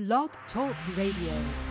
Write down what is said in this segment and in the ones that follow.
Blog Talk Radio.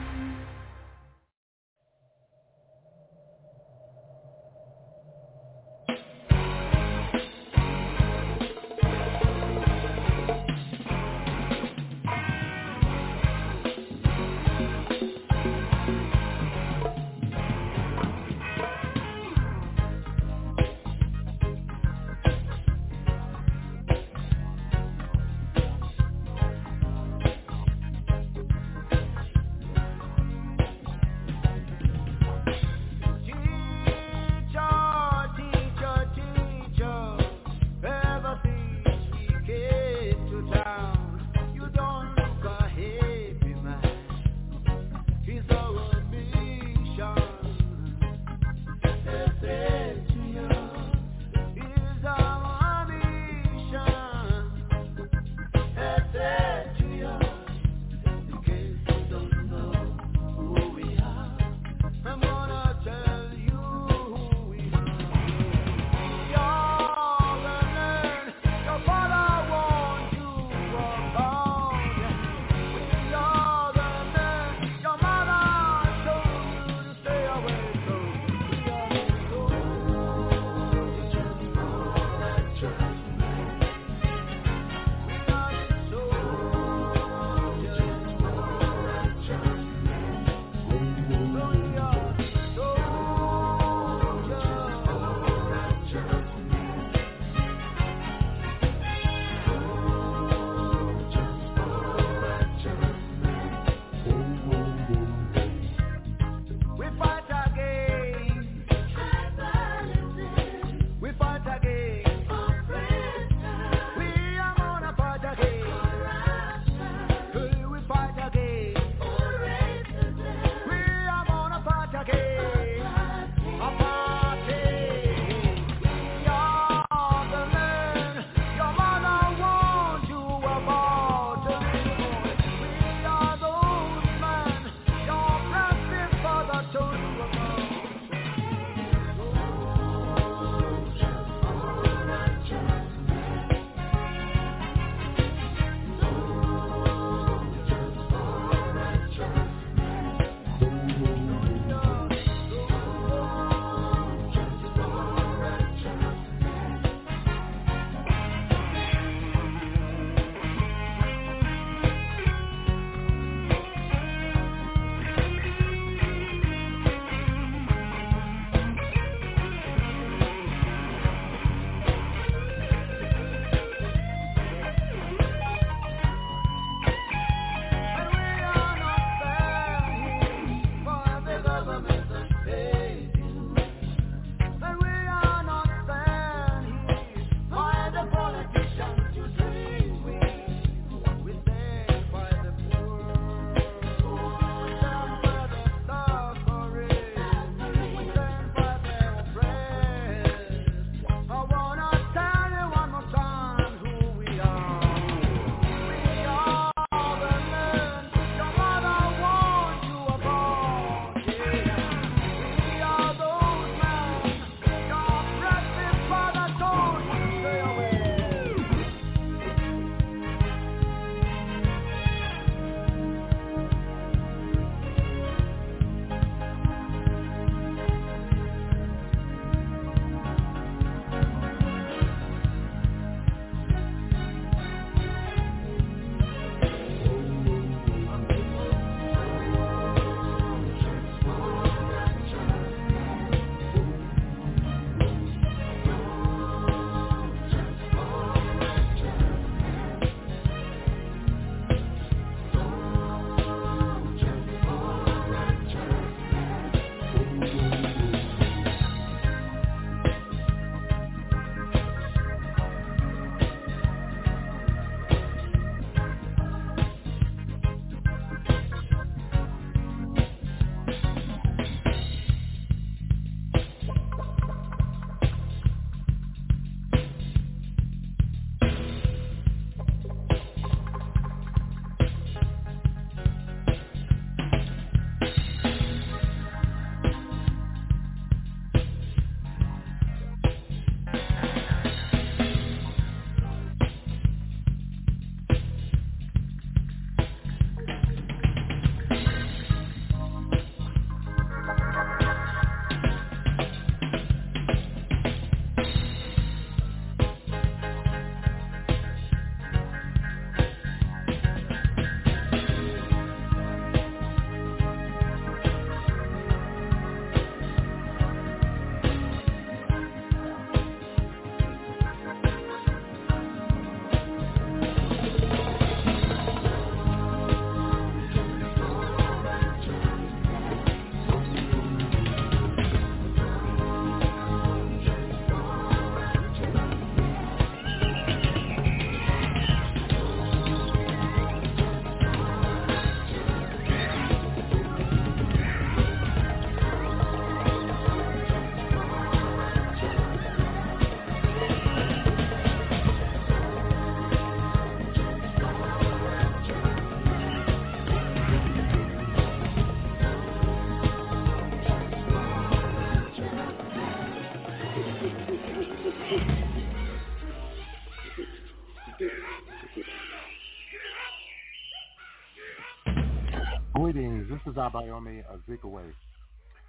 Is Abayomi Azikiwe,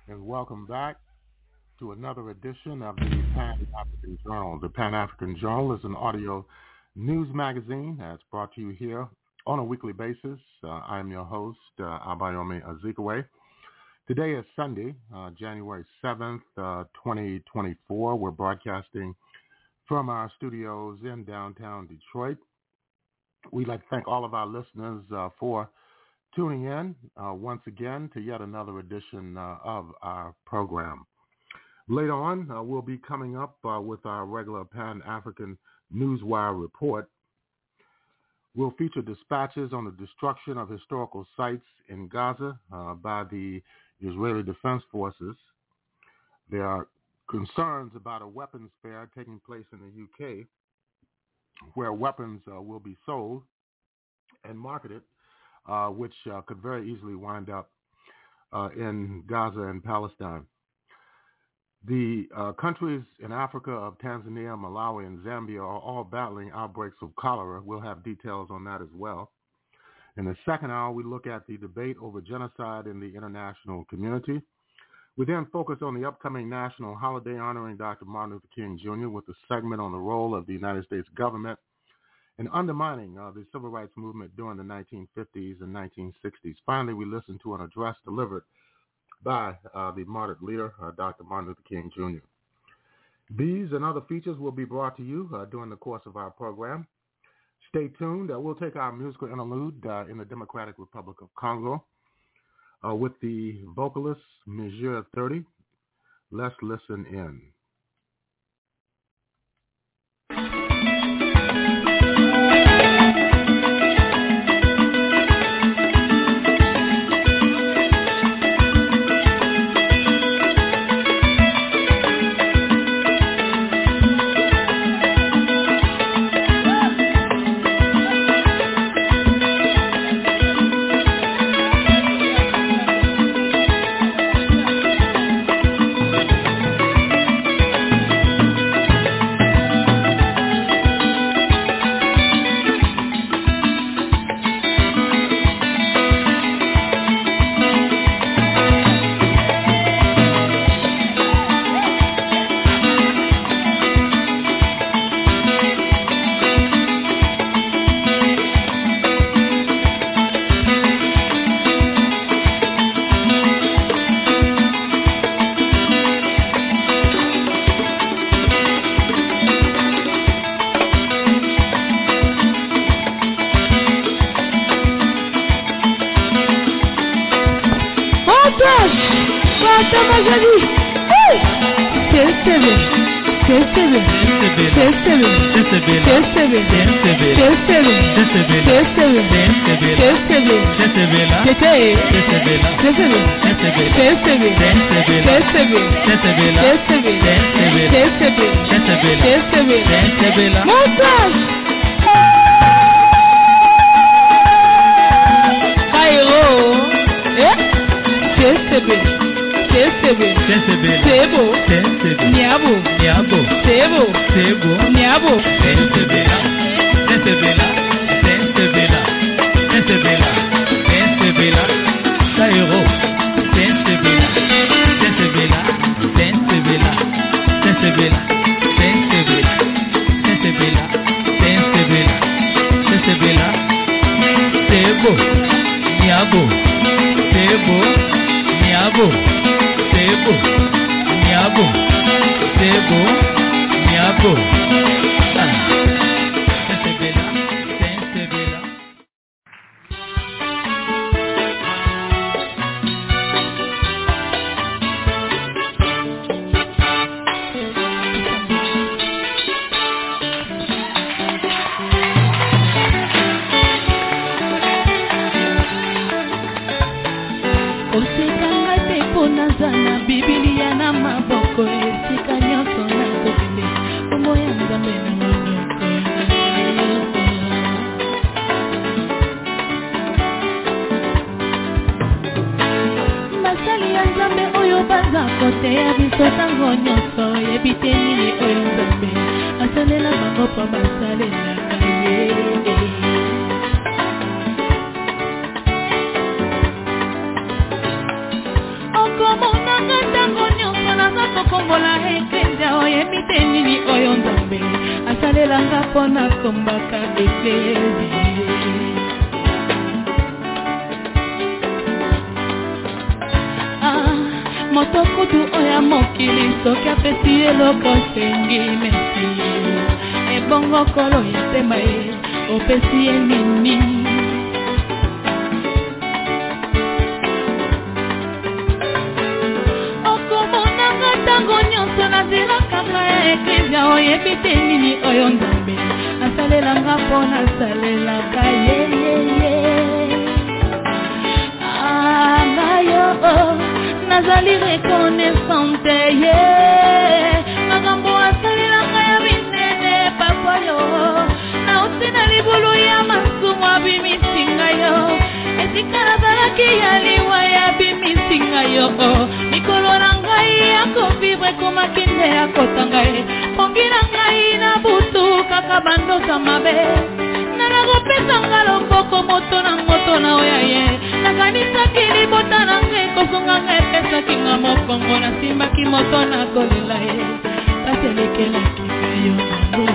and welcome back to another edition of the Pan-African Journal. The Pan-African Journal is an audio news magazine that's brought to you here on a weekly basis. Uh, I'm your host, uh, Abayomi Azikiwe. Today is Sunday, uh, January 7th, uh, 2024. We're broadcasting from our studios in downtown Detroit. We'd like to thank all of our listeners uh, for tuning in uh, once again to yet another edition uh, of our program. Later on, uh, we'll be coming up uh, with our regular Pan-African Newswire report. We'll feature dispatches on the destruction of historical sites in Gaza uh, by the Israeli Defense Forces. There are concerns about a weapons fair taking place in the UK where weapons uh, will be sold and marketed uh, which uh, could very easily wind up uh, in Gaza and Palestine. The uh, countries in Africa of Tanzania, Malawi, and Zambia are all battling outbreaks of cholera. We'll have details on that as well. In the second hour, we look at the debate over genocide in the international community. We then focus on the upcoming national holiday honoring Dr. Martin Luther King Jr. with a segment on the role of the United States government and undermining uh, the civil rights movement during the 1950s and 1960s. Finally, we listened to an address delivered by uh, the martyred leader, uh, Dr. Martin Luther King Jr. These and other features will be brought to you uh, during the course of our program. Stay tuned. Uh, we'll take our musical interlude uh, in the Democratic Republic of Congo with the vocalist Mesure 30. Let's listen in. Sebo, sebo, niabo, niabo, sebo, sebo, niabo. soki ya liwa yabimisi ngai yo. Mikolo na ngai yakovivre ekomaki nde yakota ngai. Pongi na ngai na butu kaka bandosa mabe. Nanakopesanga loboko moto na moto na oya ye. Nakanisaki libota na ngai kozonga ngai epesaki nga mokongo nasimbaki moto na kolela ye. Batelekelaki ngai yo. nango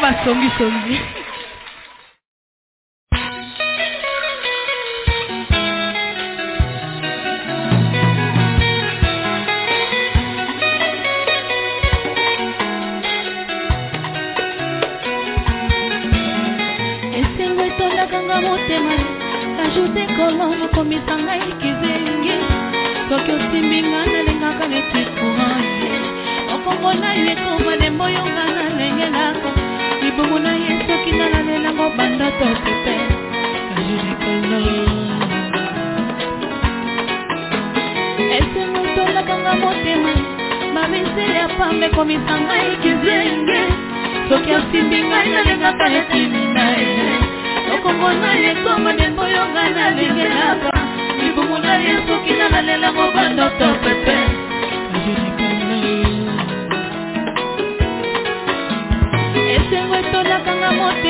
Baba Song Song. que etondakanga motema kajuze kolongo komisa ngai kizenge soki osimbinga nalengaka neti courant okongo na yo ekoma lemboyongana bomona ye soki nalalenango bandoto pepe ajurekolo esengo tolakanga motema bamisele ya pamba ekomisa ngai kizenge. Soki asimbi ngai nalengaka etimi na ye. Okongo na ye komba ndembo yo ngai nalengelaka libumu na ye soki nalalenango bandoto pepe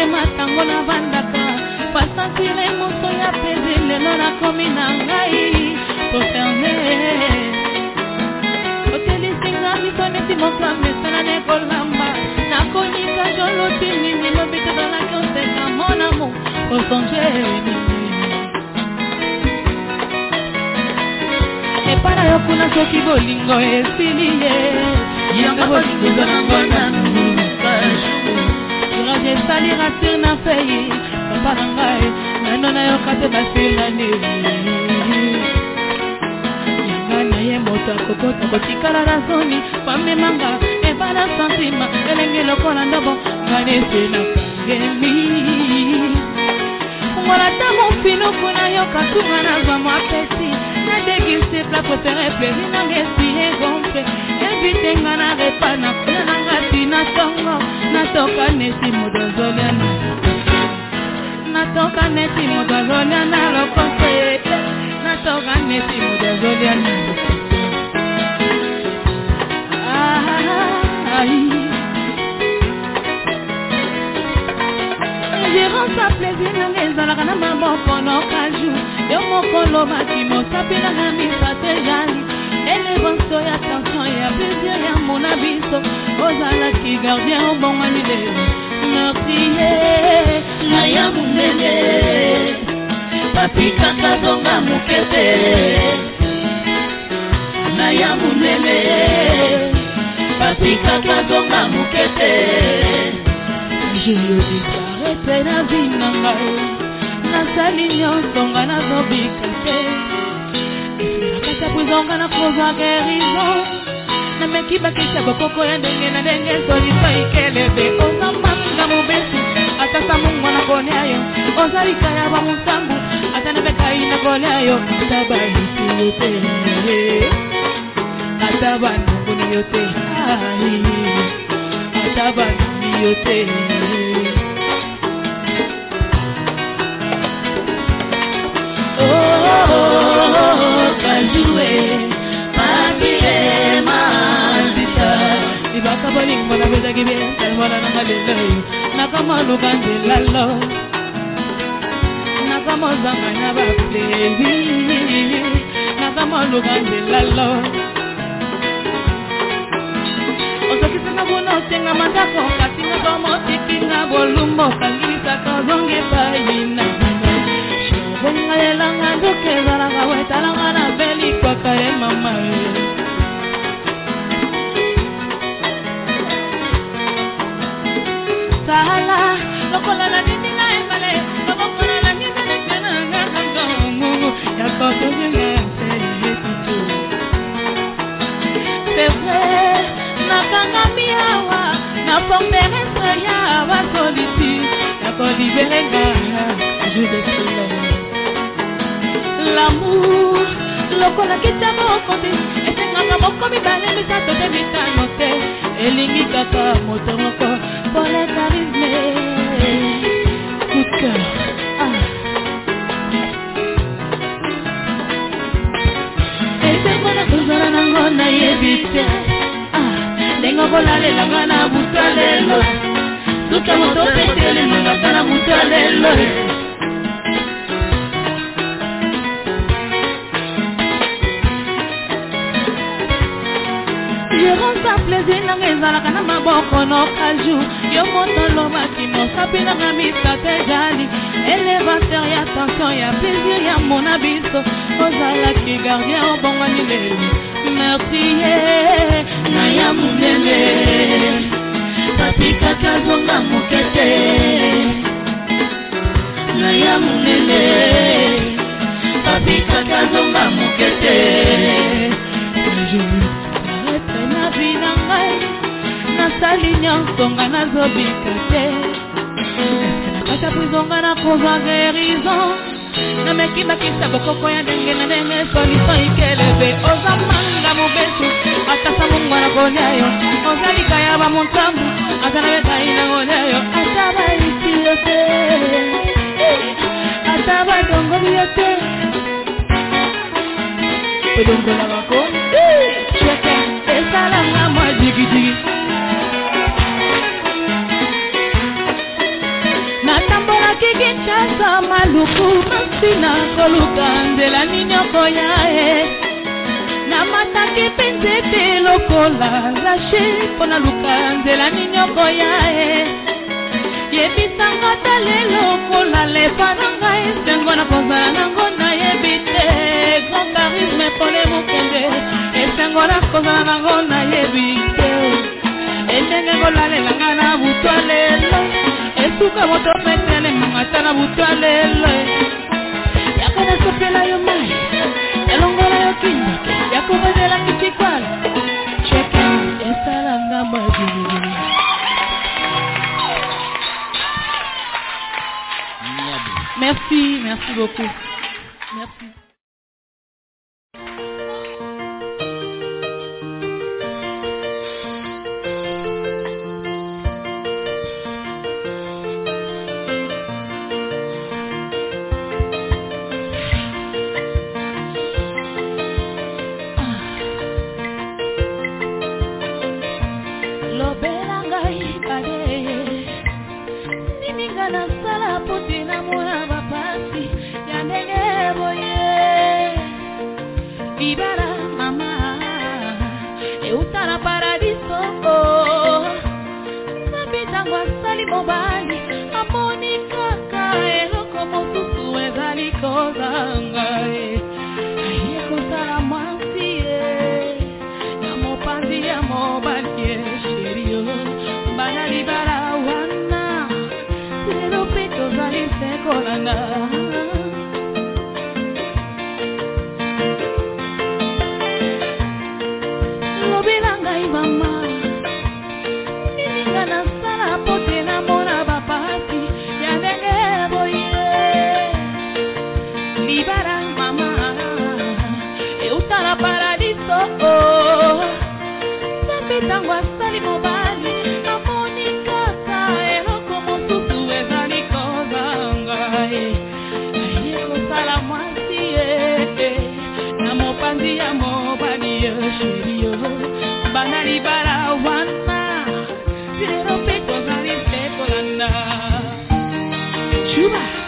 motema ntango navandaka pasantire moso ya pezi lelo nakomi na ngai. Poserne otelisinga miso neti moto amesana nekolamba nakonika joloti nini lobi tozalaki oseka monamo osonge nini epai na yo kuna soki bolingo esili ye. Yanga bolingo eza nango nanu courage esali rasir na fei papa na ngai nano nayoka te basingani yanga na ye moto akokota kotikala na zoni. Pamemanga ebala santima elenge lokola ndobo ngani ese nakangemi ngola ta mofinuku nayoka tunga nazwa mwa pesi nadegisi pla préféré plezi nanga esi egonfle. Evitenga na repa nakola nanga na songo natoka neti moto azoliana natoka neti moto azoliana lokoso ye. Natoka neti moto azoliana gérance a plaisir nanga ezalaka na maboko nokaju yo moko lobaki mosapi nanga misa te jali elevanso ya ya plaisir ya mona biso ozalaki gardien obongwani lelo meurtrier na ya mondele papi kaka zonga mokete na ya mondele papi kaka zonga mokete je le disparete na vi na ngai nasali nyonso nga nazobika te esilakata prizonga na kozwa guérison nameki bakisa bokoko ya ndenge na ndenge solisa ikelebe. Ozambanga mobesu ata samungo na kolia yo oza likaya ba mosambu ata na bekai na kolia yo ata bayisi yo te ata banongoni yo te ata banongi yo te kolingo napesaki be almola nanga lelo nakamoaluka nzela lo nakamozanga na baplezi nakamoaluka nzela lo osokisinga buna osenga mandako kasinga motikinga bolumbo kangilisaka ozongi epai na bonga elanga nzoka ezalaka wetalanga na pelikwaka ye mama. Sala lokola na nini na ebale lokokola na ngizelekенangakangamu yakotozenga seetutu c'est vrai nakangami awa na forteresse ya basolitude yakolibelenga jour de silence. L'amour lokola kita mokomi esengaka moko mibale misato te mitano te. Elingi kaka moto moko pole charisme coup de cœur ah. esengo na kozala nango nayebi te ah. ndenge kolalelanga na buta lelo suka moto petelemangaka na buta lelo jeronsa plaisir nanga ezalaka na maboko nokaju yo moto alobaki nosapi nanga misate jali elevateur ya tension ya plaisir ya mona biso ozalaki gardien obongwani lelo meurtrier na ya mondele papi kaka zonga mokete. Na ya mondele papi kaka zonga mokete nasali nyonso nga nazobika te. Nakata prizonga nakozwa gerizo nameki bakisa bokoko ya ndenge na ndenge solution ikelebe oza manga mobesu atasa mongwa na kolia yo oza likaya bamontambu aza na bekai na kolia yo ata baisi yo te. Ata badongobi yo te. Odongola bako. Esala nga mwa jigijigi nakoki tata maluku mpina koluka nzela ninyoko ya ye. Namataki mpe nzete lokola lashe mpo naluka nzela ninyoko ya ye. Yebisanga ta lelo kola lepa na ngai sengo na kozala nango nayebi te. Grand charisme pole mokende esengo na kozala nango nayebi te. Endenge kolalelanga na butwa lelo esuka moto pete kobeta na butu alelo yakoba sopela yo mai elongola yo kinda yakobozelaki cikwala ceke esalanga madini Merci, merci beaucoup. Hallelujah.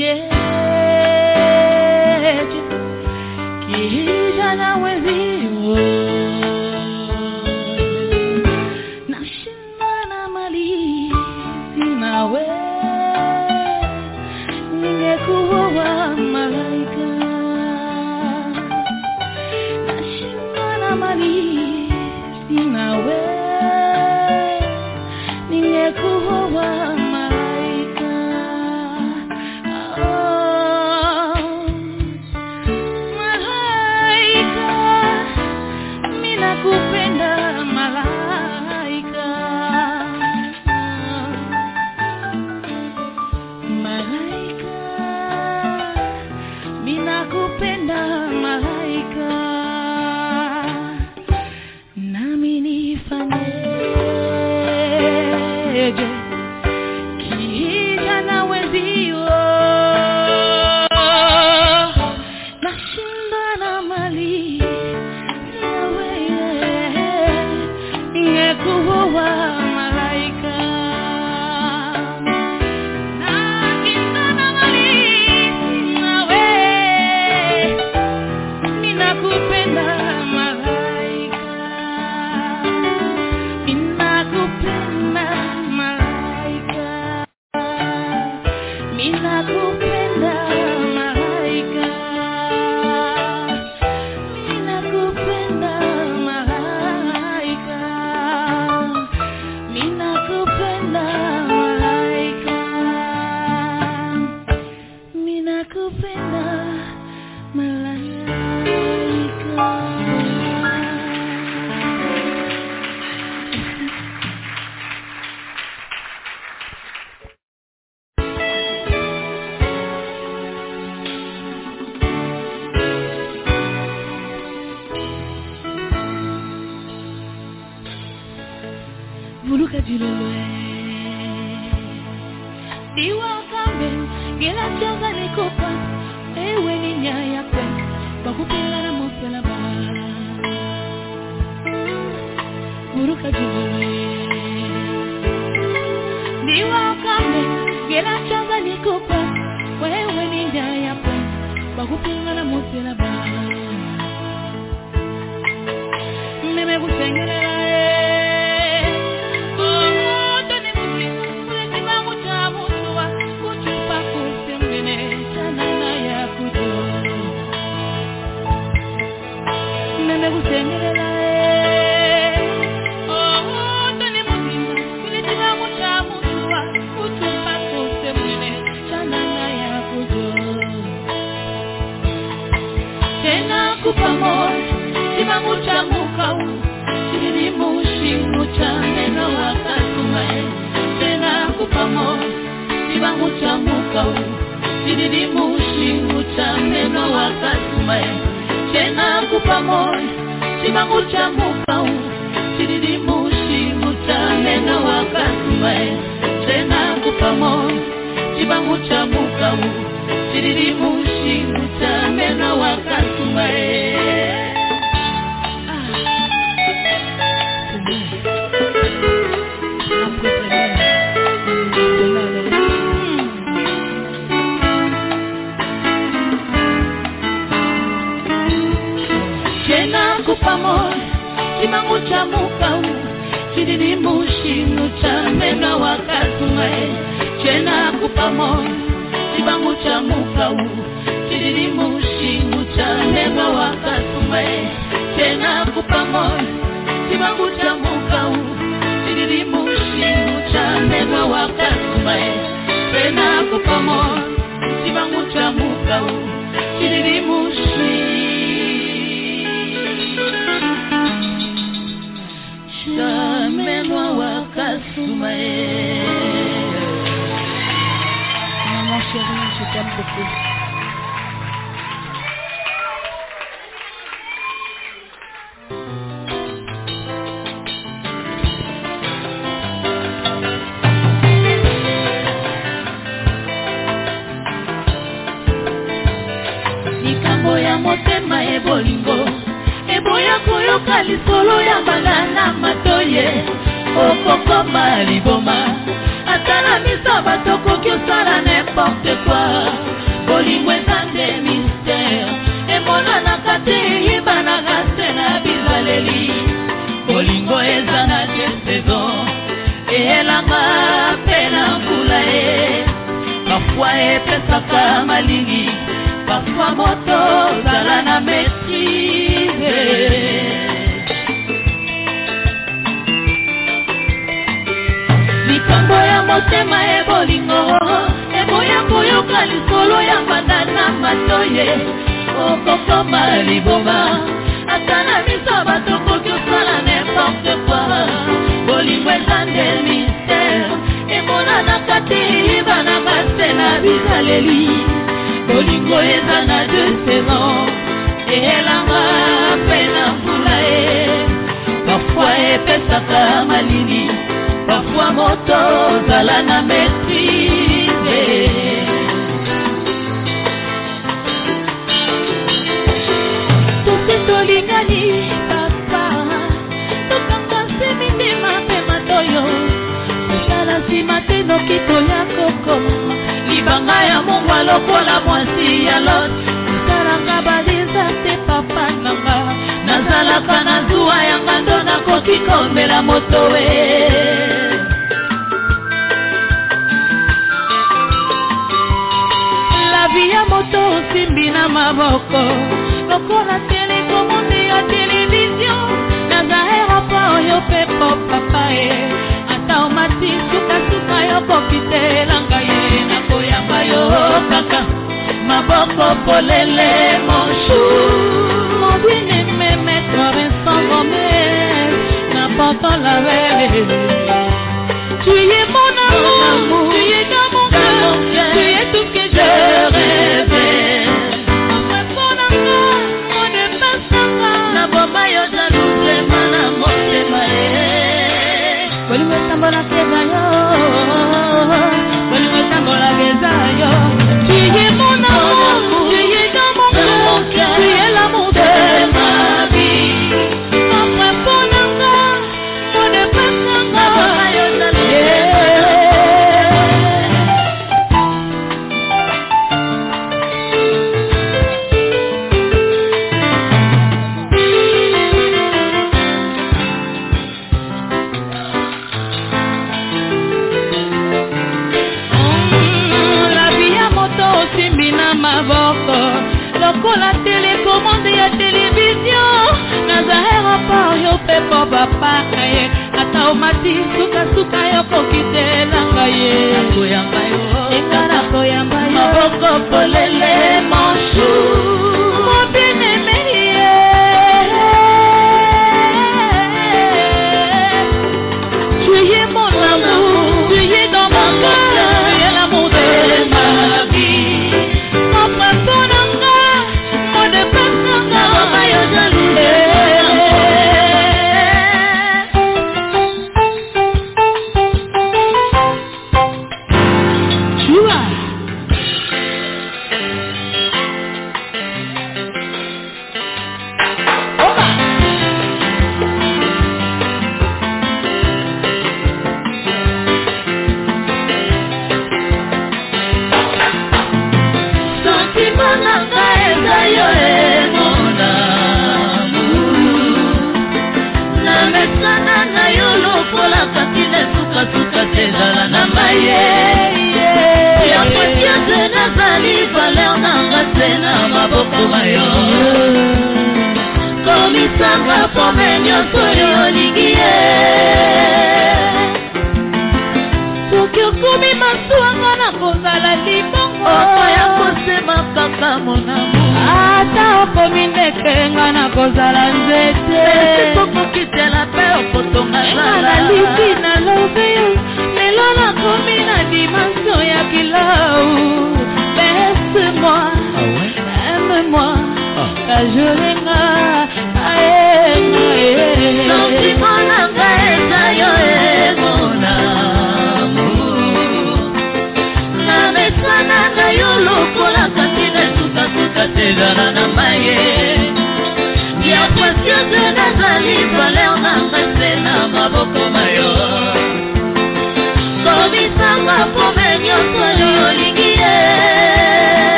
Nifanyeje moto ozala na maîtrise. Tose tolingani papa tokanga nsemi ndema mpe matoyo. Kosala nsima te noki toya kokoma libanga ya mongwa lokola mwasi ya lot. Kosalanga baliza te papa nanga. Nazalaka na zuwa ya ngando nakoki komela moto we mokonzi ya moto osimbi na maboko. Lokola tele komonde ya televizio naza aeropa oyo pepo papa eh. ye ata omati sukasuka yo bokitelanga ye. Nakoyamba yo kaka. Maboko polele monshu mobine meme corespondome na porto la vere tu ye mon amour.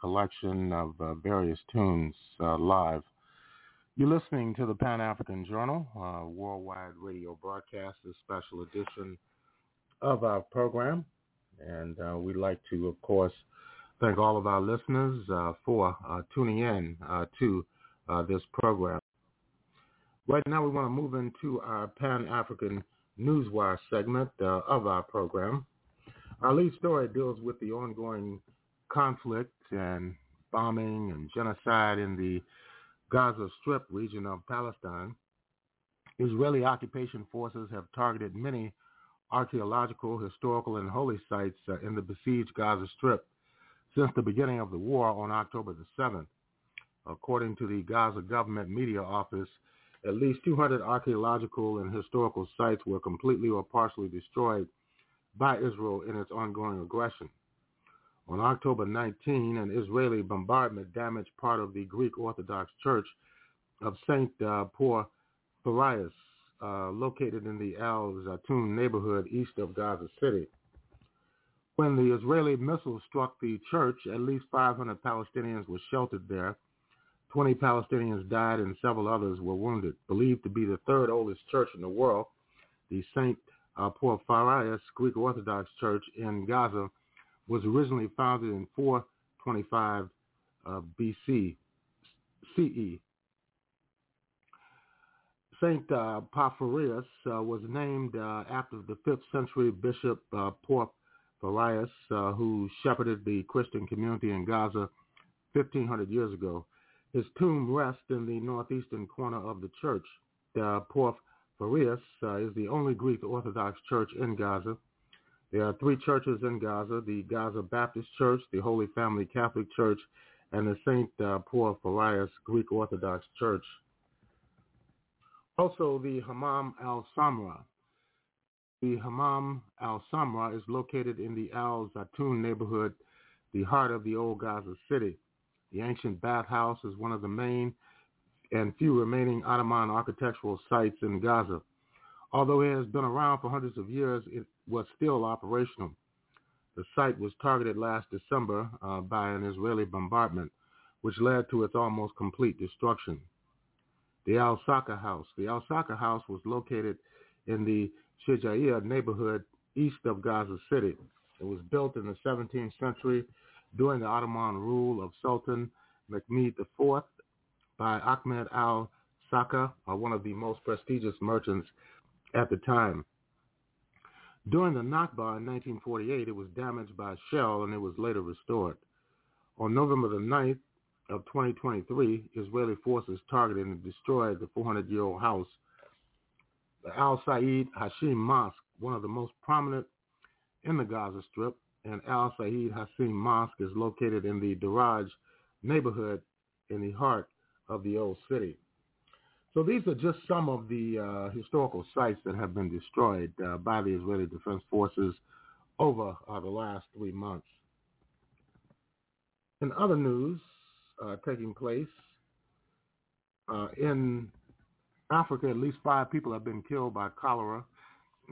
Collection of uh, various tunes uh, live. You're listening to the Pan-African Journal, uh, worldwide radio broadcast, a special edition of our program. And uh, we'd like to, of course, thank all of our listeners for tuning in to this program. Right now, we want to move into our Pan-African Newswire segment uh, of our program. Our lead story deals with the ongoing conflict and bombing and genocide in the Gaza Strip region of Palestine. Israeli occupation forces have targeted many archaeological, historical, and holy sites uh, in the besieged Gaza Strip since the beginning of the war on October the 7th. According to the Gaza government media office, at least 200 archaeological and historical sites were completely or partially destroyed by Israel in its ongoing aggression. On October 19, an Israeli bombardment damaged part of the Greek Orthodox Church of St. Uh, uh, located in the Al Zaytun neighborhood east of Gaza City. When the Israeli missiles struck the church, at least 500 Palestinians were sheltered there 20 Palestinians died and several others were wounded. Believed to be the third oldest church in the world, the St. Uh, Porphyrius Greek Orthodox Church in Gaza was originally founded in 425 uh, BC, CE. St. Uh, Porphyrius uh, was named uh, after the 5th century Bishop uh, Porphyrius, uh, who shepherded the Christian community in Gaza 1500 years ago. His tomb rests in the northeastern corner of the church. The Porphyrius uh, is the only Greek Orthodox church in Gaza. There are three churches in Gaza, the Gaza Baptist Church, the Holy Family Catholic Church, and the St. Uh, Porphyrius Greek Orthodox Church. Also, the Hammam al-Samra. The Hammam al-Samra is located in the Al Zaytun neighborhood, the heart of the old Gaza city. The ancient bathhouse is one of the main and few remaining Ottoman architectural sites in Gaza. Although it has been around for hundreds of years, it was still operational. The site was targeted last December uh, by an Israeli bombardment, which led to its almost complete destruction. The Al-Saka House. The Al-Saka House was located in the Shijaiya neighborhood east of Gaza City. It was built in the 17th century during the Ottoman rule of Sultan Mehmed IV by Ahmed al-Saka, one of the most prestigious merchants at the time. During the Nakba in 1948, it was damaged by a shell and it was later restored. On November the 9th of 2023, Israeli forces targeted and destroyed the 400-year-old house, the Al Said Hashim Mosque, one of the most prominent in the Gaza Strip, and Al Said Hashim Mosque is located in the Daraj neighborhood in the heart of the old city. So these are just some of the uh, historical sites that have been destroyed uh, by the Israeli Defense Forces over uh, the last three months. In other news uh, taking place uh, in Africa, at least five people have been killed by cholera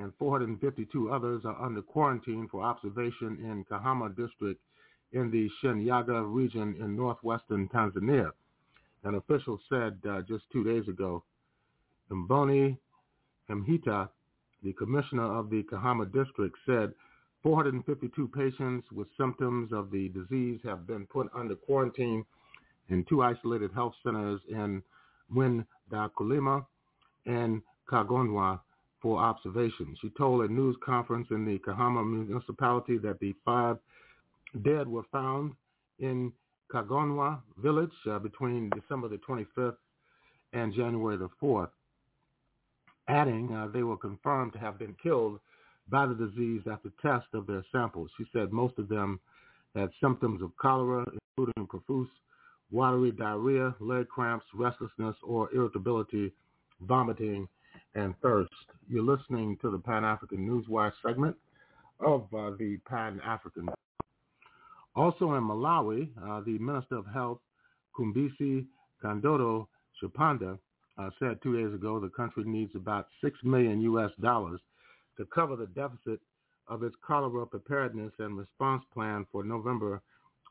and 452 others are under quarantine for observation in Kahama district in the Shinyanga region in northwestern Tanzania. An official said uh, just two days ago, Mboni Mhita, the commissioner of the Kahama district, said 452 patients with symptoms of the disease have been put under quarantine in two isolated health centers in Mwenda Kulima and Kagongwa for observation. She told a news conference in the Kahama municipality that the five dead were found in Kagongwa village uh, between December the 25th and January the 4th, adding uh, they were confirmed to have been killed by the disease after test of their samples. She said most of them had symptoms of cholera, including profuse, watery diarrhea, leg cramps, restlessness or irritability, vomiting, and thirst. You're listening to the Pan-African Newswire segment of uh, the Pan-African. Also in Malawi, uh, the Minister of Health, Khumbize Kandodo Chiponda, uh, said two days ago the country needs about 6 million U.S. dollars to cover the deficit of its cholera preparedness and response plan for November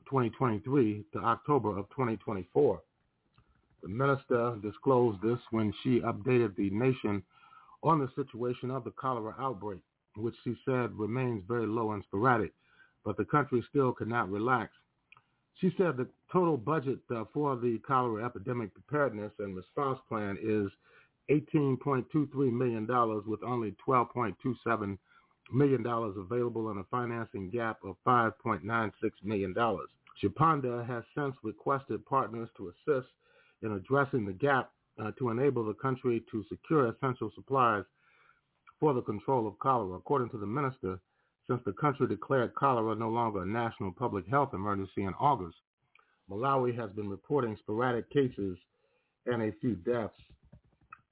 2023 to October of 2024. The minister disclosed this when she updated the nation on the situation of the cholera outbreak, which she said remains very low and sporadic, but the country still cannot relax. She said the total budget uh, for the cholera epidemic preparedness and response plan is $18.23 million with only $12.27 million available and a financing gap of $5.96 million. Chiponda has since requested partners to assist in addressing the gap uh, to enable the country to secure essential supplies for the control of cholera. According to the minister, since the country declared cholera no longer a national public health emergency in August, Malawi has been reporting sporadic cases and a few deaths.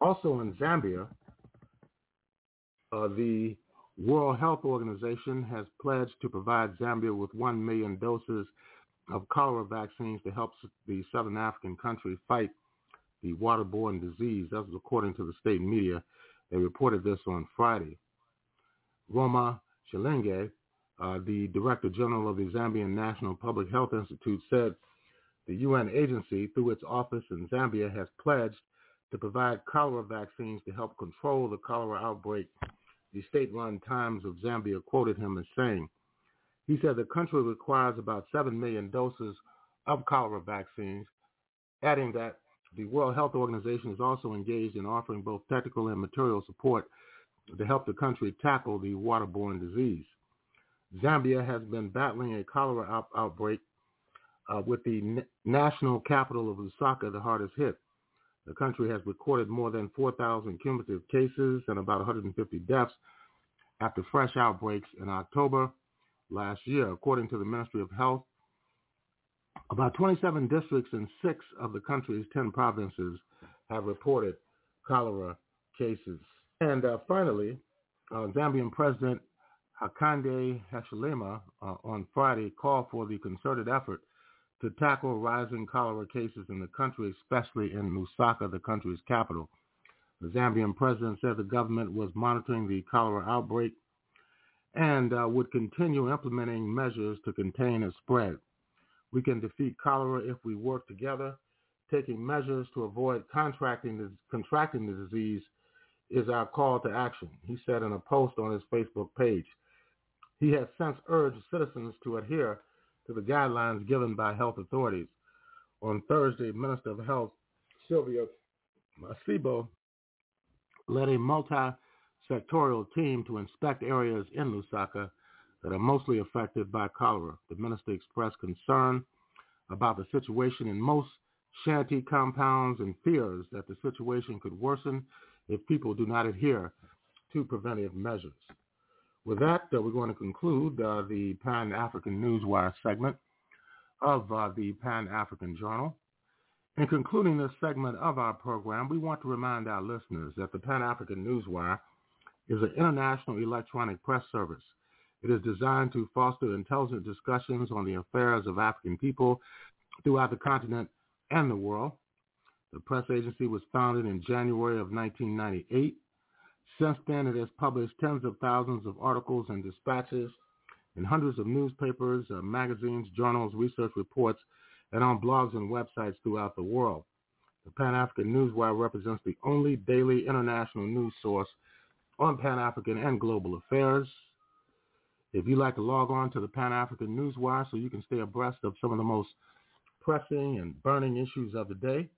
Also in Zambia, uh, the World Health Organization has pledged to provide Zambia with 1 million doses of cholera vaccines to help the Southern African country fight the waterborne disease. That was according to the state media. They reported this on Friday. Roma Chilengi, uh, the Director General of the Zambian National Public Health Institute, said the UN agency, through its office in Zambia, has pledged to provide cholera vaccines to help control the cholera outbreak. The state-run Times of Zambia quoted him as saying, he said the country requires about 7 million doses of cholera vaccines, adding that the World Health Organization is also engaged in offering both technical and material support to help the country tackle the waterborne disease. Zambia has been battling a cholera out- outbreak uh, with the n- national capital of Lusaka the hardest hit. The country has recorded more than 4,000 cumulative cases and about 150 deaths after fresh outbreaks in October last year. According to the Ministry of Health, about 27 districts in six of the country's 10 provinces have reported cholera cases. And uh, finally, uh, Zambian President Hakainde Hichilema uh, on Friday called for the concerted effort to tackle rising cholera cases in the country, especially in Lusaka, the country's capital. The Zambian president said the government was monitoring the cholera outbreak and uh, would continue implementing measures to contain its spread. We can defeat cholera if we work together. Taking measures to avoid contracting the, contracting the disease is our call to action, he said in a post on his Facebook page. He has since urged citizens to adhere to the guidelines given by health authorities. On Thursday, Minister of Health Sylvia Masebo led a multi-sectorial team to inspect areas in Lusaka that are mostly affected by cholera. The minister expressed concern about the situation in most shanty compounds and fears that the situation could worsen if people do not adhere to preventive measures. With that, uh, we're going to conclude uh, the Pan-African Newswire segment of uh, the Pan-African Journal. In concluding this segment of our program, we want to remind our listeners that the Pan-African Newswire is an international electronic press service. It is designed to foster intelligent discussions on the affairs of African people throughout the continent and the world. The press agency was founded in January of 1998 since then, it has published tens of thousands of articles and dispatches in hundreds of newspapers, uh, magazines, journals, research reports, and on blogs and websites throughout the world. The Pan-African Newswire represents the only daily international news source on Pan-African and global affairs. If you'd like to log on to the Pan-African Newswire so you can stay abreast of some of the most pressing and burning issues of the day,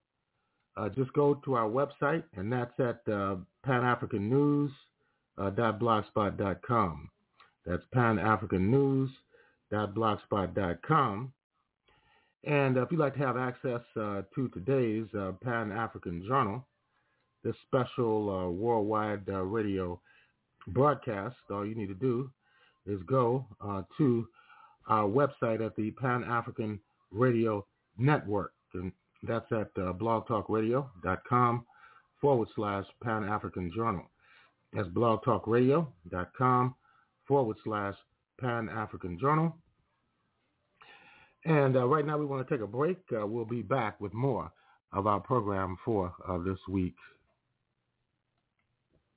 uh, just go to our website, and that's at uh, panafricannews.blogspot.com. That's panafricannews.blogspot.com. And if you'd like to have access uh, to today's uh, Pan-African Journal, this special uh, worldwide uh, radio broadcast, all you need to do is go uh, to our website at the Pan-African Radio Network. And that's at uh, blogtalkradio.com forward slash Pan-African Journal. That's blogtalkradio.com forward slash Pan-African Journal. And uh, right now we want to take a break. Uh, we'll be back with more of our program for uh, this week.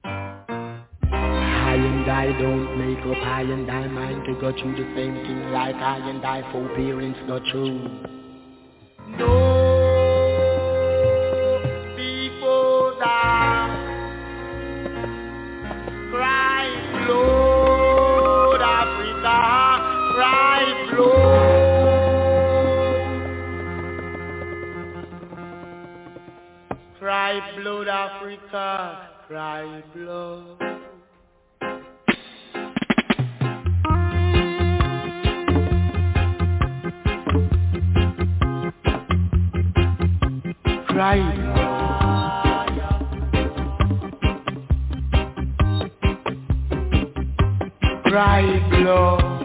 I and I don't make up I and I mind to go through the same thing like I and I parents go through. No Africa, cry blood. Cry blood. Cry blood.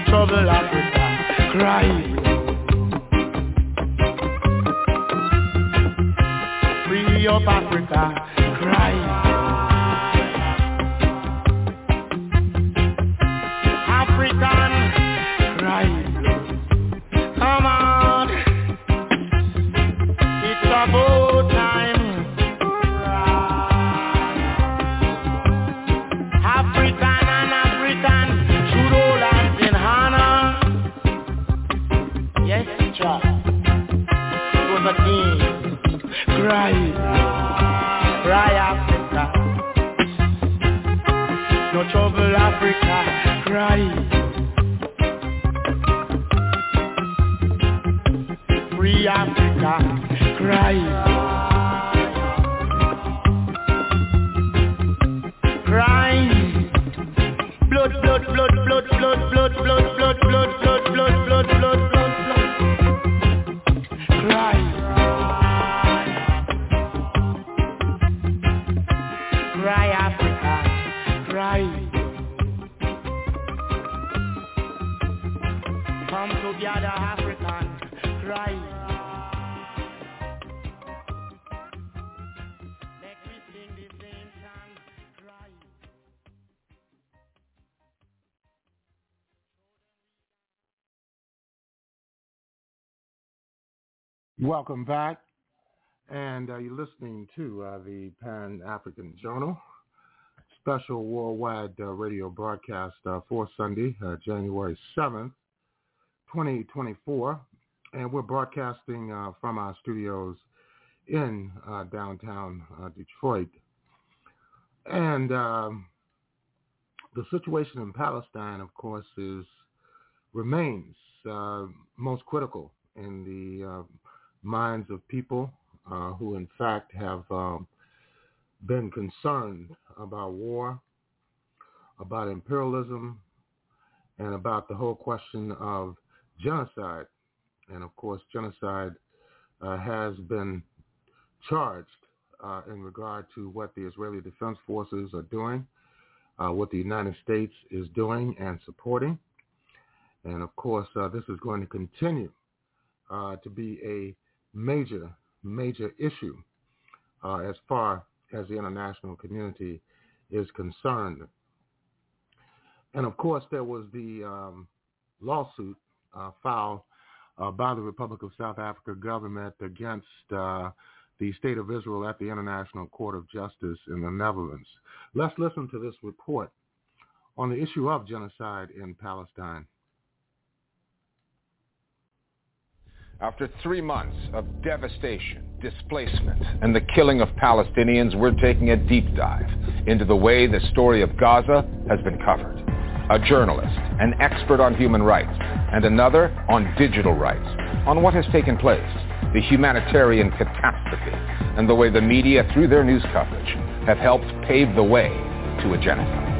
no trouble, Africa. Cry. Free up Africa. Cry. African Cry, cry Africa. No trouble Africa, cry, Free Africa, Rai. Welcome back. And uh, you're listening to uh, the Pan African Journal special worldwide uh, radio broadcast uh, for Sunday, uh, January 7th, 2024. And we're broadcasting uh, from our studios in downtown Detroit. And um, the situation in Palestine, of course, is remains most critical in the minds of people uh, who, in fact, have um, been concerned about war, about imperialism, and about the whole question of genocide. And of course, genocide uh, has been charged uh, in regard to what the Israeli Defense Forces are doing, uh, what the United States is doing and supporting. And of course, uh, this is going to continue uh, to be a major, major issue uh, as far as the international community is concerned. And of course, there was the um, lawsuit uh, filed uh, by the Republic of South Africa government against uh, the State of Israel at the International Court of Justice in the Netherlands. Let's listen to this report on the issue of genocide in Palestine. After three months of devastation, displacement, and the killing of Palestinians, we're taking a deep dive into the way the story of Gaza has been covered. A journalist, an expert on human rights, and another on digital rights, on what has taken place, the humanitarian catastrophe, and the way the media, through their news coverage, have helped pave the way to a genocide.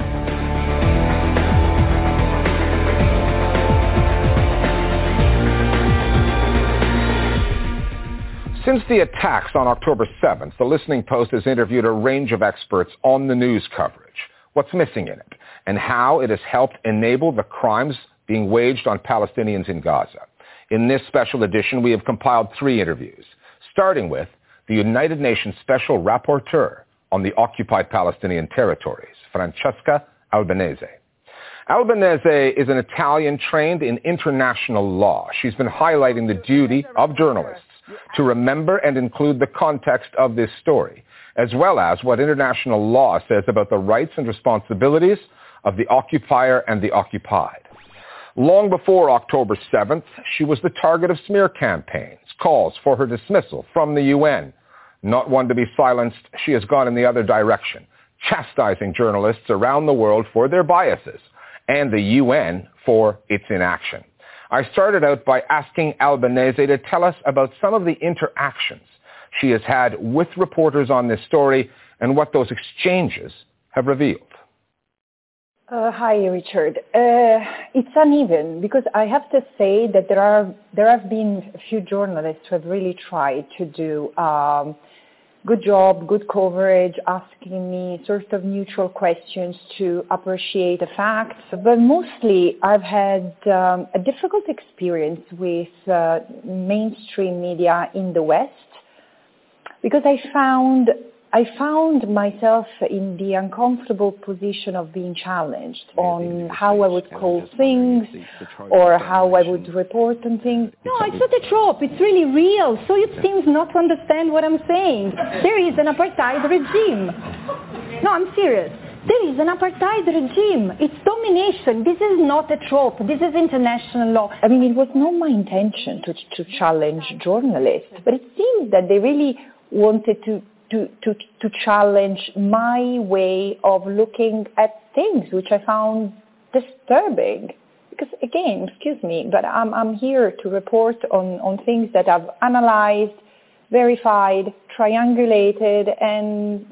Since the attacks on October 7th, the Listening Post has interviewed a range of experts on the news coverage, what's missing in it, and how it has helped enable the crimes being waged on Palestinians in Gaza. In this special edition, we have compiled three interviews, starting with the United Nations Special Rapporteur on the occupied Palestinian territories, Francesca Albanese. Albanese is an Italian trained in international law. She's been highlighting the duty of journalists to remember and include the context of this story, as well as what international law says about the rights and responsibilities of the occupier and the occupied. Long before October 7th, she was the target of smear campaigns, calls for her dismissal from the UN. Not one to be silenced, she has gone in the other direction, chastising journalists around the world for their biases and the UN for its inaction. I started out by asking Albanese to tell us about some of the interactions she has had with reporters on this story and what those exchanges have revealed. Uh, hi, Richard. Uh, it's uneven because I have to say that there are there have been a few journalists who have really tried to do um, good job, good coverage, asking me sort of neutral questions to appreciate the facts. But mostly I've had um, a difficult experience with uh, mainstream media in the West because I found I found myself in the uncomfortable position of being challenged on how I would call things or how I would report on things. No, it's not a trope. It's really real. So it seems not to understand what I'm saying. There is an apartheid regime. No, I'm serious. There is an apartheid regime. It's domination. This is not a trope. This is international law. I mean, it was not my intention to, to challenge journalists, but it seems that they really wanted to to, to, challenge my way of looking at things, which I found disturbing. Because again, excuse me, but I'm, I'm here to report on, on things that I've analyzed, verified, triangulated, and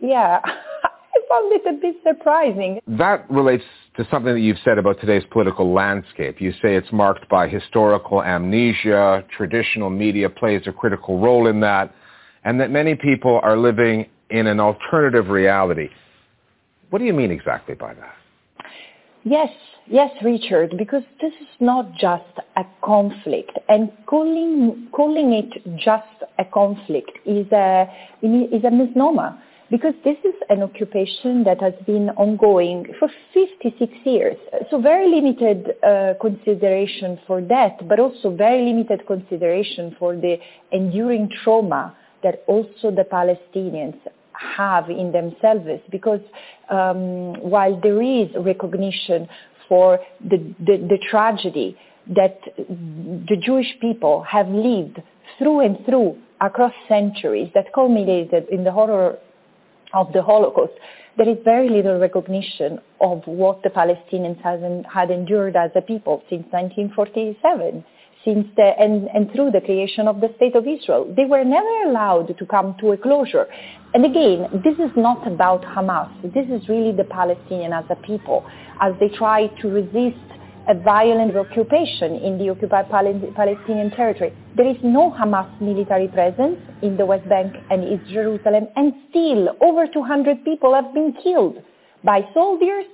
yeah, I found it a bit surprising. That relates to something that you've said about today's political landscape. You say it's marked by historical amnesia, traditional media plays a critical role in that and that many people are living in an alternative reality. What do you mean exactly by that? Yes, yes, Richard, because this is not just a conflict, and calling calling it just a conflict is a is a misnomer because this is an occupation that has been ongoing for 56 years. So very limited uh, consideration for that, but also very limited consideration for the enduring trauma that also the Palestinians have in themselves because um, while there is recognition for the, the, the tragedy that the Jewish people have lived through and through across centuries that culminated in the horror of the Holocaust, there is very little recognition of what the Palestinians had endured as a people since 1947 since the, and, and through the creation of the State of Israel. They were never allowed to come to a closure. And again, this is not about Hamas. This is really the Palestinian as a people as they try to resist a violent occupation in the occupied Palestinian territory. There is no Hamas military presence in the West Bank and East Jerusalem, and still over 200 people have been killed by soldiers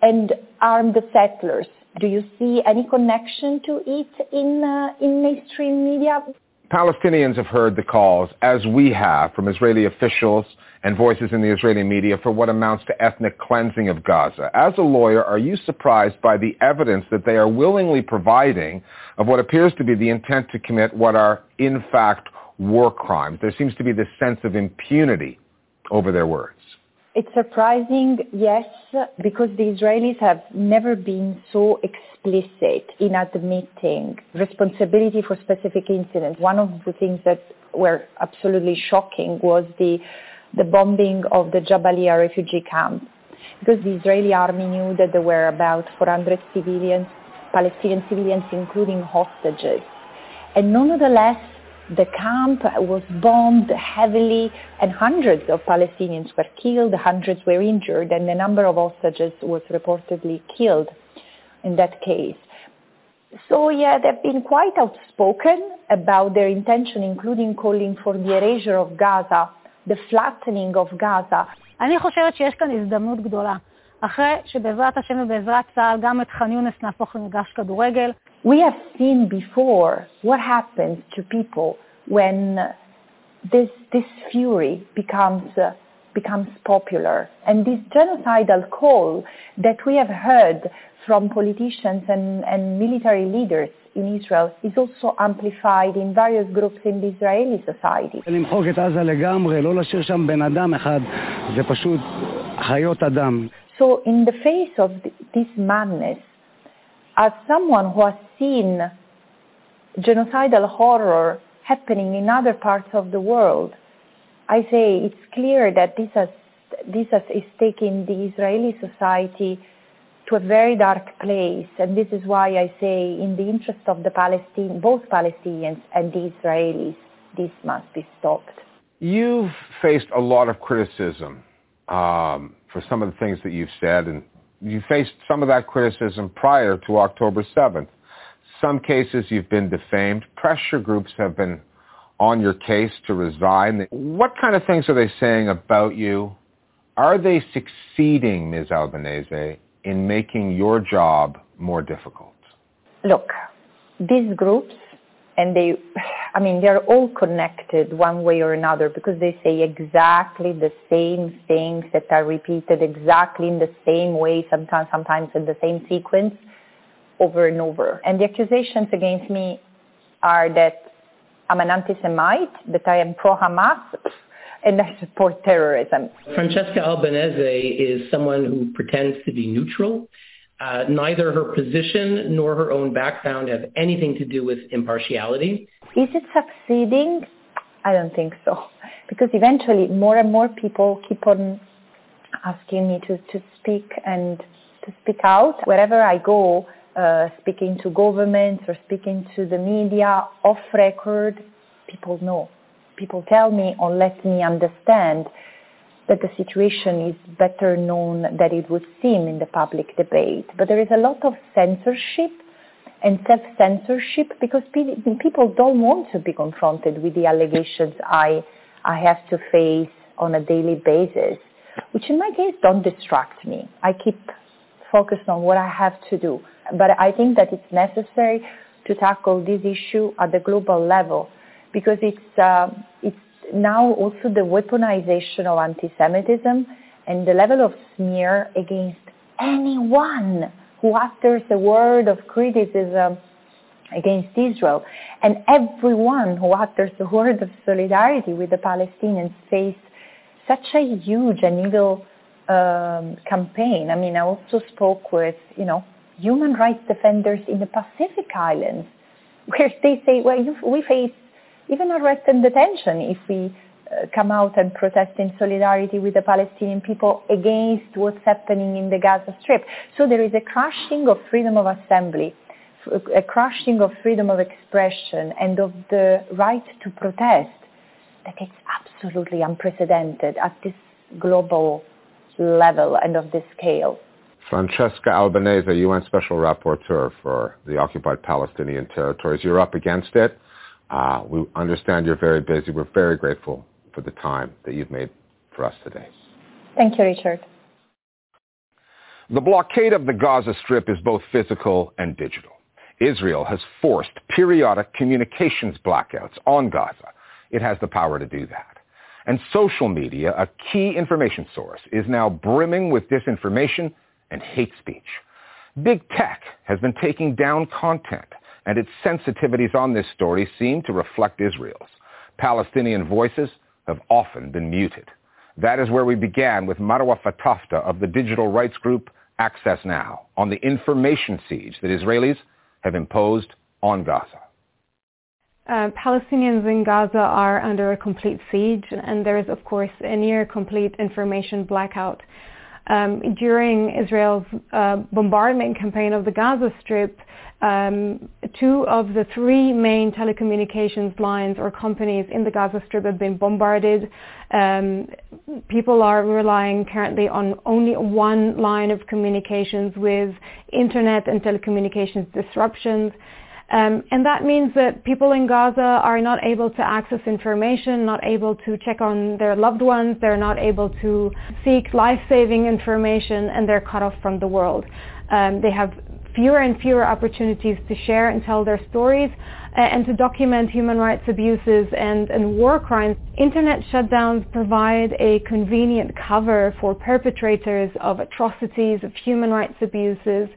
and armed settlers. Do you see any connection to it in, uh, in mainstream media? Palestinians have heard the calls, as we have, from Israeli officials and voices in the Israeli media for what amounts to ethnic cleansing of Gaza. As a lawyer, are you surprised by the evidence that they are willingly providing of what appears to be the intent to commit what are, in fact, war crimes? There seems to be this sense of impunity over their words. It's surprising, yes, because the Israelis have never been so explicit in admitting responsibility for specific incidents. One of the things that were absolutely shocking was the, the bombing of the Jabalia refugee camp. Because the Israeli army knew that there were about 400 civilians, Palestinian civilians, including hostages. And nonetheless, the camp was bombed heavily and hundreds of Palestinians were killed, hundreds were injured, and the number of hostages was reportedly killed in that case. So yeah, they've been quite outspoken about their intention, including calling for the erasure of Gaza, the flattening of Gaza. אני חושבת שיש כאן הזדמנות גדולה. אחרי שבעזרת השם ובעזרת צה"ל גם את ח'אן יונס נהפוך למגרש כדורגל, we have seen before what happens to people when this, this fury becomes, uh, becomes popular. And this genocidal call that we have heard from politicians and, and military leaders in Israel is also amplified in various groups in the Israeli society. So in the face of this madness, as someone who has seen genocidal horror happening in other parts of the world, I say it's clear that this, has, this has, is taking the Israeli society to a very dark place. And this is why I say in the interest of the Palestine, both Palestinians and the Israelis, this must be stopped. You've faced a lot of criticism um, for some of the things that you've said, and you faced some of that criticism prior to October 7th. Some cases you've been defamed. Pressure groups have been on your case to resign. What kind of things are they saying about you? Are they succeeding, Ms. Albanese, in making your job more difficult? Look, these groups, and they, I mean, they're all connected one way or another because they say exactly the same things that are repeated exactly in the same way, sometimes, sometimes in the same sequence over and over. And the accusations against me are that I'm an anti-Semite, that I am pro-Hamas, and I support terrorism. Francesca Albanese is someone who pretends to be neutral. Uh, neither her position nor her own background have anything to do with impartiality. Is it succeeding? I don't think so. Because eventually more and more people keep on asking me to, to speak and to speak out. Wherever I go, uh, speaking to governments or speaking to the media off record, people know. People tell me or let me understand that the situation is better known than it would seem in the public debate. But there is a lot of censorship and self-censorship because people don't want to be confronted with the allegations I, I have to face on a daily basis, which in my case don't distract me. I keep focused on what I have to do. But I think that it's necessary to tackle this issue at the global level because it's, uh, it's now also the weaponization of anti-Semitism and the level of smear against anyone who utters a word of criticism against Israel. And everyone who utters a word of solidarity with the Palestinians face such a huge and evil um, campaign. I mean, I also spoke with, you know, human rights defenders in the Pacific Islands, where they say, well, we face even arrest and detention if we uh, come out and protest in solidarity with the Palestinian people against what's happening in the Gaza Strip. So there is a crushing of freedom of assembly, a crushing of freedom of expression and of the right to protest that is absolutely unprecedented at this global level and of this scale. Francesca Albanese, UN Special Rapporteur for the occupied Palestinian territories. You're up against it. Uh, we understand you're very busy. We're very grateful for the time that you've made for us today. Thank you, Richard. The blockade of the Gaza Strip is both physical and digital. Israel has forced periodic communications blackouts on Gaza. It has the power to do that. And social media, a key information source, is now brimming with disinformation and hate speech. Big tech has been taking down content, and its sensitivities on this story seem to reflect Israel's. Palestinian voices have often been muted. That is where we began with Marwa Fatafta of the digital rights group Access Now on the information siege that Israelis have imposed on Gaza. Uh, Palestinians in Gaza are under a complete siege, and there is, of course, a near complete information blackout. Um, during Israel's uh, bombardment campaign of the Gaza Strip, um, two of the three main telecommunications lines or companies in the Gaza Strip have been bombarded. Um, people are relying currently on only one line of communications with internet and telecommunications disruptions. Um, and that means that people in Gaza are not able to access information, not able to check on their loved ones, they're not able to seek life-saving information, and they're cut off from the world. Um, they have fewer and fewer opportunities to share and tell their stories uh, and to document human rights abuses and, and war crimes. Internet shutdowns provide a convenient cover for perpetrators of atrocities, of human rights abuses,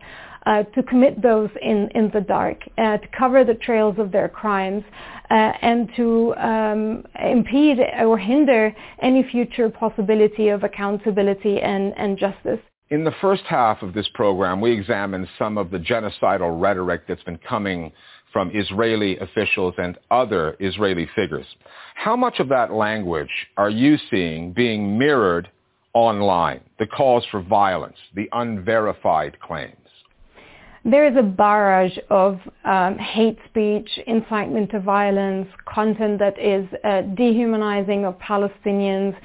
uh, to commit those in, in the dark, uh, to cover the trails of their crimes, uh, and to um, impede or hinder any future possibility of accountability and, and justice. In the first half of this program, we examined some of the genocidal rhetoric that's been coming from Israeli officials and other Israeli figures. How much of that language are you seeing being mirrored online? The calls for violence, the unverified claims? There is a barrage of um, hate speech, incitement to violence, content that is uh, dehumanizing of Palestinians,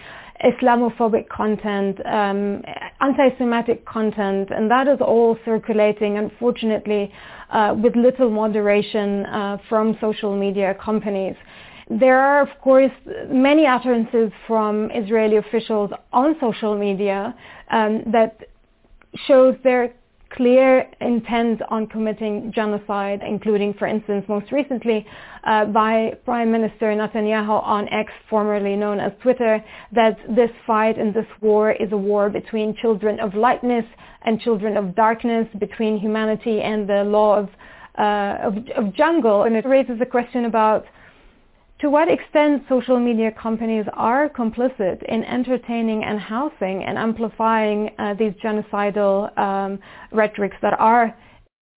Islamophobic content, um, anti-Semitic content, and that is all circulating, unfortunately, uh, with little moderation uh, from social media companies. There are, of course, many utterances from Israeli officials on social media um, that shows their clear intent on committing genocide, including, for instance, most recently uh, by Prime Minister Netanyahu on X, formerly known as Twitter, that this fight and this war is a war between children of lightness and children of darkness, between humanity and the law of, uh, of, of jungle. And it raises a question about to what extent social media companies are complicit in entertaining and housing and amplifying uh, these genocidal um, rhetorics that are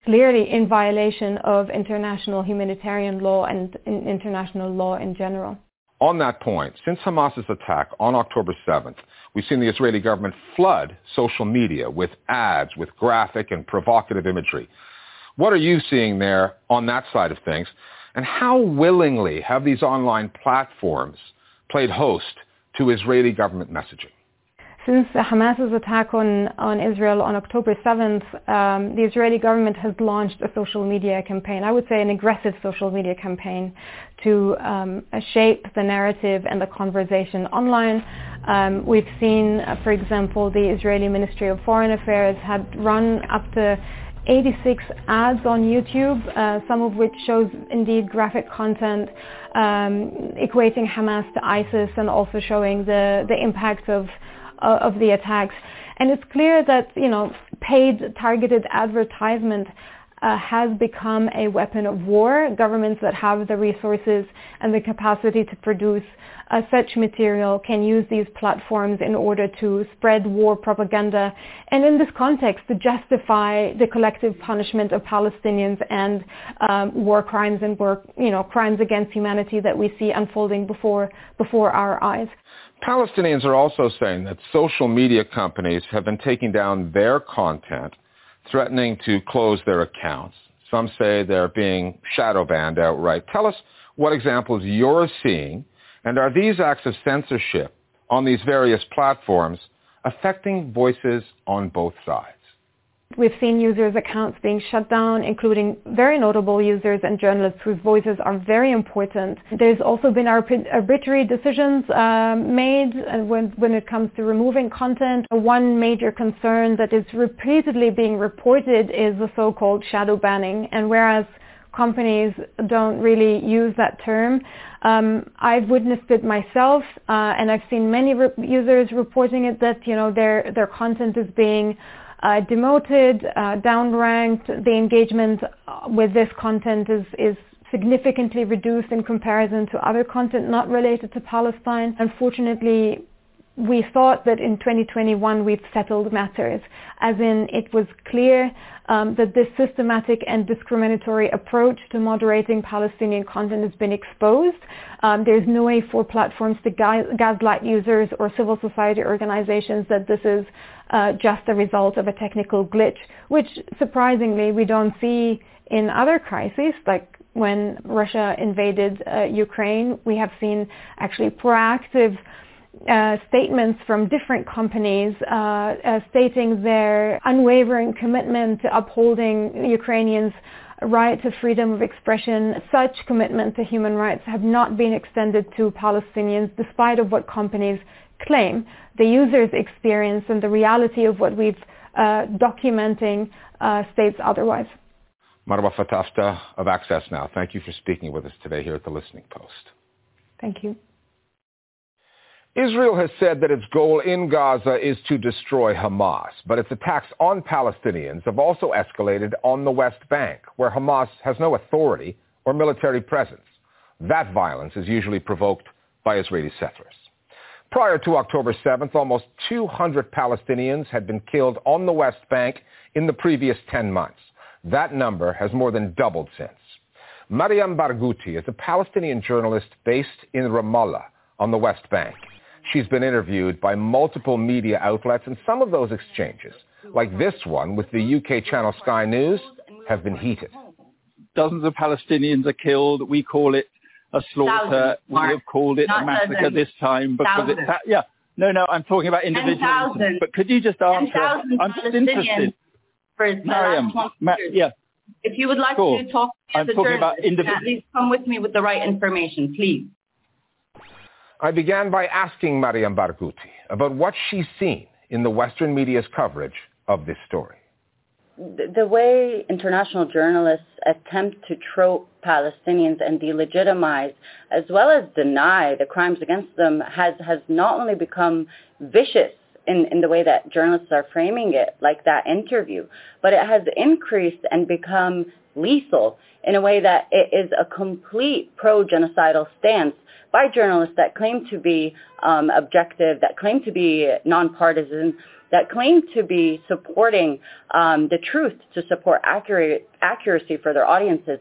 clearly in violation of international humanitarian law and international law in general. On that point, since Hamas's attack on October 7th, we've seen the Israeli government flood social media with ads with graphic and provocative imagery. What are you seeing there on that side of things? And how willingly have these online platforms played host to Israeli government messaging? Since Hamas's attack on, on Israel on October 7th, um, the Israeli government has launched a social media campaign, I would say an aggressive social media campaign to um, shape the narrative and the conversation online. Um, we've seen, uh, for example, the Israeli Ministry of Foreign Affairs had run up to 86 ads on YouTube, uh, some of which shows indeed graphic content um, equating Hamas to ISIS and also showing the, the impact of, uh, of the attacks. And it's clear that, you know, paid targeted advertisement uh, has become a weapon of war. Governments that have the resources and the capacity to produce uh, such material can use these platforms in order to spread war propaganda and in this context to justify the collective punishment of Palestinians and um, war crimes and war, you know, crimes against humanity that we see unfolding before, before our eyes. Palestinians are also saying that social media companies have been taking down their content, threatening to close their accounts. Some say they're being shadow banned outright. Tell us what examples you're seeing and are these acts of censorship on these various platforms affecting voices on both sides? We've seen users' accounts being shut down, including very notable users and journalists whose voices are very important. There's also been arbitrary decisions uh, made when, when it comes to removing content. One major concern that is repeatedly being reported is the so-called shadow banning. And whereas companies don't really use that term. Um, I've witnessed it myself, uh, and I've seen many re- users reporting it that you know their their content is being uh, demoted, uh, downranked. The engagement with this content is is significantly reduced in comparison to other content not related to Palestine. Unfortunately, we thought that in 2021 we'd settled matters, as in it was clear um, that this systematic and discriminatory approach to moderating Palestinian content has been exposed. Um, there's no way for platforms to gaslight users or civil society organizations that this is uh, just a result of a technical glitch, which surprisingly we don't see in other crises like when Russia invaded uh, Ukraine. We have seen actually proactive uh, statements from different companies uh, uh, stating their unwavering commitment to upholding Ukrainians' right to freedom of expression. Such commitment to human rights have not been extended to Palestinians despite of what companies claim. The user's experience and the reality of what we've uh, documenting uh, states otherwise. Marwa Fatafta of Access Now, thank you for speaking with us today here at the Listening Post. Thank you. Israel has said that its goal in Gaza is to destroy Hamas, but its attacks on Palestinians have also escalated on the West Bank, where Hamas has no authority or military presence. That violence is usually provoked by Israeli settlers. Prior to October 7th, almost 200 Palestinians had been killed on the West Bank in the previous 10 months. That number has more than doubled since. Mariam Barghouti is a Palestinian journalist based in Ramallah on the West Bank. She's been interviewed by multiple media outlets, and some of those exchanges, like this one with the UK channel Sky News, have been heated. Dozens of Palestinians are killed. We call it a slaughter. Thousands, we have called it Not a massacre dozens. this time because Thousands. it's yeah. No, no, I'm talking about individuals. But could you just answer? I'm just interested. Palestinians for the Mariam, Ma- yeah. If you would like Cool. to talk to I'm the talking about journalist, individ- at least come with me with the right information, please. I began by asking Mariam Barghouti about what she's seen in the Western media's coverage of this story. the way international journalists attempt to trope Palestinians and delegitimize as well as deny the crimes against them has, has not only become vicious in, in the way that journalists are framing it, like that interview, but it has increased and become lethal in a way that it is a complete pro-genocidal stance by journalists that claim to be um, objective, that claim to be nonpartisan, that claim to be supporting um, the truth to support accurate, accuracy for their audiences.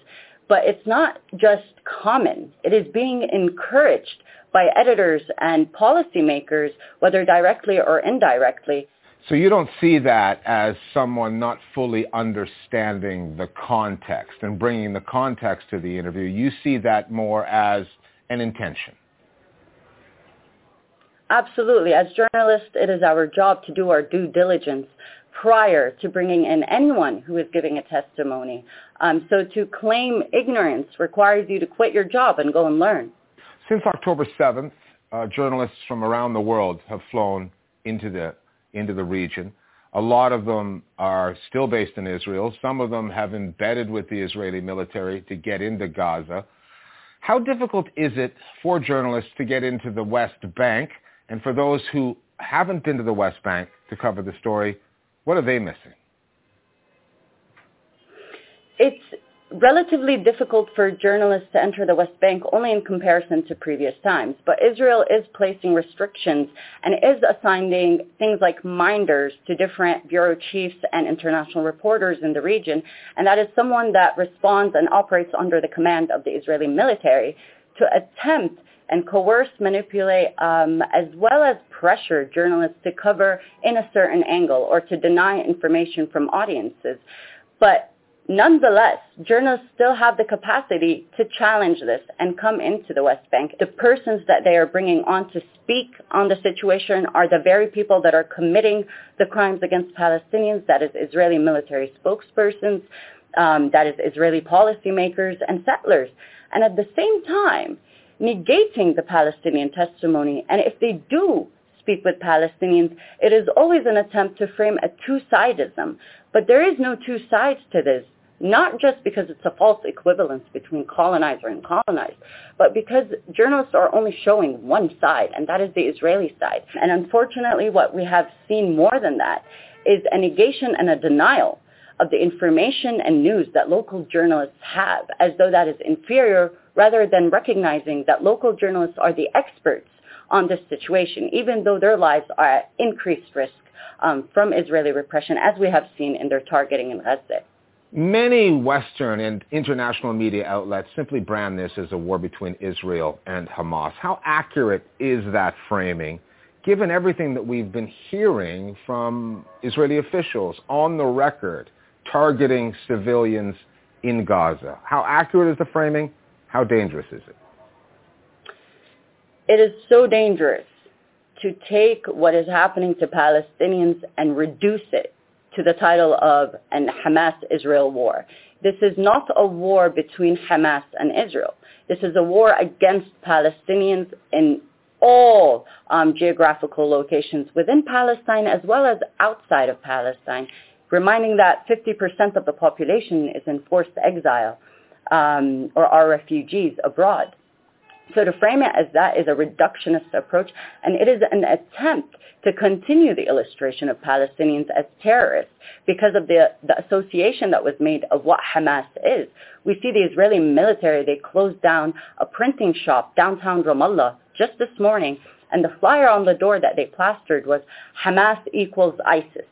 But it's not just common. It is being encouraged by editors and policymakers, whether directly or indirectly. So you don't see that as someone not fully understanding the context and bringing the context to the interview. You see that more as an intention. Absolutely. As journalists, it is our job to do our due diligence prior to bringing in anyone who is giving a testimony. Um, so to claim ignorance requires you to quit your job and go and learn. Since October 7th, uh, journalists from around the world have flown into the, into the region. A lot of them are still based in Israel. Some of them have embedded with the Israeli military to get into Gaza. How difficult is it for journalists to get into the West Bank? And for those who haven't been to the West Bank to cover the story, what are they missing? It's relatively difficult for journalists to enter the West Bank only in comparison to previous times. But Israel is placing restrictions and is assigning things like minders to different bureau chiefs and international reporters in the region. And that is someone that responds and operates under the command of the Israeli military to attempt and coerce, manipulate, um, as well as pressure journalists to cover in a certain angle or to deny information from audiences. But Nonetheless, journalists still have the capacity to challenge this and come into the West Bank. The persons that they are bringing on to speak on the situation are the very people that are committing the crimes against Palestinians, that is Israeli military spokespersons, um, that is Israeli policymakers and settlers. And at the same time, negating the Palestinian testimony. And if they do speak with Palestinians, it is always an attempt to frame a two-sidism. But there is no two sides to this not just because it's a false equivalence between colonizer and colonized, but because journalists are only showing one side, and that is the Israeli side. And unfortunately, what we have seen more than that is a negation and a denial of the information and news that local journalists have, as though that is inferior, rather than recognizing that local journalists are the experts on this situation, even though their lives are at increased risk um, from Israeli repression, as we have seen in their targeting in Gaza. Many Western and international media outlets simply brand this as a war between Israel and Hamas. How accurate is that framing, given everything that we've been hearing from Israeli officials on the record targeting civilians in Gaza? How accurate is the framing? How dangerous is it? It is so dangerous to take what is happening to Palestinians and reduce it to the title of an Hamas-Israel war. This is not a war between Hamas and Israel. This is a war against Palestinians in all um, geographical locations within Palestine as well as outside of Palestine, reminding that 50% of the population is in forced exile um, or are refugees abroad. So to frame it as that is a reductionist approach, and it is an attempt to continue the illustration of Palestinians as terrorists because of the, the association that was made of what Hamas is. We see the Israeli military, they closed down a printing shop downtown Ramallah just this morning, and the flyer on the door that they plastered was Hamas equals ISIS.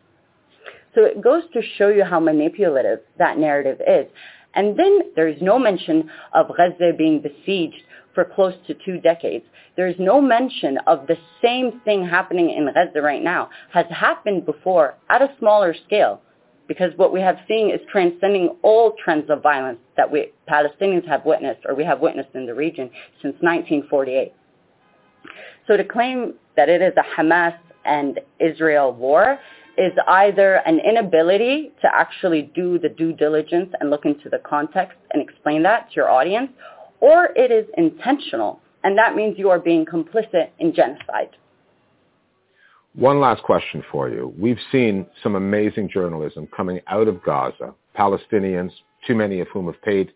So it goes to show you how manipulative that narrative is. And then there is no mention of Gaza being besieged for close to two decades. There's no mention of the same thing happening in Gaza right now has happened before at a smaller scale because what we have seen is transcending all trends of violence that we Palestinians have witnessed or we have witnessed in the region since 1948. So to claim that it is a Hamas and Israel war is either an inability to actually do the due diligence and look into the context and explain that to your audience, or it is intentional, and that means you are being complicit in genocide. One last question for you. We've seen some amazing journalism coming out of Gaza, Palestinians, too many of whom have paid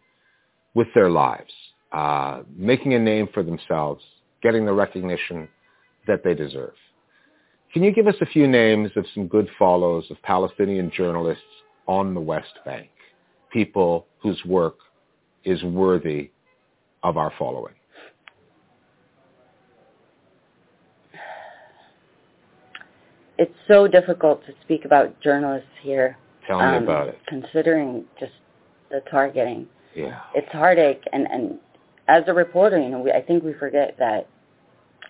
with their lives, uh, making a name for themselves, getting the recognition that they deserve. Can you give us a few names of some good follows of Palestinian journalists on the West Bank, people whose work is worthy of our following? It's so difficult to speak about journalists here. Tell um, about it. Considering just the targeting. Yeah. It's heartache and, and as a reporter, you know, we, I think we forget that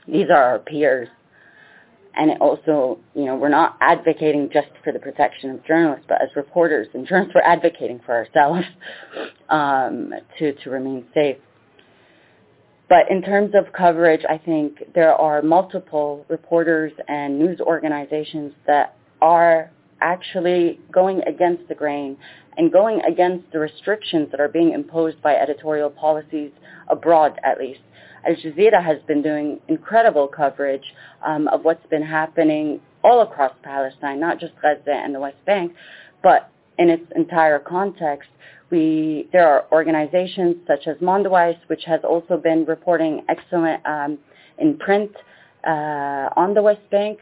these are our peers. And it also, you know, we're not advocating just for the protection of journalists, but as reporters and journalists, we're advocating for ourselves um, to, to remain safe. But in terms of coverage, I think there are multiple reporters and news organizations that are actually going against the grain and going against the restrictions that are being imposed by editorial policies abroad at least. Al Jazeera has been doing incredible coverage um, of what's been happening all across Palestine, not just Gaza and the West Bank, but in its entire context. We, there are organizations such as Mondoweiss, which has also been reporting excellent um, in print uh, on the West Bank.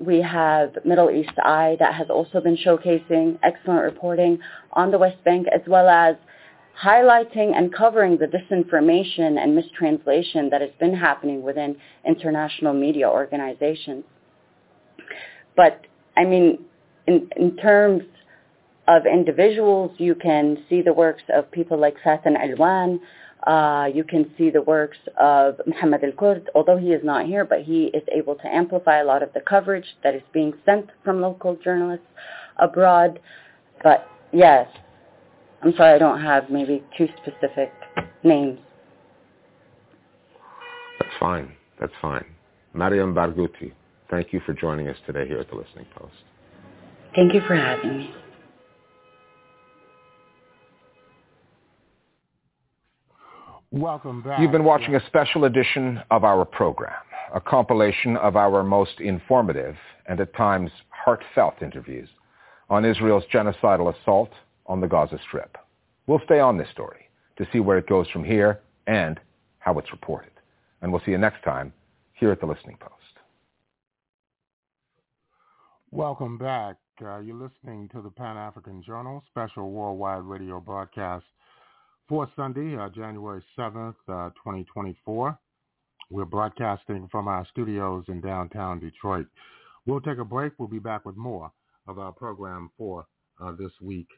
We have Middle East Eye that has also been showcasing excellent reporting on the West Bank, as well as highlighting and covering the disinformation and mistranslation that has been happening within international media organizations. But I mean, in, in terms of individuals, you can see the works of people like Faten Alwan. Uh, you can see the works of Muhammad al-Kurd, although he is not here, but he is able to amplify a lot of the coverage that is being sent from local journalists abroad. But yes, I'm sorry I don't have maybe two specific names. That's fine. That's fine. Mariam Barghouti, thank you for joining us today here at the Listening Post. Thank you for having me. Welcome back. You've been watching a special edition of our program, a compilation of our most informative and at times heartfelt interviews on Israel's genocidal assault on the Gaza Strip. We'll stay on this story to see where it goes from here and how it's reported. And we'll see you next time here at the Listening Post. Welcome back. Uh, you're listening to the Pan-African Journal special worldwide radio broadcast for Sunday, uh, January 7th, uh, 2024. We're broadcasting from our studios in downtown Detroit. We'll take a break. We'll be back with more of our program for uh, this week.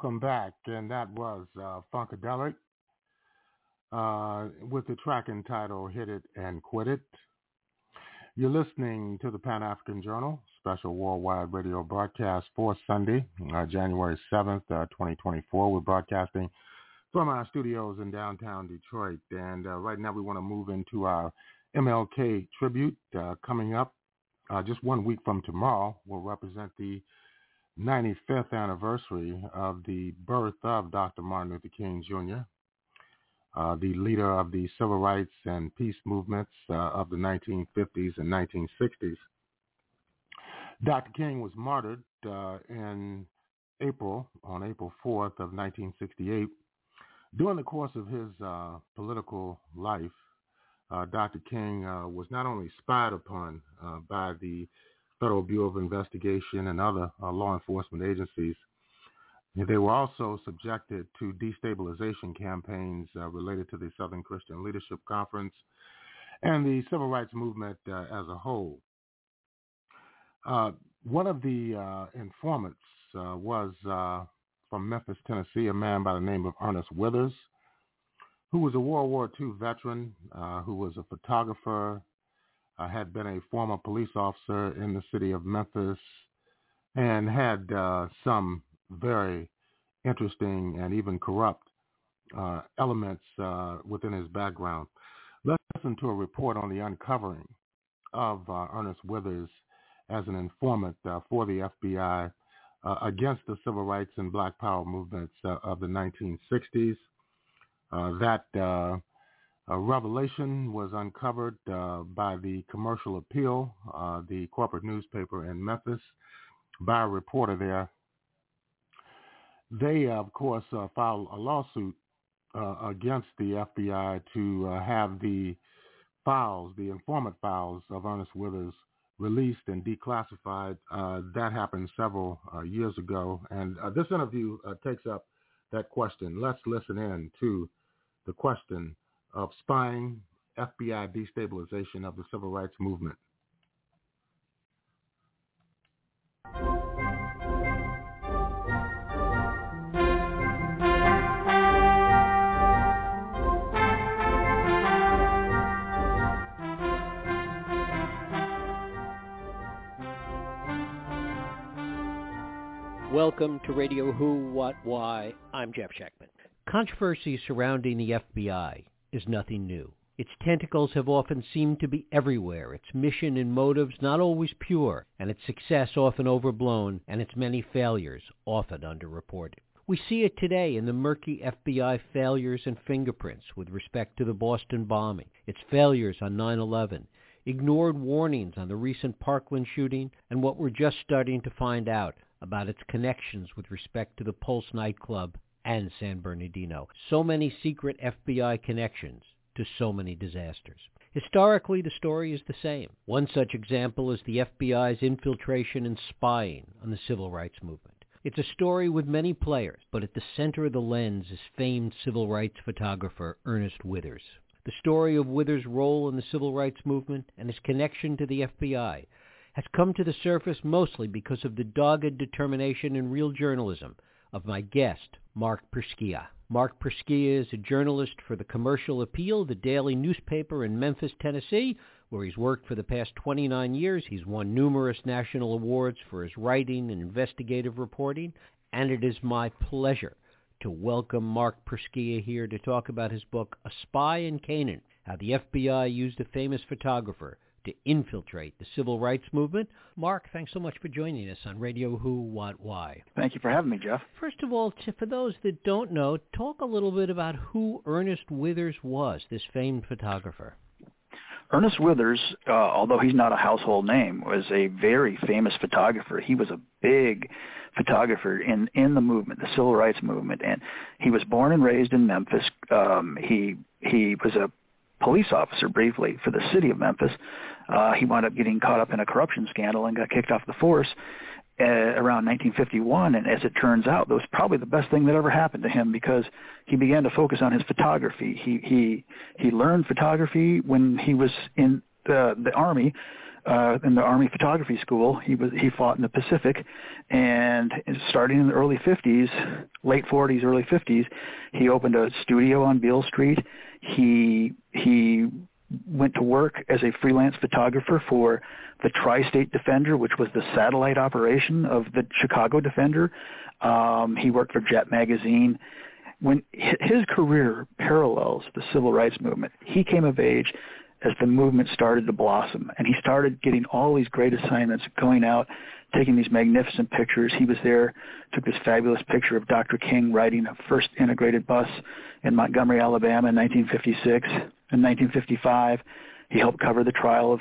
Welcome back, and that was uh, Funkadelic uh, with the track entitled Hit It and Quit It. You're listening to the Pan-African Journal, special worldwide radio broadcast for Sunday, uh, January 7th, uh, 2024. We're broadcasting from our studios in downtown Detroit. And uh, right now we want to move into our MLK tribute uh, coming up just one week from tomorrow We'll represent the 95th anniversary of the birth of Dr. Martin Luther King Jr., uh, the leader of the civil rights and peace movements uh, of the 1950s and 1960s. Dr. King was martyred uh, in April, on April 4th of 1968. During the course of his uh, political life, uh, Dr. King uh, was not only spied upon by the Federal Bureau of Investigation and other law enforcement agencies, they were also subjected to destabilization campaigns uh, related to the Southern Christian Leadership Conference and the civil rights movement uh, as a whole. Uh, one of the uh, informants uh, was uh, from Memphis, Tennessee, a man by the name of Ernest Withers, who was a World War II veteran, who was a photographer, had been a former police officer in the city of Memphis, and had some very interesting and even corrupt uh, elements uh, within his background. Let's listen to a report on the uncovering of uh, Ernest Withers as an informant uh, for the FBI uh, against the civil rights and black power movements uh, of the 1960s. that revelation was uncovered by the Commercial Appeal, the corporate newspaper in Memphis, by a reporter there they, of course, uh, filed a lawsuit uh, against the FBI to uh, have the files, the informant files of Ernest Withers released and declassified. Uh, that happened several uh, years ago. And uh, this interview takes up that question. Let's listen in to the question of spying, FBI destabilization of the civil rights movement. Welcome to Radio Who, What, Why. I'm Jeff Schechtman. Controversy surrounding the FBI is nothing new. Its tentacles have often seemed to be everywhere, its mission and motives not always pure, and its success often overblown, and its many failures often underreported. We see it today in the murky FBI failures and fingerprints with respect to the Boston bombing, its failures on 9-11, ignored warnings on the recent Parkland shooting, and what we're just starting to find out about its connections with respect to the Pulse nightclub and San Bernardino. So many secret FBI connections to so many disasters. Historically, the story is the same. One such example is the FBI's infiltration and spying on the civil rights movement. It's a story with many players, but at the center of the lens is famed civil rights photographer Ernest Withers. The story of Withers' role in the civil rights movement and his connection to the FBI has come to the surface mostly because of the dogged determination in real journalism of my guest, Marc Perrusquia. Marc Perrusquia is a journalist for the Commercial Appeal, the daily newspaper in Memphis, Tennessee, where he's worked for the past 29 years. He's won numerous national awards for his writing and investigative reporting, and it is my pleasure to welcome Marc Perrusquia here to talk about his book, A Spy in Canaan, how the FBI used a famous photographer to infiltrate the civil rights movement. Mark, thanks so much for joining us on Radio Who, What, Why. Thank you for having me, Jeff. First of all, for those that don't know, talk a little bit about who Ernest Withers was, this famed photographer. Ernest Withers, uh, although he's not a household name, was a very famous photographer. He was a big photographer in in the movement, the civil rights movement, and he was born and raised in Memphis. Um, he he was a police officer briefly for the city of Memphis. Uh, he wound up getting caught up in a corruption scandal and got kicked off the force uh, around 1951. And as it turns out, that was probably the best thing that ever happened to him because he began to focus on his photography. He he he learned photography when he was in the the army. uh, in the Army Photography School. He was he fought in the Pacific, and starting in the early 50s, late 40s, early 50s, he opened a studio on Beale Street. He he went to work as a freelance photographer for the Tri-State Defender, which was the satellite operation of the Chicago Defender. Um, he worked for Jet Magazine. When his career parallels the civil rights movement, he came of age as the movement started to blossom. And he started getting all these great assignments, going out, taking these magnificent pictures. He was there, took this fabulous picture of Dr. King riding a first integrated bus in Montgomery, Alabama in 1956. In 1955, he helped cover the trial of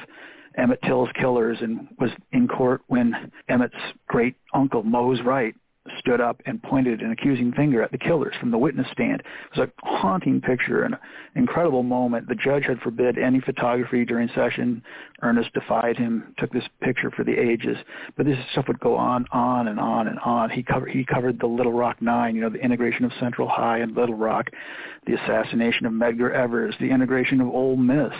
Emmett Till's killers and was in court when Emmett's great uncle, Mose Wright, stood up and pointed an accusing finger at the killers from the witness stand. It was a haunting picture an incredible moment. The judge had forbid any photography during session. Ernest defied him, took this picture for the ages. But this stuff would go on, on and on and on. He covered he covered the Little Rock Nine, you know, the integration of Central High and Little Rock, the assassination of Medgar Evers, the integration of Ole Miss,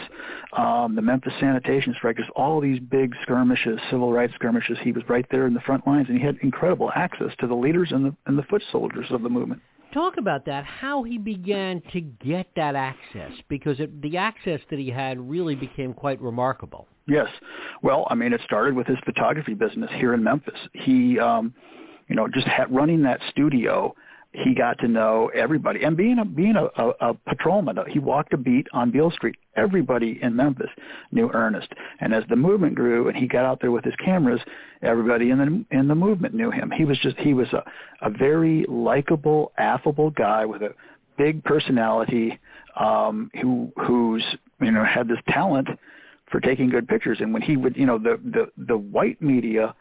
um, the Memphis sanitation strike, just all these big skirmishes, civil rights skirmishes. He was right there in the front lines, and he had incredible access to the leaders and the and the foot soldiers of the movement. Talk about that, how he began to get that access, because it, the access that he had really became quite remarkable. Yes. Well, I mean, it started with his photography business here in Memphis. He, um, you know, just had, running that studio he got to know everybody. And being a being a, a, a patrolman, he walked a beat on Beale Street. Everybody in Memphis knew Ernest. And as the movement grew, and he got out there with his cameras, everybody in the in the movement knew him. He was just he was a a very likable, affable guy with a big personality, um, who who's you know had this talent for taking good pictures. And when he would, you know, the the the white media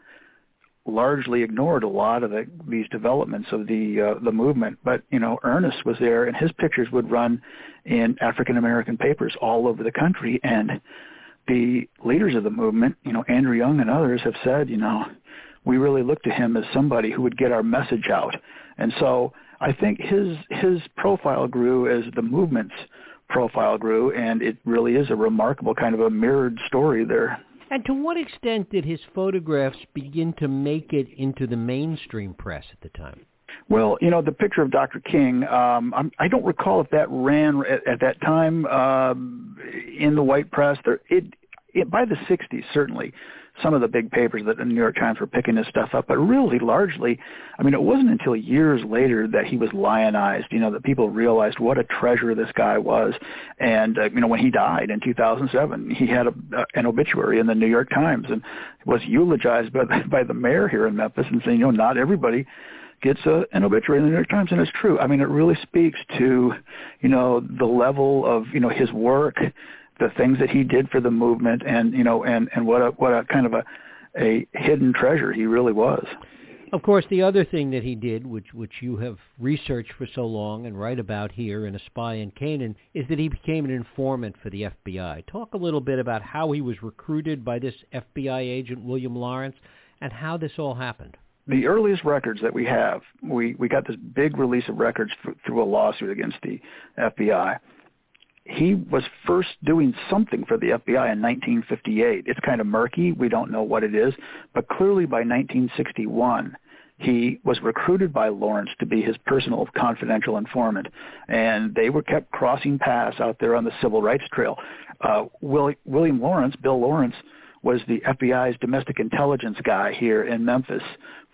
largely ignored a lot of the, these developments of the uh, the movement. But you know, Ernest was there, and his pictures would run in African American papers all over the country. And the leaders of the movement, you know, Andrew Young and others, have said, you know, we really look to him as somebody who would get our message out. And so I think his his profile grew as the movement's profile grew, and it really is a remarkable kind of a mirrored story there. And to what extent did his photographs begin to make it into the mainstream press at the time? Well, you know, the picture of Dr. King, um, I'm, I don't recall if that ran at, at that time uh, in the white press. There, it, it, by the 60s, certainly, some of the big papers that the New York Times were picking this stuff up, but really largely, I mean, it wasn't until years later that he was lionized, you know, that people realized what a treasure this guy was. And, uh, you know, when he died in 2007, he had a, uh, an obituary in the New York Times and was eulogized by, by the mayor here in Memphis and saying, you know, not everybody gets a, an obituary in the New York Times, and it's true. I mean, it really speaks to, you know, the level of, you know, his work the things that he did for the movement and you know and and what a what a kind of a a hidden treasure he really was. Of course the other thing that he did which which you have researched for so long and write about here in a spy in canaan is that he became an informant for the fbi talk a little bit about how he was recruited by this fbi agent william lawrence and how this all happened. The earliest records that we have we we got this big release of records through a lawsuit against the fbi he was first doing something for the FBI in 1958. It's kind of murky. We don't know what it is. But clearly by 1961, he was recruited by Lawrence to be his personal confidential informant. And they were kept crossing paths out there on the civil rights trail. Uh, William Lawrence, Bill Lawrence, was the FBI's domestic intelligence guy here in Memphis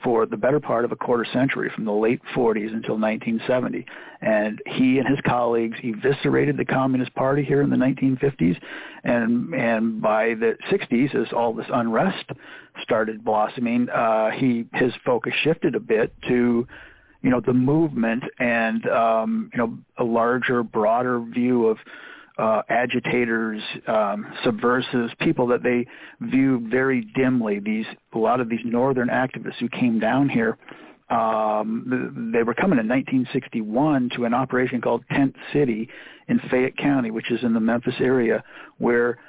for the better part of a quarter century, from the late 40s until 1970. And he and his colleagues eviscerated the Communist Party here in the 1950s. And, and by the 60s, as all this unrest started blossoming, uh, he, his focus shifted a bit to you know the movement and um, you know a larger, broader view of uh, agitators, um, subversives, people that they view very dimly. These a lot of these northern activists who came down here. Um, they were coming in 1961 to an operation called Tent City in Fayette County, which is in the Memphis area, where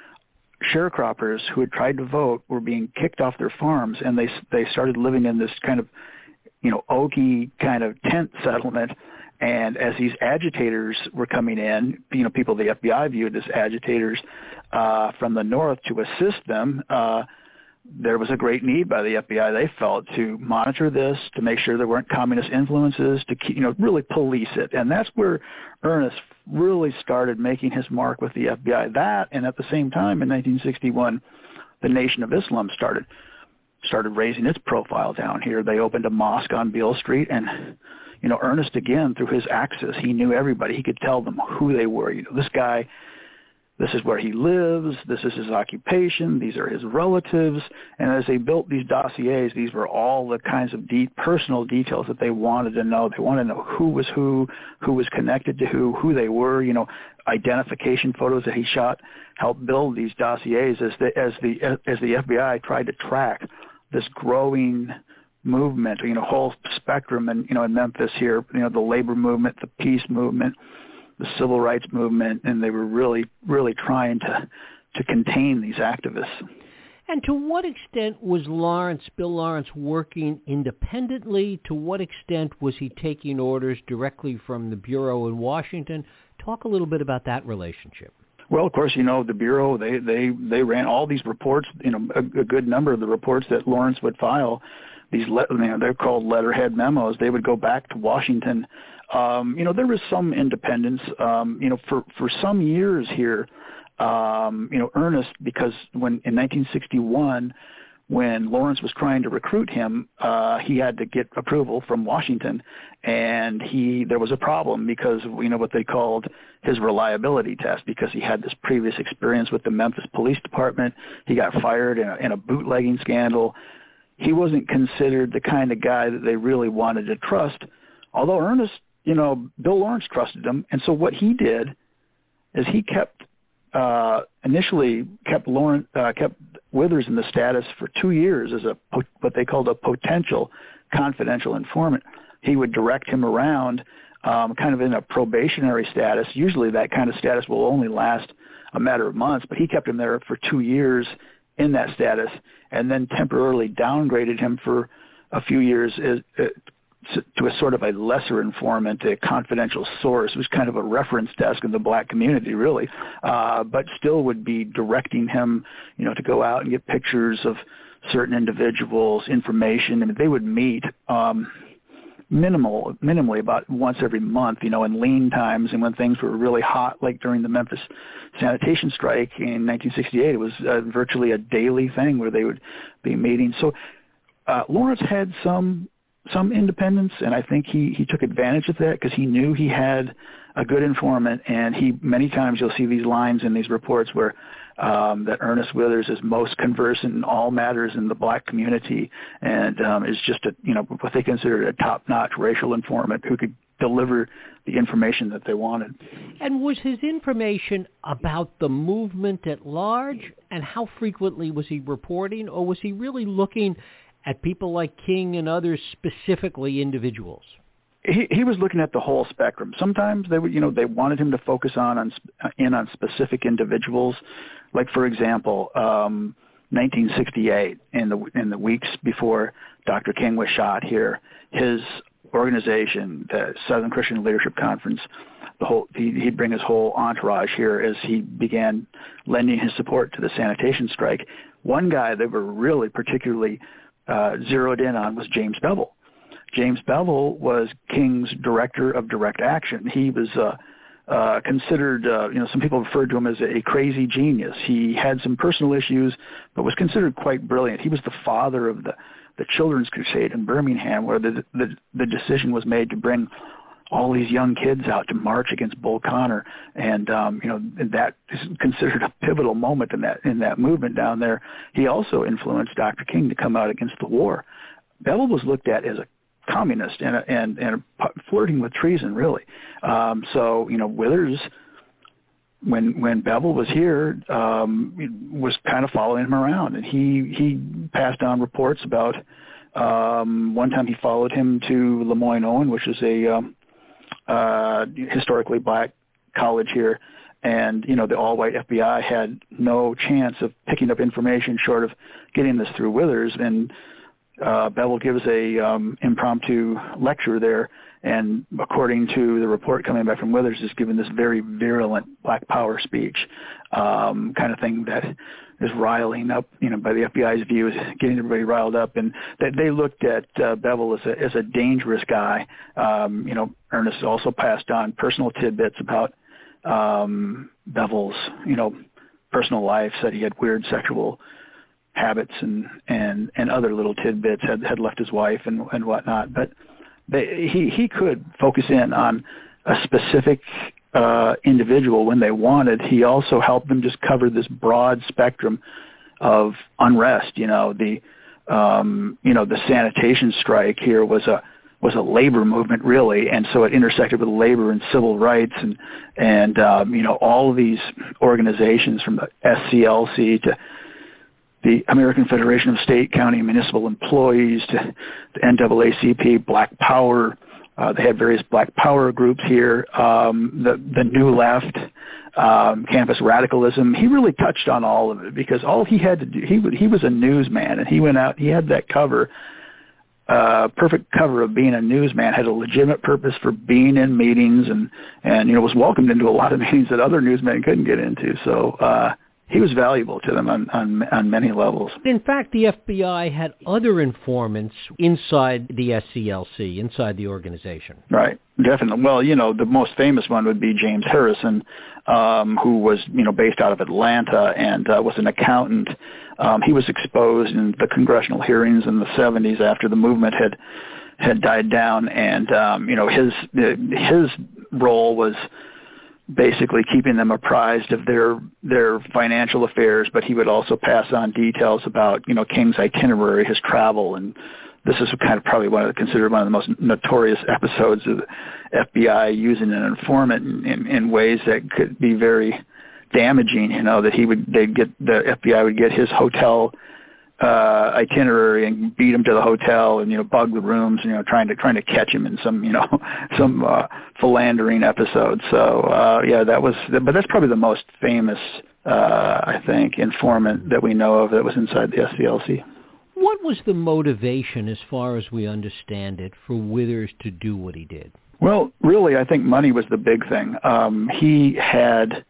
sharecroppers who had tried to vote were being kicked off their farms, and they they started living in this kind of you know oaky kind of tent settlement And as these agitators were coming in, you know, people the FBI viewed as agitators uh, from the north to assist them. Uh, there was a great need by the FBI, they felt, to monitor this, to make sure there weren't communist influences, to keep, you know really police it. And that's where Ernest really started making his mark with the FBI. That, and at the same time, in 1961, the Nation of Islam started started raising its profile down here. They opened a mosque on Beale Street, and you know Ernest again through his access, he knew everybody. He could tell them who they were. You know, this guy this is where he lives, this is his occupation, these are his relatives, and as they built these dossiers, these were all the kinds of deep personal details that they wanted to know. They wanted to know who was who, who was connected to who, who they were, you know, identification photos that he shot helped build these dossiers as the as the as the FBI tried to track this growing movement, you know, whole spectrum and you know in Memphis here, you know, the labor movement, the peace movement, the civil rights movement, and they were really, really trying to to contain these activists. And to what extent was Lawrence, Bill Lawrence, working independently? To what extent was he taking orders directly from the Bureau in Washington? Talk a little bit about that relationship. Well, of course, you know the bureau. They they they ran all these reports. You know, a, a good number of the reports that Lawrence would file. These le- you know, they're called letterhead memos. They would go back to Washington um, you know, there was some independence. Um, you know, for for some years here, um, you know, Ernest, because when in 1961, when Lawrence was trying to recruit him, uh, he had to get approval from Washington, and he there was a problem because you know what they called his reliability test because he had this previous experience with the Memphis Police Department. He got fired in a, in a bootlegging scandal. He wasn't considered the kind of guy that they really wanted to trust. Although Ernest you know, Bill Lawrence trusted him, and so what he did is he kept uh, initially kept Lawrence uh, kept Withers in the status for two years as a what they called a potential confidential informant. He would direct him around, um, kind of in a probationary status. Usually, that kind of status will only last a matter of months, but he kept him there for two years in that status, and then temporarily downgraded him for a few years as, uh, to a sort of a lesser informant, a confidential source, was kind of a reference desk in the black community, really, uh, but still would be directing him, you know, to go out and get pictures of certain individuals, information. I mean, they would meet um, minimal, minimally about once every month, you know, in lean times and when things were really hot, like during the Memphis sanitation strike in 1968. It was uh, virtually a daily thing where they would be meeting. So uh, Lawrence had some some independence, and I think he he took advantage of that because he knew he had a good informant, and he many times you'll see these lines in these reports where um, that Ernest Withers is most conversant in all matters in the black community, and um, is just a you know what they considered a top-notch racial informant who could deliver the information that they wanted. And was his information about the movement at large, and how frequently was he reporting, or was he really looking at people like King and others, specifically individuals? He, he was looking at the whole spectrum. Sometimes they would, you know, they wanted him to focus on, on in on specific individuals, like for example, um, 1968, in the in the weeks before Dr. King was shot here, his organization, the Southern Christian Leadership Conference, the whole he, he'd bring his whole entourage here as he began lending his support to the sanitation strike. One guy they were really particularly uh, zeroed in on was James Bevel. James Bevel was King's director of direct action. He was uh, uh, considered, uh, you know, some people referred to him as a crazy genius. He had some personal issues, but was considered quite brilliant. He was the father of the the Children's Crusade in Birmingham, where the the, the decision was made to bring all these young kids out to march against Bull Connor, and um, you know that is considered a pivotal moment in that in that movement down there. He also influenced Dr. King to come out against the war. Bevel was looked at as a communist and and and flirting with treason, really. Um, so you know Withers, when when Bevel was here, um, was kind of following him around, and he he passed on reports about. Um, one time he followed him to Lemoyne-Owen, which is a um, uh, historically black college here, and you know the all-white FBI had no chance of picking up information short of getting this through Withers, and uh, Bevel gives a um, impromptu lecture there, and according to the report coming back from Withers, is given this very virulent Black Power speech, um, kind of thing that is riling up, you know, by the FBI's view, is getting everybody riled up, and they, they looked at uh, Bevel as a as a dangerous guy. Um, you know, Ernest also passed on personal tidbits about um, Bevel's, you know, personal life. Said he had weird sexual habits and and and other little tidbits. Had had left his wife and and whatnot, but they, he he could focus in on a specific uh, individual when they wanted. He also helped them just cover this broad spectrum of unrest. You know, the um, you know the sanitation strike here was a was a labor movement really, and so it intersected with labor and civil rights and and um, you know all of these organizations from the SCLC to the American Federation of State, County, and Municipal Employees to the NAACP, Black Power, uh, they had various Black Power groups here, um, the the New Left, um, campus radicalism. He really touched on all of it because all he had to do he he was a newsman and he went out he had that cover, uh, perfect cover of being a newsman. Had a legitimate purpose for being in meetings and and you know was welcomed into a lot of meetings that other newsmen couldn't get into. So. uh he was valuable to them on, on on many levels. In fact, the FBI had other informants inside the SCLC, inside the organization. Right, definitely. Well, you know, the most famous one would be James Harrison, um, who was you know based out of Atlanta and uh, was an accountant. Um, he was exposed in the congressional hearings in the 70s after the movement had had died down, and um, you know his his role was basically keeping them apprised of their their financial affairs, but he would also pass on details about you know King's itinerary, his travel, and this is kind of probably one of the, considered one of the most notorious episodes of FBI using an informant in, in, in ways that could be very damaging. You know that he would they'd get the FBI would get his hotel uh itinerary and beat him to the hotel and you know bug the rooms and you know trying to trying to catch him in some you know some uh philandering episode. So uh yeah that was but that's probably the most famous uh i think informant that we know of that was inside the SCLC what was the motivation as far as we understand it for Withers to do what he did? Well really i think money was the big thing. Um he had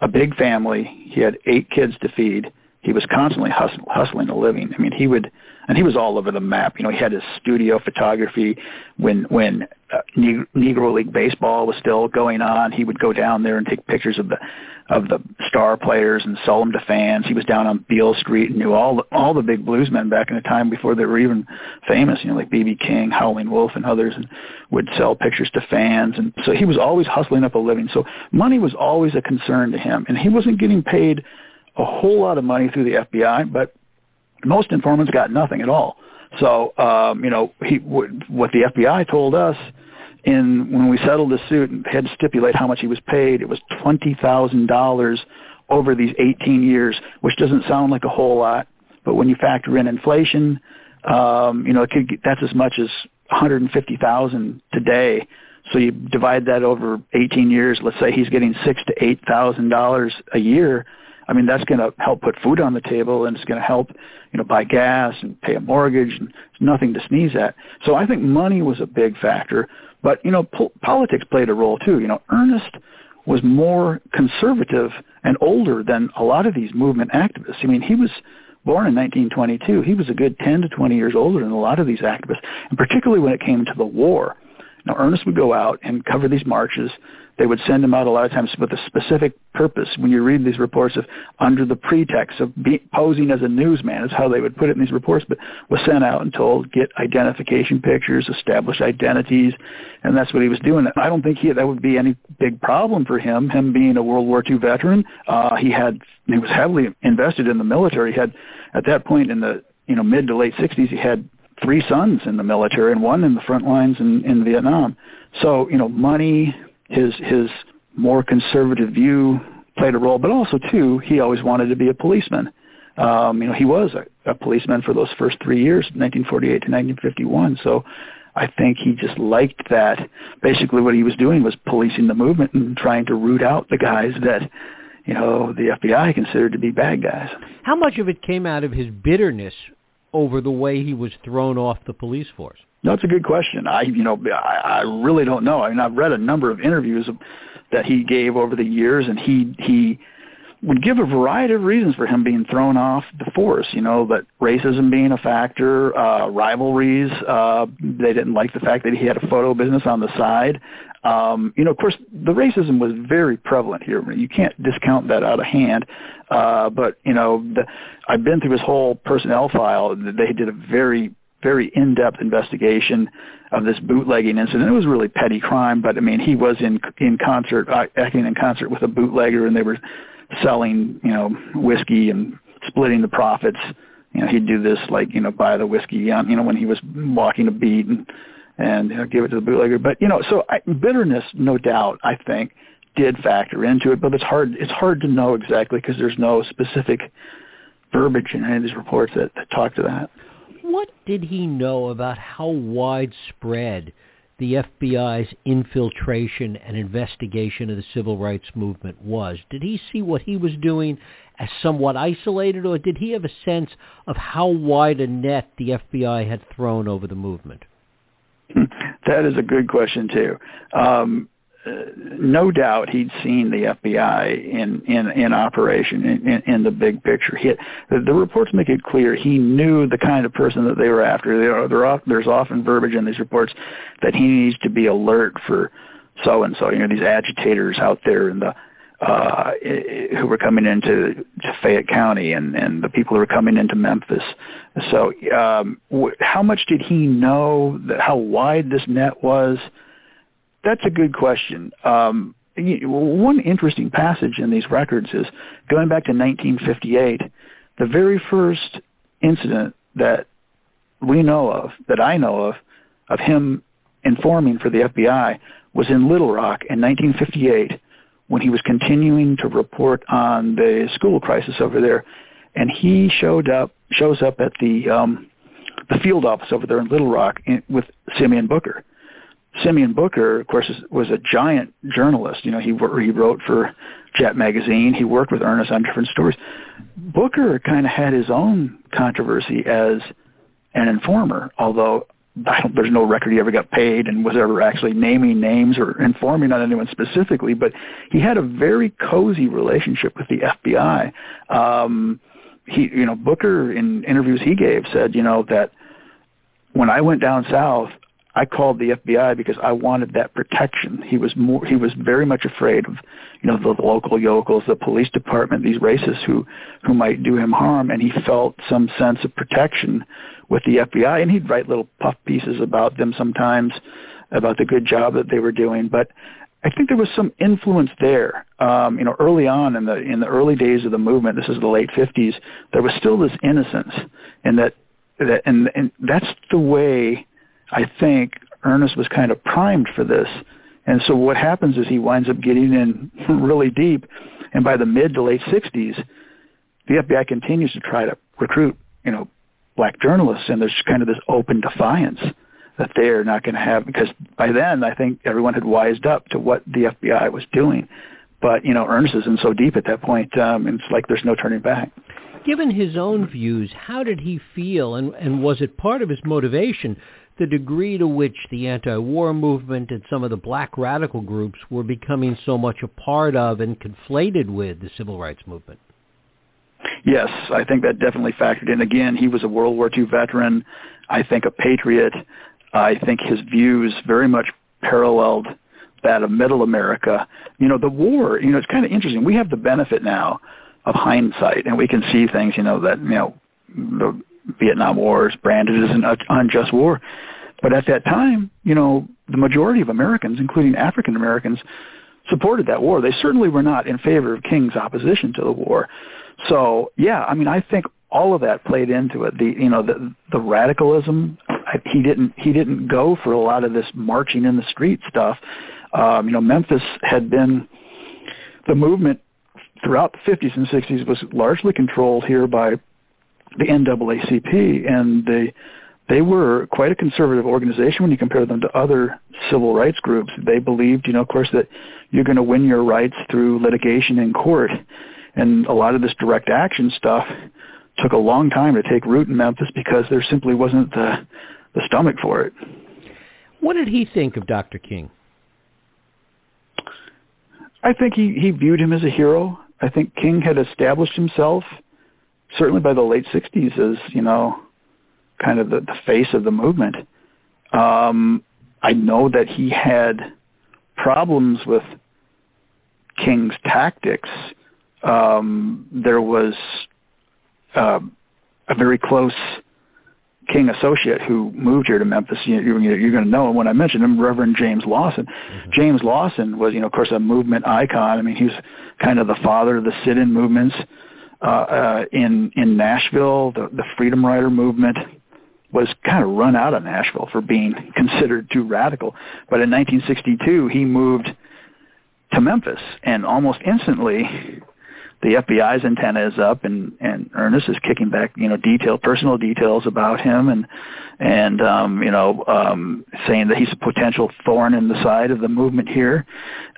a big family. He had eight kids to feed he was constantly hustling, hustling a living. I mean, he would, and he was all over the map. You know, he had his studio photography when when uh, Negro League baseball was still going on. He would go down there and take pictures of the of the star players and sell them to fans. He was down on Beale Street and knew all the, all the big bluesmen back in the time before they were even famous. You know, like B.B. King, Howlin' Wolf, and others, and would sell pictures to fans. And so he was always hustling up a living. So money was always a concern to him, and he wasn't getting paid a whole lot of money through the FBI, but most informants got nothing at all. So, um, you know, he, what the FBI told us in when we settled the suit and had to stipulate how much he was paid, it was twenty thousand dollars over these 18 years, which doesn't sound like a whole lot, but when you factor in inflation, um, you know, it could, get, that's as much as 150,000 today. So you divide that over 18 years. Let's say he's getting six to eight thousand dollars a year. I mean, that's going to help put food on the table and it's going to help, you know, buy gas and pay a mortgage and it's nothing to sneeze at. So I think money was a big factor, but, you know, po- politics played a role too. You know, Ernest was more conservative and older than a lot of these movement activists. I mean, he was born in 1922. He was a good 10 to 20 years older than a lot of these activists, and particularly when it came to the war. Now, Ernest would go out and cover these marches they would send him out a lot of times with a specific purpose. When you read these reports of under the pretext of be, posing as a newsman, is how they would put it in these reports, but was sent out and told get identification pictures, establish identities, and that's what he was doing. I don't think he that would be any big problem for him. Him being a World War II veteran, uh, he had he was heavily invested in the military. He had at that point in the you know mid to late 60s, he had three sons in the military and one in the front lines in, in Vietnam. So, you know, money, his his more conservative view played a role, but also too he always wanted to be a policeman. Um, you know, he was a, a policeman for those first three years, 1948 to 1951. So I think he just liked that. Basically, what he was doing was policing the movement and trying to root out the guys that you know the FBI considered to be bad guys. How much of it came out of his bitterness over the way he was thrown off the police force? No, it's a good question. I, you know, I, I really don't know. I mean, I've read a number of interviews that he gave over the years, and he he would give a variety of reasons for him being thrown off the force. You know, that racism being a factor, uh, rivalries. Uh, they didn't like the fact that he had a photo business on the side. Um, you know, of course, the racism was very prevalent here. You can't discount that out of hand. Uh, but you know, the, I've been through his whole personnel file. They did a very very in-depth investigation of this bootlegging incident. It was really petty crime, but I mean, he was in in concert, uh, acting in concert with a bootlegger, and they were selling, you know, whiskey and splitting the profits. You know, he'd do this like, you know, buy the whiskey on, you know, when he was walking a beat and, and you know, give it to the bootlegger. But, you know, so I, bitterness, no doubt, I think, did factor into it, but it's hard, it's hard to know exactly because there's no specific verbiage in any of these reports that, that talk to that. What did he know about how widespread the FBI's infiltration and investigation of the civil rights movement was. Did he see what he was doing as somewhat isolated, or did he have a sense of how wide a net the FBI had thrown over the movement? That is a good question too. Um, no doubt he'd seen the FBI in in, in operation in, in, in the big picture. He, the, the reports make it clear he knew the kind of person that they were after. There are, there's often verbiage in these reports that he needs to be alert for so and so. You know, these agitators out there in the uh, who were coming into to Fayette County and, and the people who were coming into Memphis. So, um, wh- how much did he know that how wide this net was? That's a good question. Um, one interesting passage in these records is going back to 1958, the very first incident that we know of, that I know of, of him informing for the FBI was in Little Rock in 1958 when he was continuing to report on the school crisis over there. And he showed up, shows up at the, um, the field office over there in Little Rock in, with Simeon Booker. Simeon Booker, of course, was a giant journalist. You know, he he wrote for Jet magazine. He worked with Ernest on different stories. Booker kind of had his own controversy as an informer, although there's no record he ever got paid and was ever actually naming names or informing on anyone specifically. But he had a very cozy relationship with the FBI. Um, he, you know, Booker in interviews he gave said, you know, that when I went down south, I called the FBI because I wanted that protection. He was more he was very much afraid of, you know, the, the local yokels, the police department, these racists who who might do him harm and he felt some sense of protection with the FBI and he'd write little puff pieces about them sometimes about the good job that they were doing, but I think there was some influence there. Um, you know, early on in the in the early days of the movement, this is the late 50s, there was still this innocence and that that and and that's the way I think Ernest was kind of primed for this. And so what happens is he winds up getting in really deep. And by the mid to late 60s, the FBI continues to try to recruit, you know, black journalists. And there's kind of this open defiance that they're not going to have because by then I think everyone had wised up to what the FBI was doing. But, you know, Ernest is in so deep at that point, um, it's like there's no turning back. Given his own views, how did he feel, and, and was it part of his motivation the degree to which the anti-war movement and some of the black radical groups were becoming so much a part of and conflated with the civil rights movement. Yes, I think that definitely factored in. Again, he was a World War II veteran. I think a patriot. I think his views very much paralleled that of Middle America. You know, the war. You know, it's kind of interesting. We have the benefit now of hindsight, and we can see things. You know that you know the Vietnam War is branded as an unjust war. But at that time, you know, the majority of Americans, including African Americans, supported that war. They certainly were not in favor of King's opposition to the war. So, yeah, I mean, I think all of that played into it. The you know the the radicalism. He didn't he didn't go for a lot of this marching in the street stuff. Um, you know, Memphis had been the movement throughout the 50s and 60s was largely controlled here by the NAACP, and they they were quite a conservative organization when you compare them to other civil rights groups. They believed, you know, of course, that you're going to win your rights through litigation in court, and a lot of this direct action stuff took a long time to take root in Memphis because there simply wasn't the the stomach for it. What did he think of Dr. King? I think he, he viewed him as a hero. I think King had established himself, certainly by the late 60s, as, you know, kind of the, the face of the movement. Um, I know that he had problems with King's tactics. Um, there was uh, a very close King associate who moved here to Memphis. You, you, you're going to know him when I mention him, Reverend James Lawson. Mm-hmm. James Lawson was, you know, of course, a movement icon. I mean, he was kind of the father of the sit-in movements uh, uh, in in Nashville. The, the Freedom Rider movement was kind of run out of Nashville for being considered too radical. But in 1962, he moved to Memphis, and almost instantly the FBI's antenna is up and and Ernest is kicking back you know detailed personal details about him and and um you know um saying that he's a potential thorn in the side of the movement here.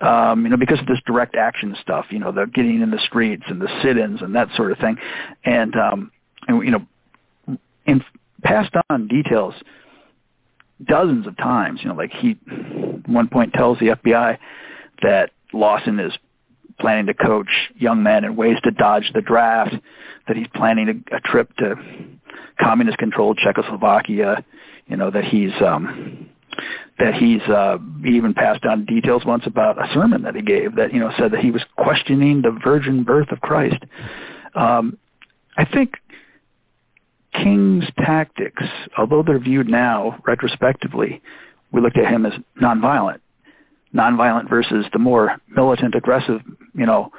Um you know because of this direct action stuff you know the getting in the streets and the sit-ins and that sort of thing. And um and you know in passed on details dozens of times. You know like he one point tells the FBI that Lawson is planning to coach young men in ways to dodge the draft, that he's planning a, a trip to communist-controlled Czechoslovakia, you know, that he's um, that he's uh, even passed on details once about a sermon that he gave that you know said that he was questioning the virgin birth of Christ. Um, I think King's tactics, although they're viewed now retrospectively, we looked at him as nonviolent nonviolent versus the more militant, aggressive, you know,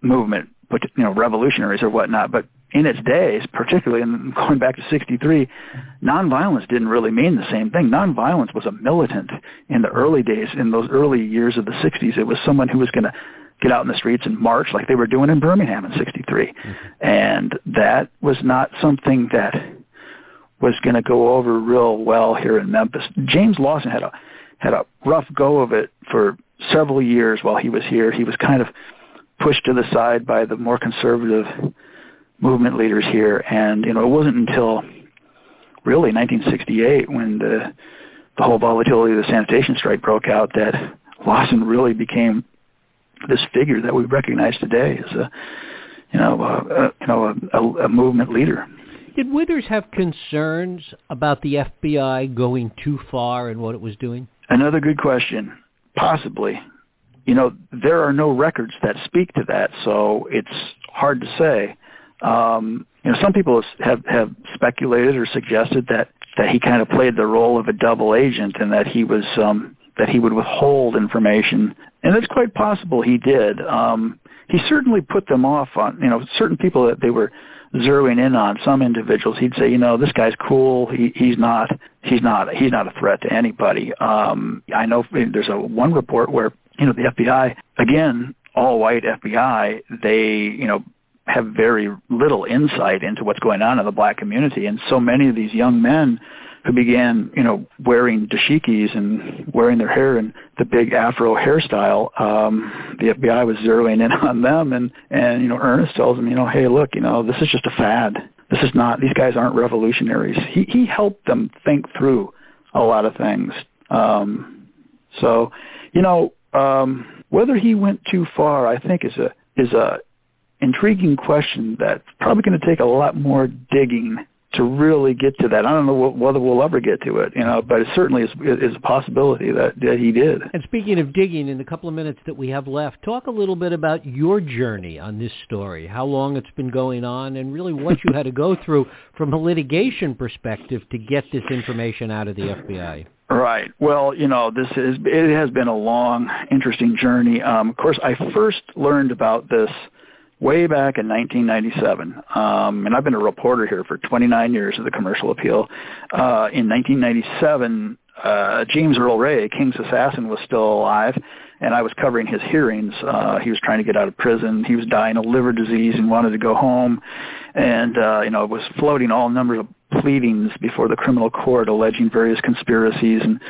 movement, but you know, revolutionaries or whatnot. But in its days, particularly in going back to 63, nonviolence didn't really mean the same thing. Nonviolence was a militant in the early days, in those early years of the 60s. It was someone who was going to get out in the streets and march like they were doing in Birmingham in 63. Mm-hmm. And that was not something that was going to go over real well here in Memphis. James Lawson had a had a rough go of it for several years while he was here. He was kind of pushed to the side by the more conservative movement leaders here, and you know it wasn't until really 1968 when the the whole volatility of the sanitation strike broke out that Lawson really became this figure that we recognize today as a you know a, a you know a, a movement leader. Did Withers have concerns about the FBI going too far in what it was doing? Another good question. Possibly. You know, there are no records that speak to that, so it's hard to say. Um, you know, some people have have speculated or suggested that that he kind of played the role of a double agent and that he was um, that he would withhold information, and it's quite possible he did. Um, he certainly put them off on you know certain people that they were zeroing in on some individuals, he'd say, you know, this guy's cool. He he's not he's not he's not a threat to anybody. Um, I know there's a one report where you know the FBI again all white FBI they you know have very little insight into what's going on in the black community, and so many of these young men who began, you know, wearing dashikis and wearing their hair in the big afro hairstyle, um, the FBI was zeroing in on them and, and, you know, Ernest tells them, you know, hey, look, you know, this is just a fad. This is not, these guys aren't revolutionaries. He, he helped them think through a lot of things. Um, so, you know, um, whether he went too far, I think is a, is a intriguing question that's probably going to take a lot more digging to really get to that. I don't know whether we'll ever get to it, you know, but it certainly is, is a possibility that, that he did. And speaking of digging, in the couple of minutes that we have left, talk a little bit about your journey on this story, how long it's been going on, and really what you had to go through from a litigation perspective to get this information out of the FBI. Right. Well, you know, this is it has been a long, interesting journey. Um, of course, I first learned about this way back in 1997, um, and I've been a reporter here for 29 years of the Commercial Appeal. Uh, in 1997, uh, James Earl Ray, King's assassin, was still alive, and I was covering his hearings. Uh, he was trying to get out of prison. He was dying of liver disease and wanted to go home, and uh, you know was floating all numbers of pleadings before the criminal court alleging various conspiracies and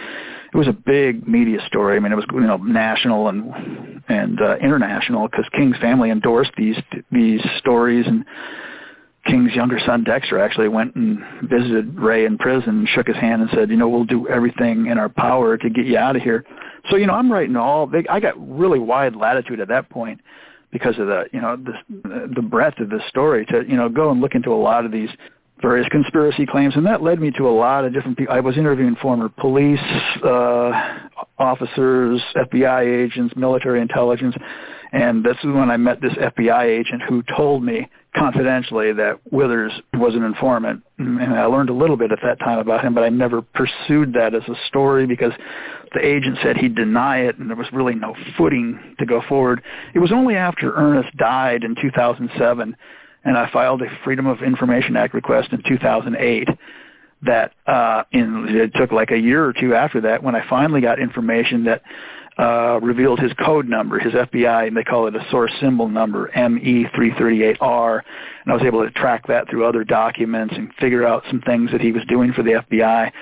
it was a big media story. I mean, it was you know national and and uh, international because King's family endorsed these these stories, and King's younger son Dexter actually went and visited Ray in prison, shook his hand, and said, you know, we'll do everything in our power to get you out of here. So you know, I'm writing all. They, I got really wide latitude at that point because of the you know the the breadth of this story to you know go and look into a lot of these various conspiracy claims, and that led me to a lot of different people. I was interviewing former police uh, officers, FBI agents, military intelligence, and this is when I met this FBI agent who told me confidentially that Withers was an informant. And I learned a little bit at that time about him, but I never pursued that as a story because the agent said he'd deny it and there was really no footing to go forward. It was only after Ernest died in 2007 and I filed a Freedom of Information Act request in 2008 that uh, in, it took like a year or two after that when I finally got information that uh, revealed his code number, his FBI, and they call it a source symbol number, ME338R. And I was able to track that through other documents and figure out some things that he was doing for the FBI.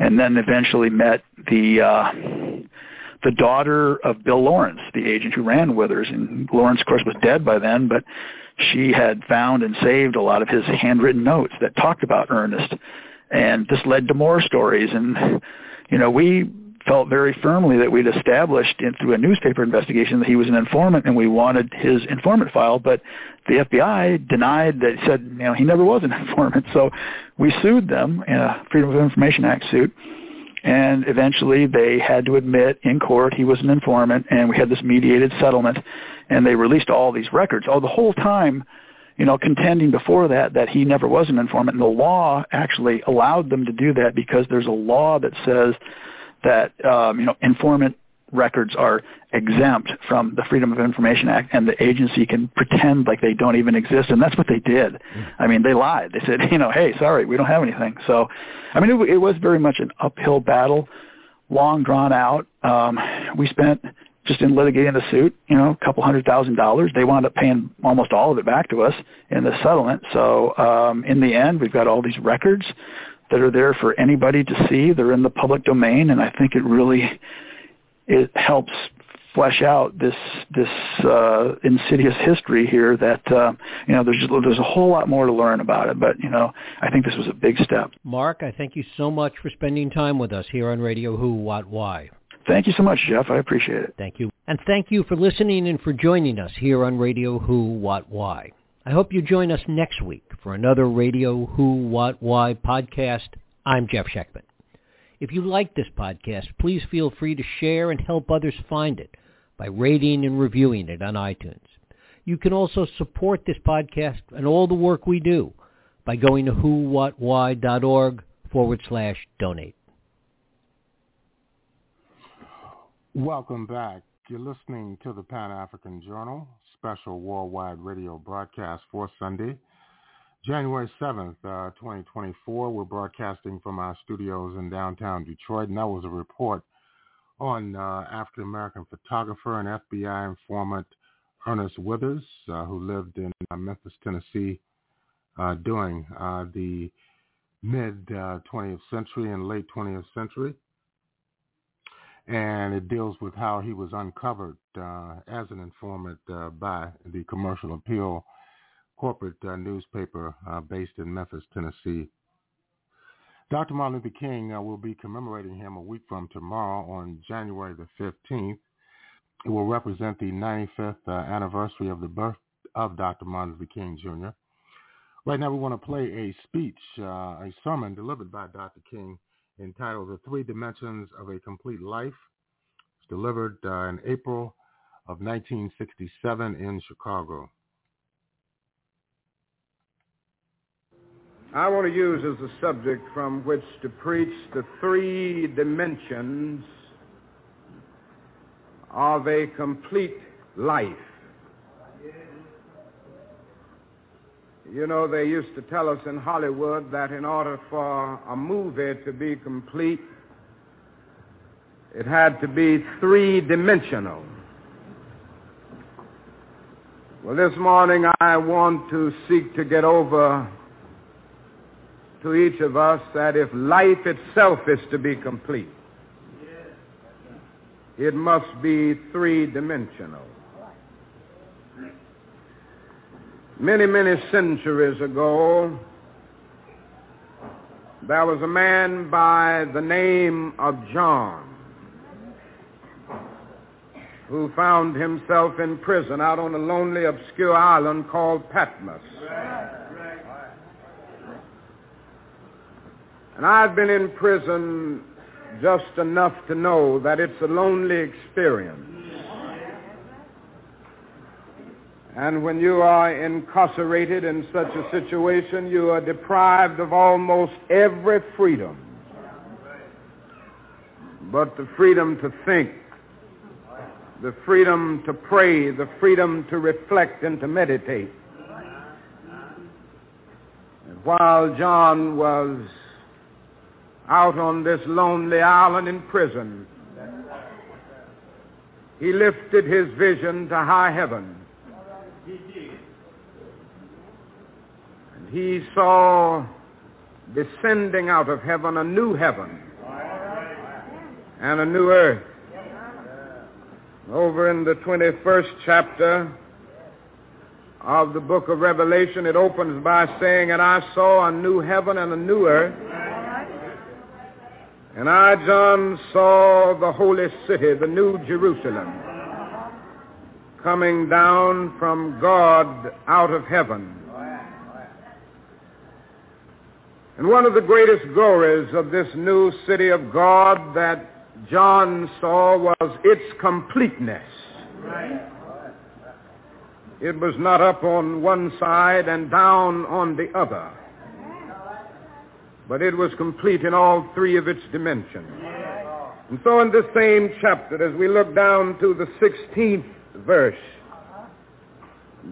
And then eventually met the uh, the daughter of Bill Lawrence, the agent who ran Withers. And Lawrence, of course, was dead by then, but she had found and saved a lot of his handwritten notes that talked about Ernest. And this led to more stories. And, you know, we felt very firmly that we'd established in, through a newspaper investigation that he was an informant and we wanted his informant file, but the FBI denied that, said, you know, he never was an informant. So we sued them in a Freedom of Information Act suit. And eventually they had to admit in court he was an informant and we had this mediated settlement and they released all these records. Oh, the whole time, you know, contending before that that he never was an informant. And the law actually allowed them to do that because there's a law that says that um, you know informant records are exempt from the Freedom of Information Act, and the agency can pretend like they don't even exist, and that's what they did. I mean, they lied. They said, you know, hey, sorry, we don't have anything. So, I mean, it, it was very much an uphill battle, long drawn out. Um, we spent just in litigating the suit, you know, a couple hundred thousand dollars. They wound up paying almost all of it back to us in the settlement. So um, in the end, we've got all these records that are there for anybody to see. They're in the public domain, and I think it really it helps flesh out this this uh, insidious history here that uh, you know there's just, there's a whole lot more to learn about it, but you know I think this was a big step. Marc, I thank you so much for spending time with us here on Radio Who What Why. Thank you so much, Jeff. I appreciate it. Thank you. And thank you for listening and for joining us here on Radio Who What Why. I hope you join us next week for another Radio Who What Why podcast. I'm Jeff Schechtman. If you like this podcast, please feel free to share and help others find it by rating and reviewing it on iTunes. You can also support this podcast and all the work we do by going to whowhatwhy.org forward slash donate. Welcome back. You're listening to the Pan-African Journal special worldwide radio broadcast for Sunday, January 7th, uh, 2024. We're broadcasting from our studios in downtown Detroit, and that was a report on uh, African-American photographer and FBI informant Ernest Withers, uh, who lived in uh, Memphis, Tennessee uh, during uh, the mid-20th century and late 20th century and it deals with how he was uncovered uh, as an informant uh, by the Commercial Appeal corporate uh, newspaper uh, based in Memphis, Tennessee. Dr. Martin Luther King uh, will be commemorating him a week from tomorrow on January the 15th. It will represent the 95th uh, anniversary of the birth of Dr. Martin Luther King Jr. Right now we want to play a speech, a sermon delivered by Dr. King entitled The Three Dimensions of a Complete Life. It's delivered uh, in April of 1967 in Chicago. I want to use as a subject from which to preach the three dimensions of a complete life. You know, they used to tell us in Hollywood that in order for a movie to be complete, it had to be three-dimensional. Well, this morning I want to seek to get over to each of us that if life itself is to be complete, it must be three-dimensional. Many, many centuries ago, there was a man by the name of John who found himself in prison out on a lonely, obscure island called Patmos. And I've been in prison just enough to know that it's a lonely experience. And when you are incarcerated in such a situation, you are deprived of almost every freedom. But the freedom to think, the freedom to pray, the freedom to reflect and to meditate. And while John was out on this lonely island in prison, he lifted his vision to high heaven. And he saw descending out of heaven a new heaven and a new earth. Over in the 21st chapter of the book of Revelation, it opens by saying, And I saw a new heaven and a new earth. And I, John, saw the holy city, the new Jerusalem, coming down from God out of heaven. And one of the greatest glories of this new city of God that John saw was its completeness. It was not up on one side and down on the other, but it was complete in all three of its dimensions. And so in this same chapter, as we look down to the 16th verse,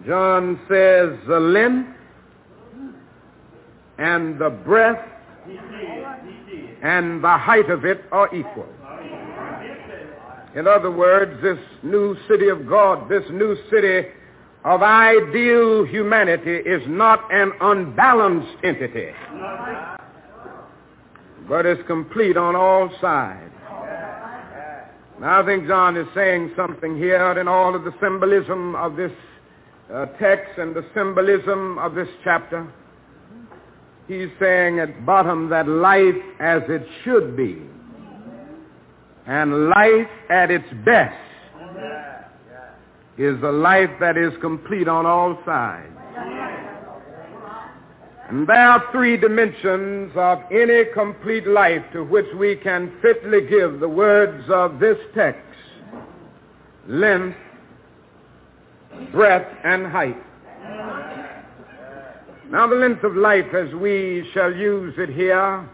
John says, the length and the breadth and the height of it are equal. In other words, this new city of God, this new city of ideal humanity is not an unbalanced entity, but is complete on all sides. Now, I think John is saying something here in all of the symbolism of this uh, text and the symbolism of this chapter. He's saying at bottom that life as it should be and life at its best is a life that is complete on all sides. And there are three dimensions of any complete life to which we can fitly give the words of this text. Length, breadth, and height. Now the length of life as we shall use it here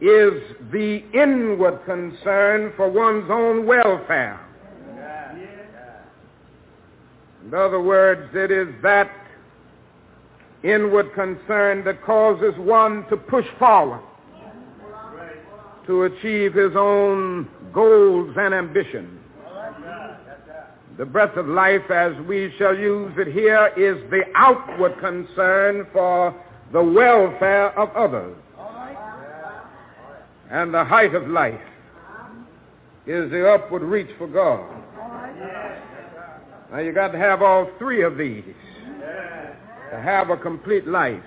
is the inward concern for one's own welfare. In other words, it is that inward concern that causes one to push forward to achieve his own goals and ambitions. The breath of life, as we shall use it here, is the outward concern for the welfare of others. And the height of life is the upward reach for God. Now you got to have all three of these to have a complete life.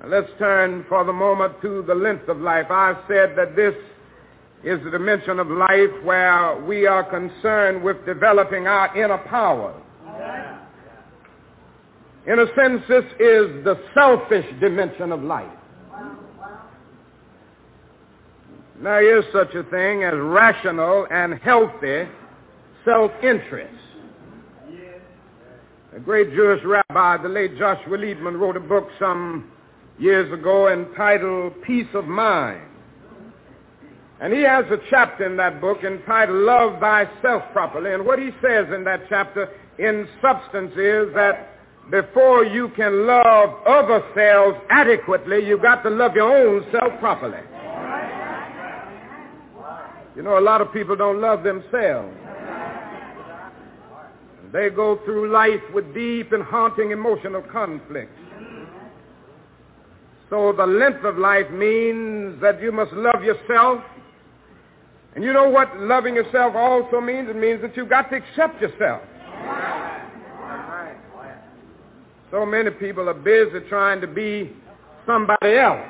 Now let's turn for the moment to the length of life. I said that this is the dimension of life where we are concerned with developing our inner power. In a sense, this is the selfish dimension of life. There is such a thing as rational and healthy self-interest. A great Jewish rabbi, the late Joshua Liebman, wrote a book some years ago entitled Peace of Mind. And he has a chapter in that book entitled Love Thyself Properly. And what he says in that chapter, in substance, is that before you can love other selves adequately, you've got to love your own self properly. You know, a lot of people don't love themselves. They go through life with deep and haunting emotional conflicts. So the length of life means that you must love yourself. And you know what loving yourself also means? It means that you've got to accept yourself. So many people are busy trying to be somebody else.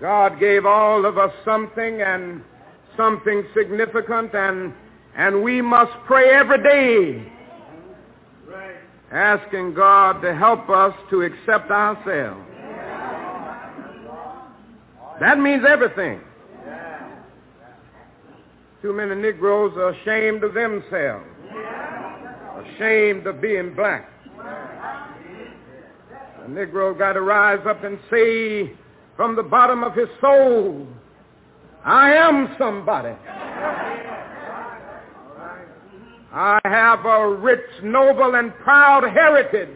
God gave all of us something and something significant and and we must pray every day asking God to help us to accept ourselves. That means everything. Too many Negroes are ashamed of themselves, ashamed of being black. The Negro got to rise up and say from the bottom of his soul, I am somebody. I have a rich, noble, and proud heritage.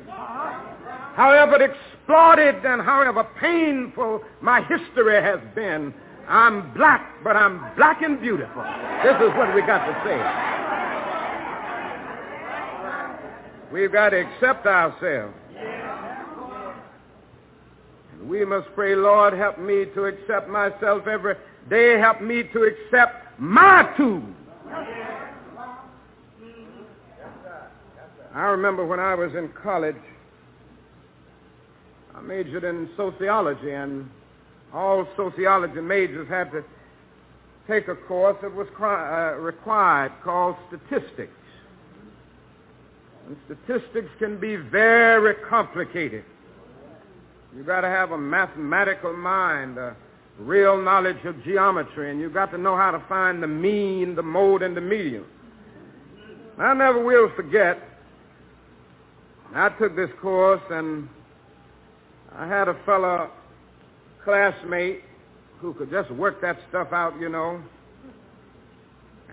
However exploited and however painful my history has been, I'm black, but I'm black and beautiful. This is what we got to say. We've got to accept ourselves. And we must pray, Lord, help me to accept myself every day. Help me to accept my tools. I remember when I was in college, I majored in sociology, and all sociology majors had to take a course that was uh, required called statistics. And statistics can be very complicated. You've got to have a mathematical mind, a real knowledge of geometry, and you've got to know how to find the mean, the mode, and the median. I never will forget I took this course and I had a fellow classmate who could just work that stuff out, you know.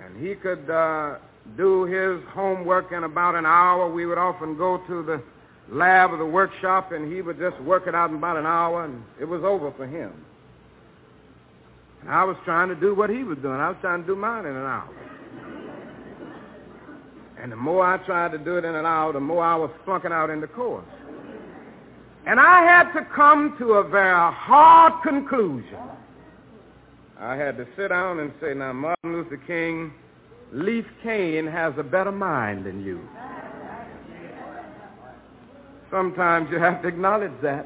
And he could uh, do his homework in about an hour. We would often go to the lab or the workshop and he would just work it out in about an hour and it was over for him. And I was trying to do what he was doing. I was trying to do mine in an hour. And the more I tried to do it in an hour, the more I was flunking out in the course. And I had to come to a very hard conclusion. I had to sit down and say, now, Martin Luther King, Leaf Kane has a better mind than you. Sometimes you have to acknowledge that.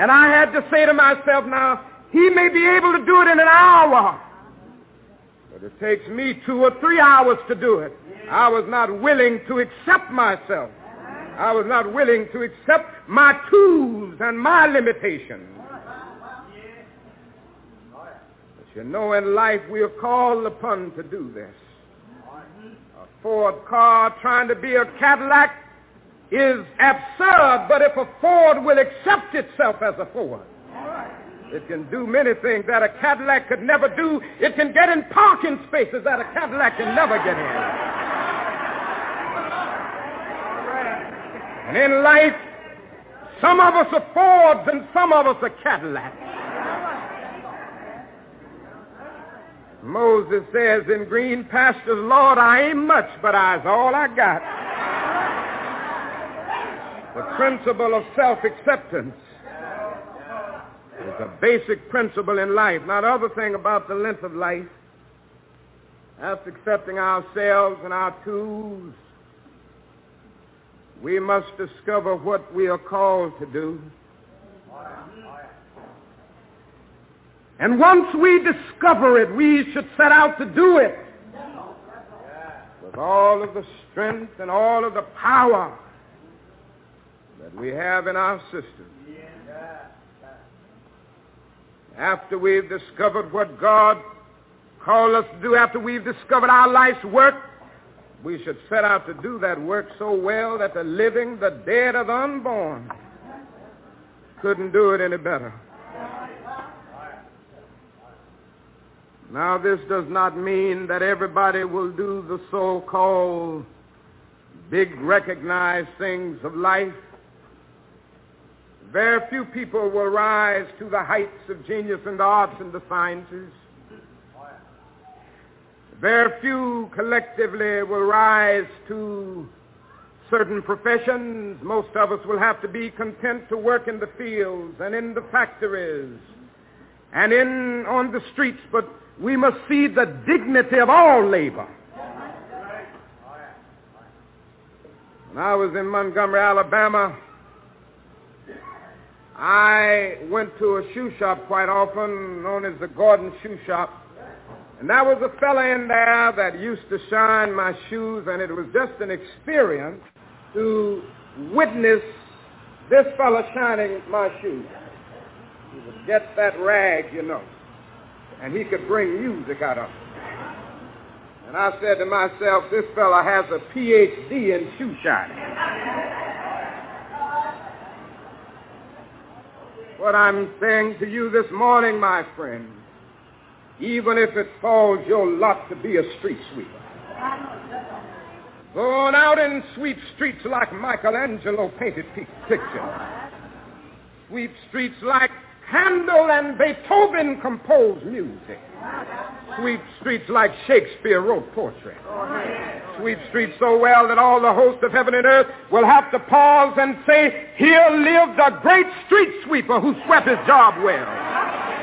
And I had to say to myself, now, he may be able to do it in an hour. But it takes me two or three hours to do it. I was not willing to accept myself. I was not willing to accept my tools and my limitations. But you know, in life we are called upon to do this. A Ford car trying to be a Cadillac is absurd, but if a Ford will accept itself as a Ford, it can do many things that a Cadillac could never do. It can get in parking spaces that a Cadillac can never get in. And in life, some of us are Fords and some of us are Cadillacs. Moses says in green pastures, Lord, I ain't much, but I's all I got. The principle of self-acceptance is a basic principle in life. Now, the other thing about the length of life, that's accepting ourselves and our tools. We must discover what we are called to do. And once we discover it, we should set out to do it with all of the strength and all of the power that we have in our system after we've discovered what God called us to do, after we've discovered our life's work, we should set out to do that work so well that the living, the dead, or the unborn couldn't do it any better. Now, this does not mean that everybody will do the so-called big recognized things of life. Very few people will rise to the heights of genius in the arts and the sciences. Very few collectively will rise to certain professions. Most of us will have to be content to work in the fields and in the factories and in on the streets, but we must see the dignity of all labor. When I was in Montgomery, Alabama, I went to a shoe shop quite often, known as the Gordon Shoe Shop. And there was a fella in there that used to shine my shoes, and it was just an experience to witness this fella shining my shoes. He would get that rag, you know, and he could bring music out of it. And I said to myself, this fella has a PhD in shoe shining. What I'm saying to you this morning, my friend, even if it falls your lot to be a street sweeper, go on out and sweep streets like Michelangelo painted pictures. Sweep streets like Handel and Beethoven composed music. Sweep streets like Shakespeare wrote poetry. Sweep streets so well that all the hosts of heaven and earth will have to pause and say, here lived a great street sweeper who swept his job well.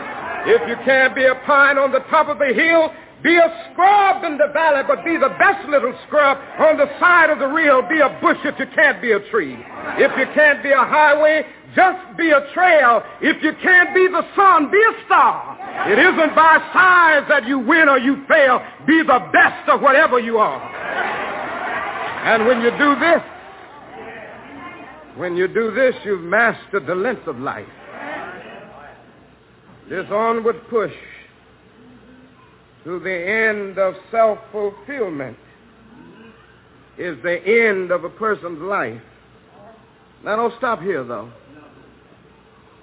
If you can't be a pine on the top of the hill, be a scrub in the valley, but be the best little scrub on the side of the rill. Be a bush if you can't be a tree. If you can't be a highway, just be a trail. If you can't be the sun, be a star. It isn't by size that you win or you fail. Be the best of whatever you are. And when you do this, when you do this, you've mastered the length of life. This onward push to the end of self-fulfillment is the end of a person's life. Now, don't stop here, though.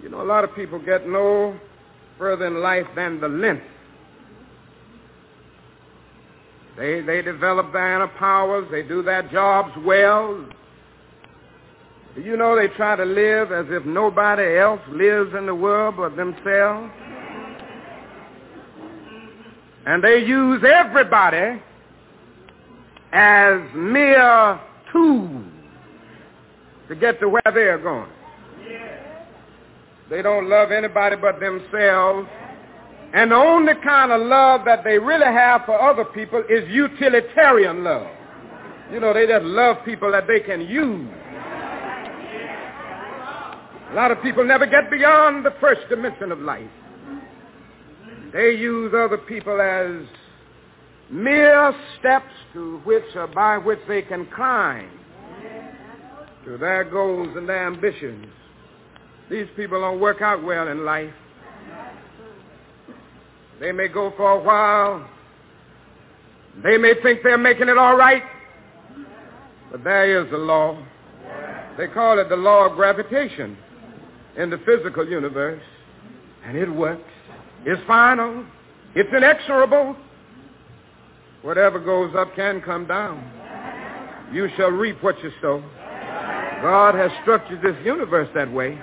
You know, a lot of people get no further in life than the length. They, they develop their inner powers. They do their jobs well. You know, they try to live as if nobody else lives in the world but themselves. And they use everybody as mere tools to get to where they're going. They don't love anybody but themselves. And the only kind of love that they really have for other people is utilitarian love. You know, they just love people that they can use. A lot of people never get beyond the first dimension of life. They use other people as mere steps to which or by which they can climb to their goals and their ambitions. These people don't work out well in life. They may go for a while. They may think they're making it all right. But there is a law. They call it the law of gravitation in the physical universe. And it works. It's final. It's inexorable. Whatever goes up can come down. You shall reap what you sow. God has structured this universe that way.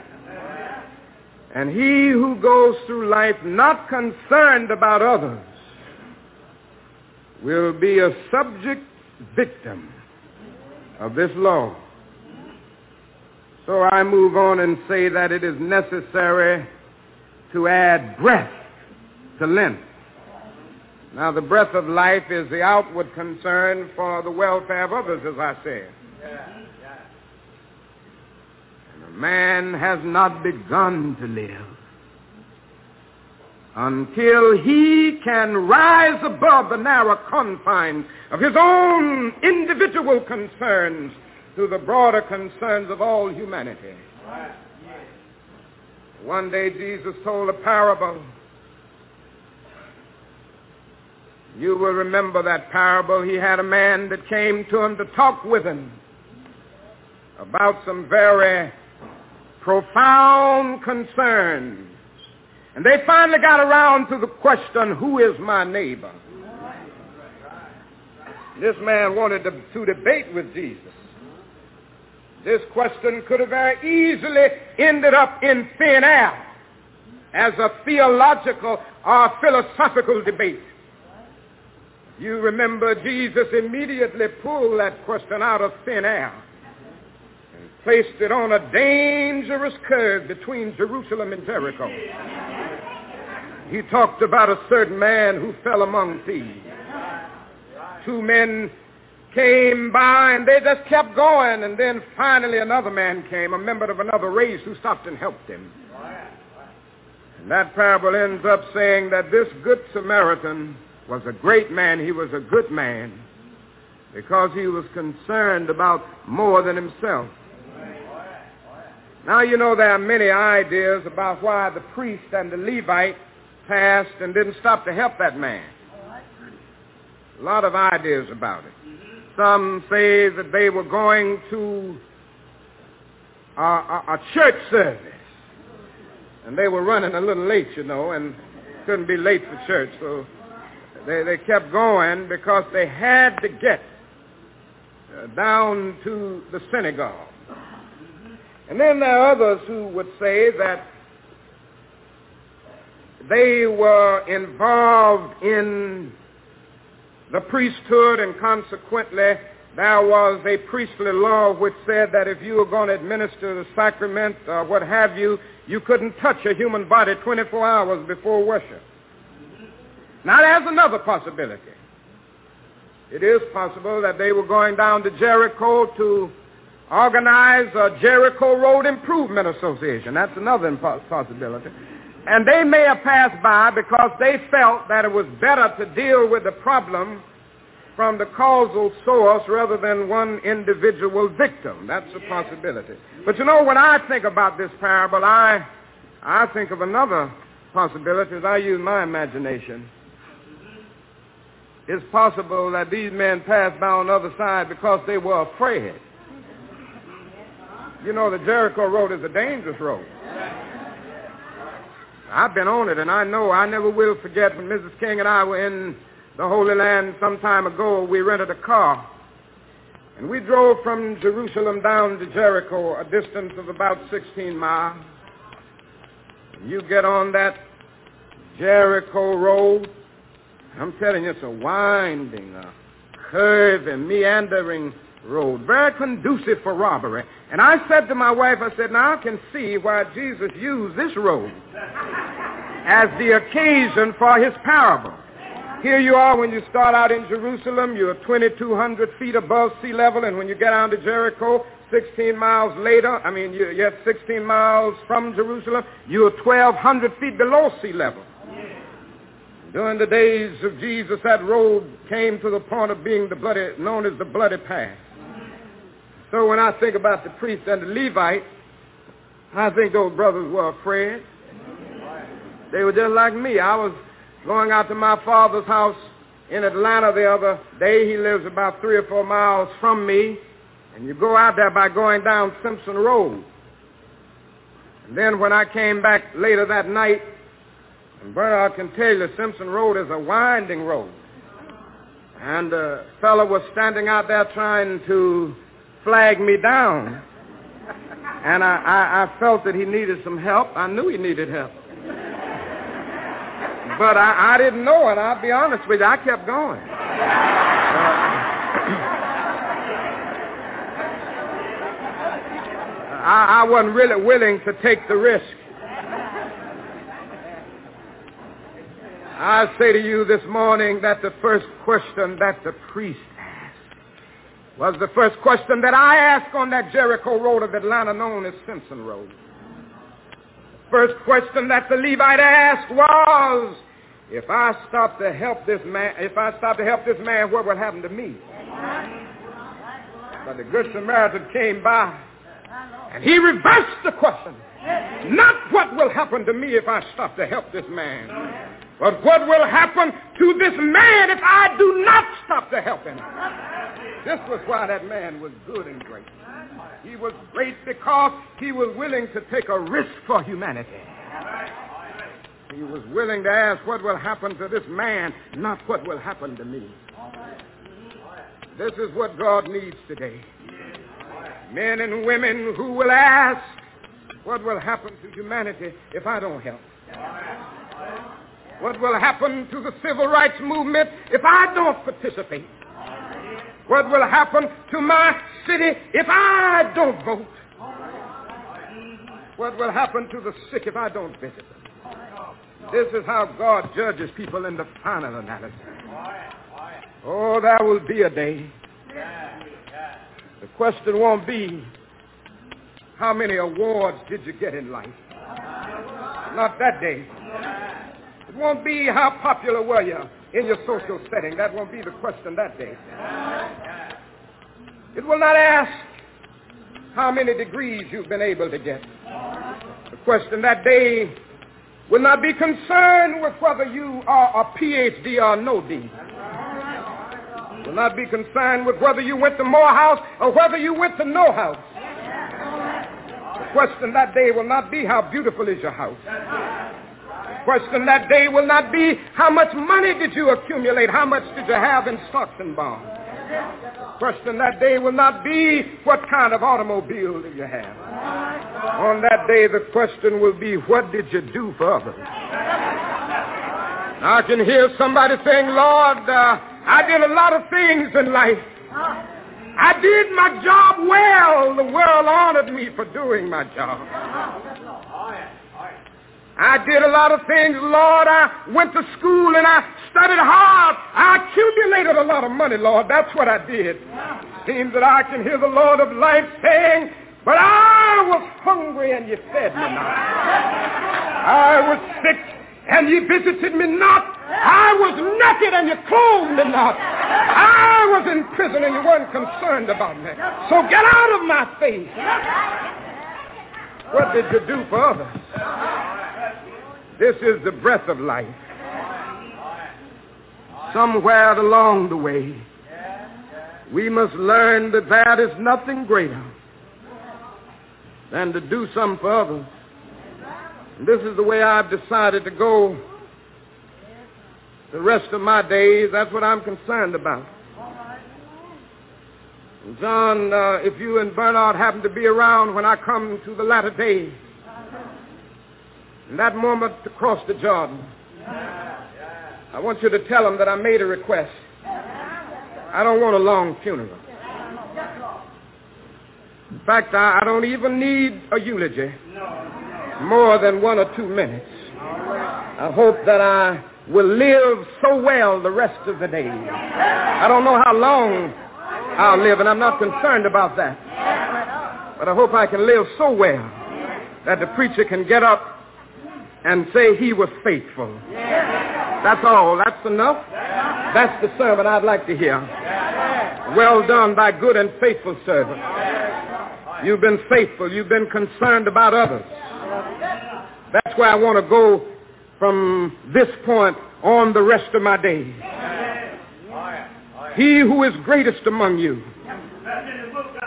And he who goes through life not concerned about others will be a subject victim of this law. So I move on and say that it is necessary to add breath to length. Now, the breath of life is the outward concern for the welfare of others, as I said. And a man has not begun to live until he can rise above the narrow confines of his own individual concerns to the broader concerns of all humanity. One day Jesus told a parable You will remember that parable. He had a man that came to him to talk with him about some very profound concerns. And they finally got around to the question, who is my neighbor? This man wanted to, to debate with Jesus. This question could have very easily ended up in thin air as a theological or philosophical debate. You remember Jesus immediately pulled that question out of thin air and placed it on a dangerous curve between Jerusalem and Jericho. He talked about a certain man who fell among thieves. Two men came by and they just kept going. And then finally another man came, a member of another race who stopped and helped him. And that parable ends up saying that this good Samaritan was a great man. He was a good man because he was concerned about more than himself. Now, you know, there are many ideas about why the priest and the Levite passed and didn't stop to help that man. A lot of ideas about it. Some say that they were going to a, a, a church service. And they were running a little late, you know, and couldn't be late for church. So they, they kept going because they had to get uh, down to the synagogue. And then there are others who would say that they were involved in the priesthood and consequently there was a priestly law which said that if you were going to administer the sacrament or what have you, you couldn't touch a human body 24 hours before worship. Now there's another possibility. It is possible that they were going down to Jericho to organize a Jericho Road Improvement Association. That's another possibility. And they may have passed by because they felt that it was better to deal with the problem from the causal source rather than one individual victim. That's a possibility. But you know, when I think about this parable, I, I think of another possibility as I use my imagination. It's possible that these men passed by on the other side because they were afraid. You know, the Jericho Road is a dangerous road. I've been on it, and I know I never will forget when Mrs. King and I were in the Holy Land some time ago. We rented a car, and we drove from Jerusalem down to Jericho, a distance of about 16 miles. You get on that Jericho Road, I'm telling you, it's a winding, a curving, meandering road, very conducive for robbery. And I said to my wife, I said, now I can see why Jesus used this road as the occasion for his parable. Here you are when you start out in Jerusalem, you're 2,200 feet above sea level, and when you get down to Jericho, 16 miles later, I mean, you're 16 miles from Jerusalem, you're 1,200 feet below sea level. During the days of Jesus, that road came to the point of being the bloody, known as the bloody path. So when I think about the priest and the Levite, I think those brothers were afraid. They were just like me. I was going out to my father's house in Atlanta the other day. He lives about three or four miles from me. And you go out there by going down Simpson Road. And then when I came back later that night, and Bernard can tell you Simpson Road is a winding road. And a fellow was standing out there trying to flag me down. And I, I, I felt that he needed some help. I knew he needed help. But I, I didn't know, and I'll be honest with you, I kept going. I, I wasn't really willing to take the risk. I say to you this morning that the first question that the priest was the first question that I asked on that Jericho Road of Atlanta known as Simpson Road. First question that the Levite asked was, if I stop to help this man, if I stop to help this man, what will happen to me? But the Good Samaritan came by and he reversed the question. Not what will happen to me if I stop to help this man, but what will happen to this man if I do not stop to help him? This was why that man was good and great. He was great because he was willing to take a risk for humanity. He was willing to ask what will happen to this man, not what will happen to me. This is what God needs today. Men and women who will ask what will happen to humanity if I don't help. What will happen to the civil rights movement if I don't participate? What will happen to my city if I don't vote? What will happen to the sick if I don't visit them? This is how God judges people in the final analysis. Oh, there will be a day The question won't be how many awards did you get in life? Not that day. It won't be how popular were you in your social setting. That won't be the question that day. It will not ask how many degrees you've been able to get. The question that day will not be concerned with whether you are a PhD or no D. Will not be concerned with whether you went to Morehouse or whether you went to no house. The question that day will not be how beautiful is your house. Question that day will not be how much money did you accumulate, how much did you have in stocks and bonds. Question that day will not be what kind of automobile do you have. On that day, the question will be what did you do for others. I can hear somebody saying, Lord, uh, I did a lot of things in life. I did my job well. The world honored me for doing my job. I did a lot of things, Lord. I went to school and I studied hard. I accumulated a lot of money, Lord. That's what I did. Seems that I can hear the Lord of life saying, but I was hungry and you fed me not. I was sick and you visited me not. I was naked and you clothed me not. I was in prison and you weren't concerned about me. So get out of my face. What did you do for others? This is the breath of life. Somewhere along the way, we must learn that there is nothing greater than to do something for others. And this is the way I've decided to go the rest of my days. That's what I'm concerned about. John, uh, if you and Bernard happen to be around when I come to the latter days, in that moment across the Jordan, I want you to tell them that I made a request. I don't want a long funeral. In fact, I, I don't even need a eulogy more than one or two minutes. I hope that I will live so well the rest of the day. I don't know how long I'll live, and I'm not concerned about that. But I hope I can live so well that the preacher can get up and say he was faithful. That's all. That's enough. That's the sermon I'd like to hear. Well done, thy good and faithful servant. You've been faithful. You've been concerned about others. That's where I want to go from this point on the rest of my days. He who is greatest among you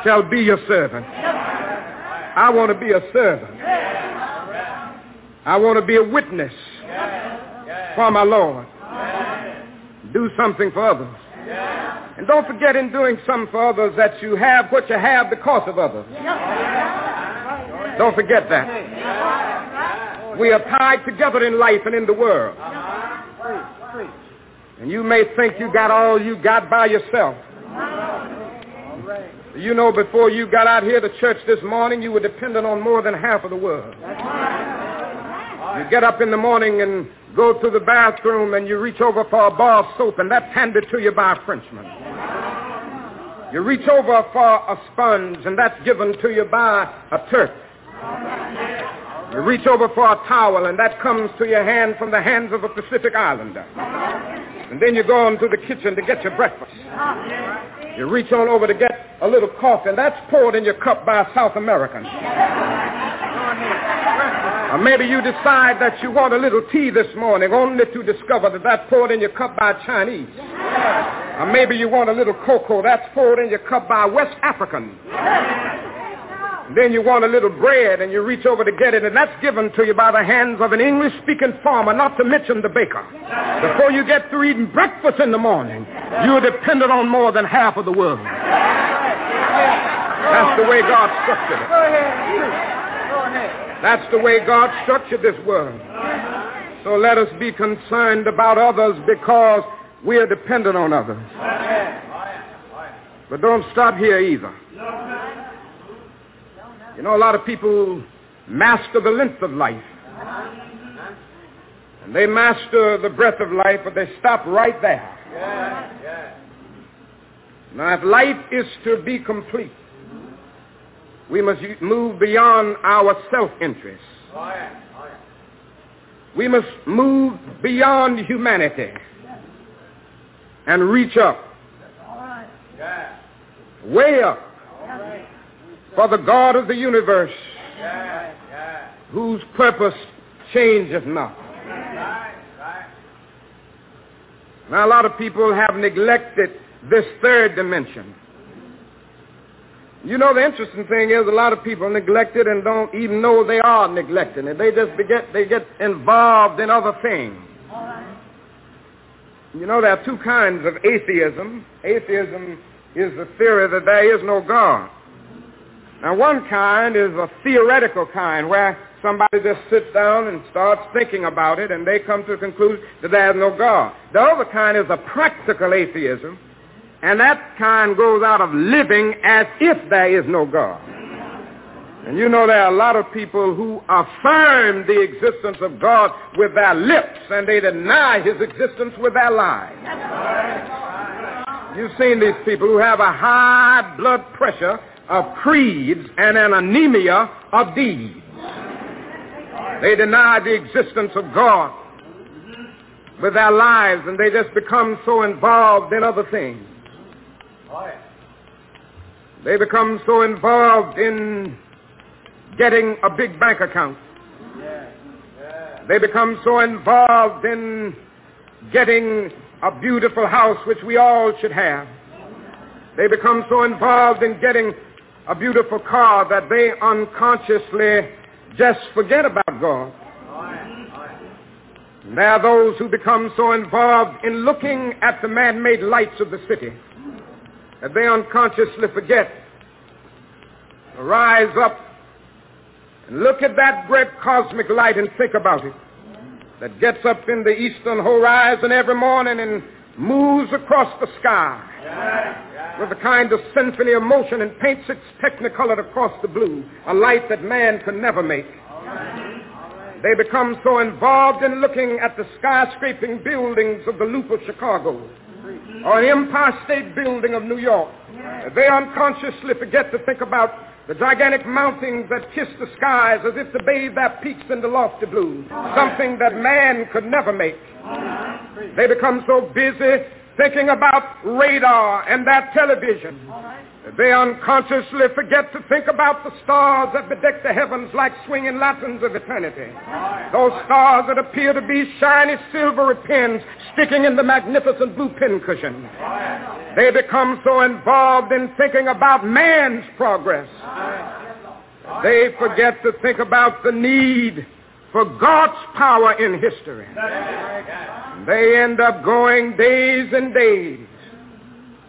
shall be your servant. I want to be a servant. I want to be a witness for my Lord. Do something for others. And don't forget in doing something for others that you have what you have because of others. Don't forget that. We are tied together in life and in the world. And you may think you got all you got by yourself. You know, before you got out here to church this morning, you were dependent on more than half of the world. You get up in the morning and go to the bathroom and you reach over for a bar of soap and that's handed to you by a Frenchman. You reach over for a sponge and that's given to you by a Turk. You reach over for a towel and that comes to your hand from the hands of a Pacific Islander. And then you go on to the kitchen to get your breakfast. You reach on over to get a little coffee and that's poured in your cup by a South American. Or maybe you decide that you want a little tea this morning only to discover that that's poured in your cup by Chinese. Or maybe you want a little cocoa that's poured in your cup by West African. Then you want a little bread and you reach over to get it and that's given to you by the hands of an English-speaking farmer, not to mention the baker. Before you get through eating breakfast in the morning, you're dependent on more than half of the world. That's the way God structured it. That's the way God structured this world. So let us be concerned about others because we are dependent on others. But don't stop here either. You know, a lot of people master the length of life. And they master the breadth of life, but they stop right there. Now, if life is to be complete, we must move beyond our self-interest. We must move beyond humanity and reach up, way up, for the God of the universe, whose purpose changeth not. Now, a lot of people have neglected this third dimension. You know, the interesting thing is a lot of people neglect it and don't even know they are neglecting it. They just get, they get involved in other things. You know, there are two kinds of atheism. Atheism is the theory that there is no God. Now, one kind is a theoretical kind where somebody just sits down and starts thinking about it and they come to the conclusion that there is no God. The other kind is a practical atheism and that kind goes out of living as if there is no God. And you know there are a lot of people who affirm the existence of God with their lips and they deny his existence with their lives. You've seen these people who have a high blood pressure of creeds and an anemia of deeds. They deny the existence of God with their lives and they just become so involved in other things. They become so involved in getting a big bank account. They become so involved in getting a beautiful house, which we all should have. They become so involved in getting a beautiful car that they unconsciously just forget about God. There are those who become so involved in looking at the man-made lights of the city that they unconsciously forget. Rise up and look at that great cosmic light and think about it that gets up in the eastern horizon every morning and moves across the sky with a kind of symphony of motion and paints its technicolor across the blue, a light that man could never make. They become so involved in looking at the skyscraping buildings of the Loop of Chicago or Empire State Building of New York. They unconsciously forget to think about the gigantic mountains that kiss the skies as if to bathe their peaks in the lofty blue, something that man could never make. They become so busy thinking about radar and that television. They unconsciously forget to think about the stars that bedeck the heavens like swinging lanterns of eternity. Those stars that appear to be shiny silvery pins sticking in the magnificent blue pincushion. They become so involved in thinking about man's progress. They forget to think about the need for God's power in history. They end up going days and days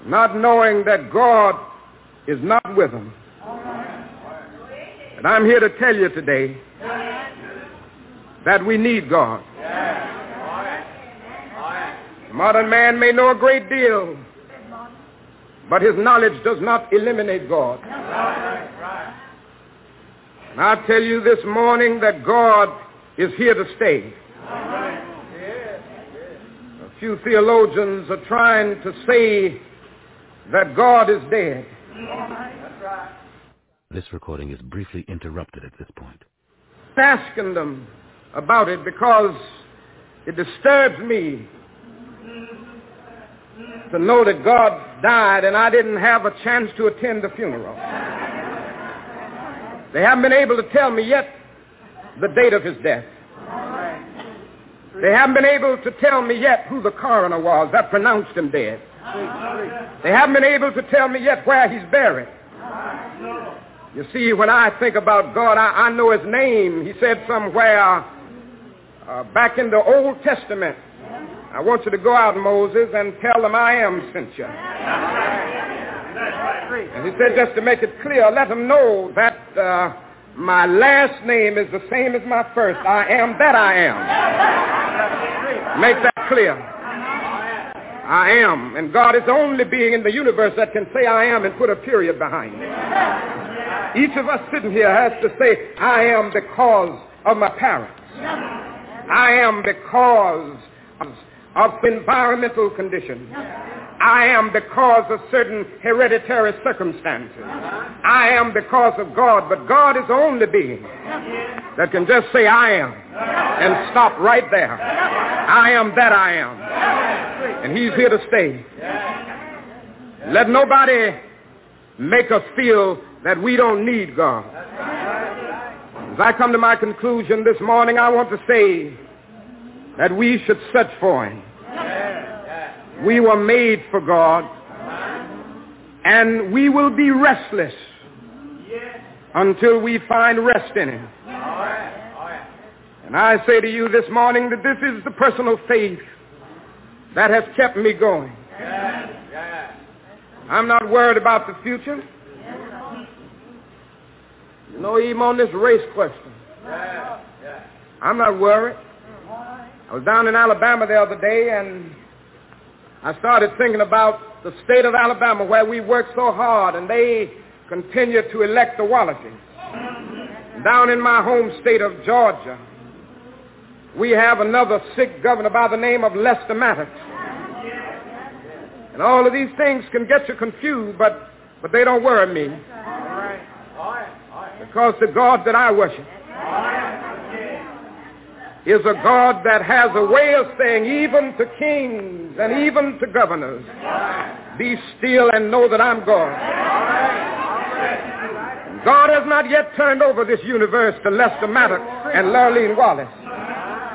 not knowing that God is not with them. And I'm here to tell you today that we need God. Modern man may know a great deal, but his knowledge does not eliminate God. And I tell you this morning that God is here to stay. A few theologians are trying to say that God is dead. This recording is briefly interrupted at this point. Asking them about it because it disturbs me to know that God died and I didn't have a chance to attend the funeral. They haven't been able to tell me yet the date of his death. They haven't been able to tell me yet who the coroner was that pronounced him dead. They haven't been able to tell me yet where he's buried. You see, when I think about God, I, I know his name. He said somewhere uh, back in the Old Testament, I want you to go out, Moses, and tell them I am sent you. And he said just to make it clear, let them know that uh, my last name is the same as my first. I am that I am. Make that clear. I am. And God is the only being in the universe that can say I am and put a period behind it. Each of us sitting here has to say, I am because of my parents. I am because of environmental conditions. I am because of certain hereditary circumstances. I am because of God, but God is the only being that can just say I am and stop right there. I am that I am. And he's here to stay. Let nobody make us feel that we don't need God. As I come to my conclusion this morning, I want to say that we should search for him. We were made for God, and we will be restless until we find rest in him. And I say to you this morning that this is the personal faith that has kept me going. I'm not worried about the future. You know, even on this race question, I'm not worried. I was down in Alabama the other day, and I started thinking about the state of Alabama where we worked so hard, and they continue to elect the Wallaces. Down in my home state of Georgia, we have another sick governor by the name of Lester Maddox. And all of these things can get you confused, but, but they don't worry me. Because the God that I worship is a God that has a way of saying, even to kings and even to governors, be still and know that I'm God. God has not yet turned over this universe to Lester Maddox and Lurleen Wallace.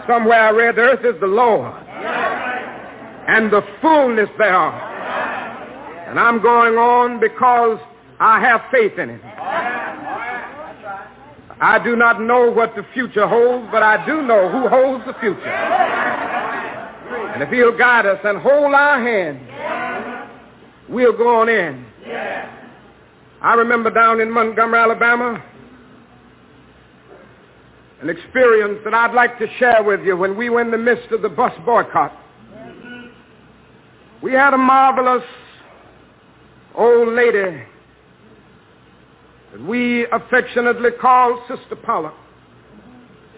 Somewhere I read the earth is the Lord and the fullness thereof. And I'm going on because I have faith in it. I do not know what the future holds, but I do know who holds the future. And if he'll guide us and hold our hand, we'll go on in. I remember down in Montgomery, Alabama, an experience that I'd like to share with you when we were in the midst of the bus boycott. We had a marvelous old lady that we affectionately called Sister Pollard.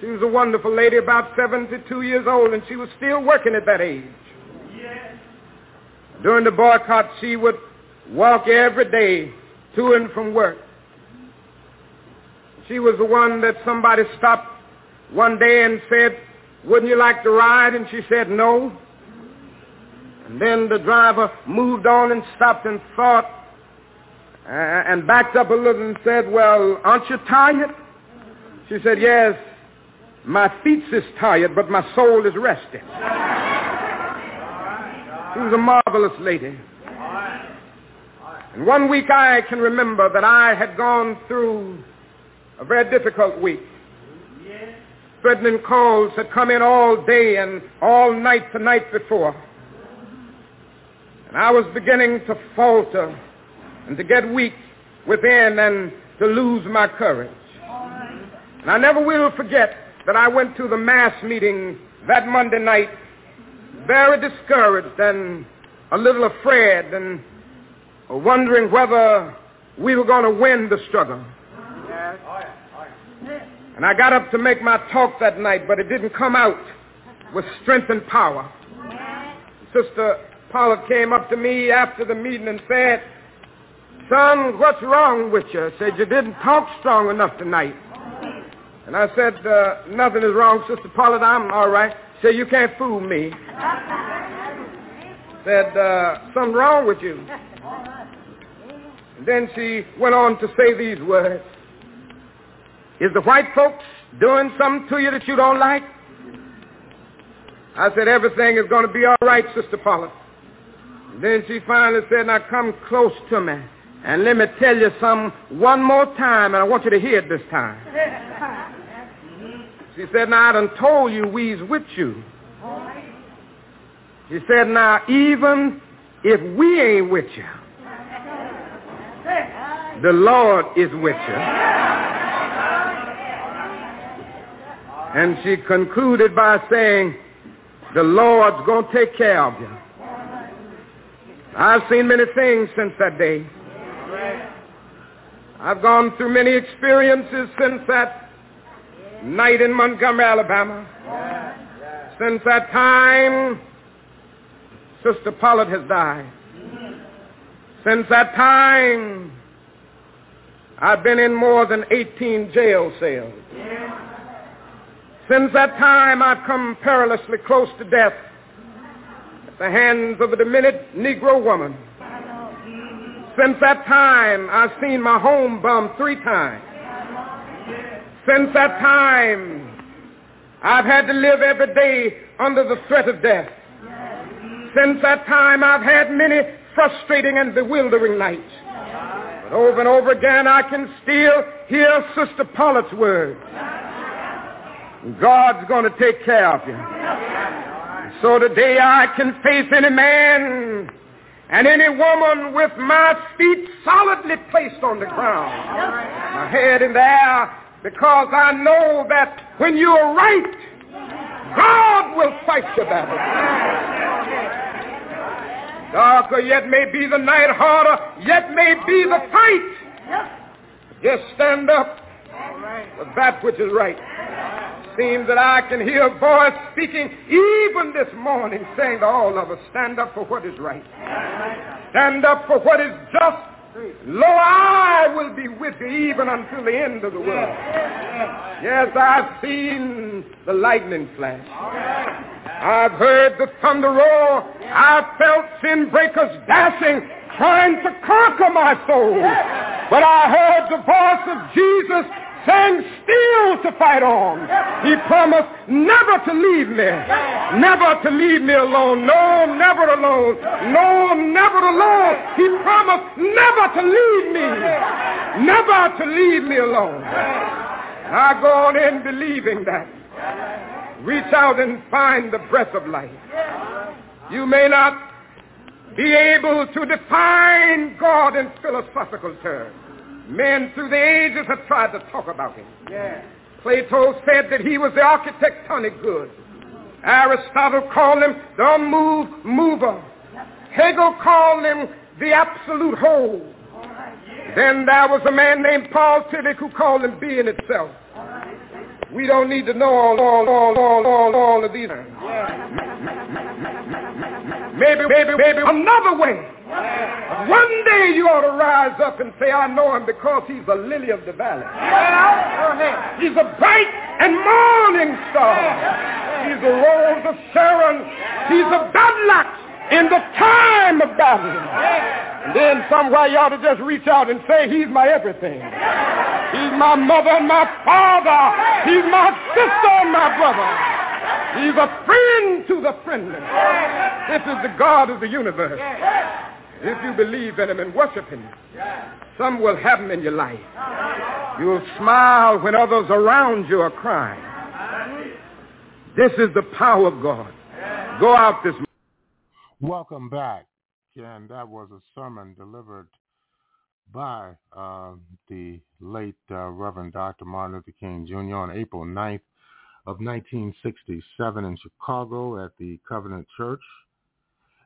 She was a wonderful lady, about 72 years old, and she was still working at that age. Yes. During the boycott, she would walk every day to and from work. She was the one that somebody stopped one day and said, wouldn't you like to ride? And she said, no. And then the driver moved on and stopped and thought and backed up a little and said, well, aren't you tired? She said, yes, my feet is tired, but my soul is resting. She was a marvelous lady. And one week I can remember that I had gone through a very difficult week. Threatening calls had come in all day and all night the night before. And I was beginning to falter and to get weak within and to lose my courage. And I never will forget that I went to the mass meeting that Monday night very discouraged and a little afraid and wondering whether we were going to win the struggle. And I got up to make my talk that night, but it didn't come out with strength and power. Sister Pollard came up to me after the meeting and said, Son, what's wrong with you? I said, you didn't talk strong enough tonight. And I said, uh, nothing is wrong, Sister Pollard. I'm all right. Said, you can't fool me. Said, uh, something wrong with you. And then she went on to say these words. Is the white folks doing something to you that you don't like? I said, everything is going to be all right, Sister Pollard. And then she finally said, now come close to me. And let me tell you something one more time, and I want you to hear it this time. She said, now I done told you we's with you. She said, now even if we ain't with you, the Lord is with you. And she concluded by saying, the Lord's going to take care of you. I've seen many things since that day. I've gone through many experiences since that night in Montgomery, Alabama. Since that time, Sister Pollard has died. Since that time, I've been in more than 18 jail cells. Since that time, I've come perilously close to death at the hands of a demented Negro woman. Since that time, I've seen my home bombed three times. Since that time, I've had to live every day under the threat of death. Since that time, I've had many frustrating and bewildering nights. But over and over again, I can still hear Sister Pollard's words. God's going to take care of you. So today I can face any man and any woman with my feet solidly placed on the ground, my head in the air, because I know that when you're right, God will fight your battle. Darker yet may be the night, harder yet may be the fight. Just stand up with that which is right. Seems that I can hear a voice speaking even this morning saying to all of us, stand up for what is right. Stand up for what is just. Lo, I will be with you even until the end of the world. Yes, I've seen the lightning flash. I've heard the thunder roar. I've felt sin breakers dashing, trying to conquer my soul. But I heard the voice of Jesus saying still to fight on. He promised never to leave me. Never to leave me alone. No, never alone. No, never alone. He promised never to leave me. Never to leave me alone. I go on in believing that. Reach out and find the breath of life. You may not be able to define God in philosophical terms. Men through the ages have tried to talk about him. Yeah. Plato said that he was the architectonic good. Aristotle called him the unmoved mover. Hegel called him the absolute whole. Then there was a man named Paul Tillich who called him being itself. We don't need to know all, all, all, all, all, all of these. Maybe, maybe, maybe another way. One day you ought to rise up and say, I know him because he's the lily of the valley. He's a bright and morning star. He's a rose of Sharon. He's a battle in the time of battle. And then somewhere you ought to just reach out and say, he's my everything. He's my mother and my father. He's my sister and my brother. He's a friend to the friendless. This is the God of the universe. If you believe in him and worship him, some will have him in your life. You'll smile when others around you are crying. This is the power of God. Go out this morning. Welcome back. And that was a sermon delivered by uh, the late uh, Reverend Dr. Martin Luther King Jr. on April 9th of 1967 in Chicago at the Covenant Church.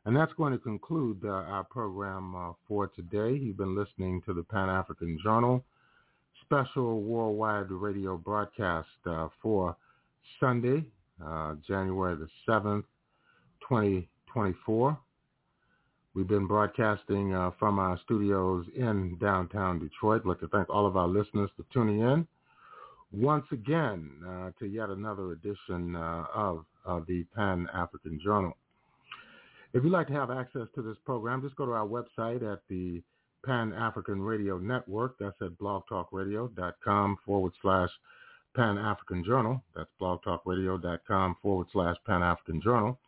And that's going to conclude uh, our program uh, for today. You've been listening to the Pan-African Journal special worldwide radio broadcast uh, for Sunday, uh, January the 7th, 2024. We've been broadcasting uh, from our studios in downtown Detroit. I'd like to thank all of our listeners for tuning in once again uh, to yet another edition of, of the Pan-African Journal. If you'd like to have access to this program, just go to our website at the Pan-African Radio Network. That's at blogtalkradio.com forward slash Pan-African Journal. That's blogtalkradio.com forward slash Pan-African Journal.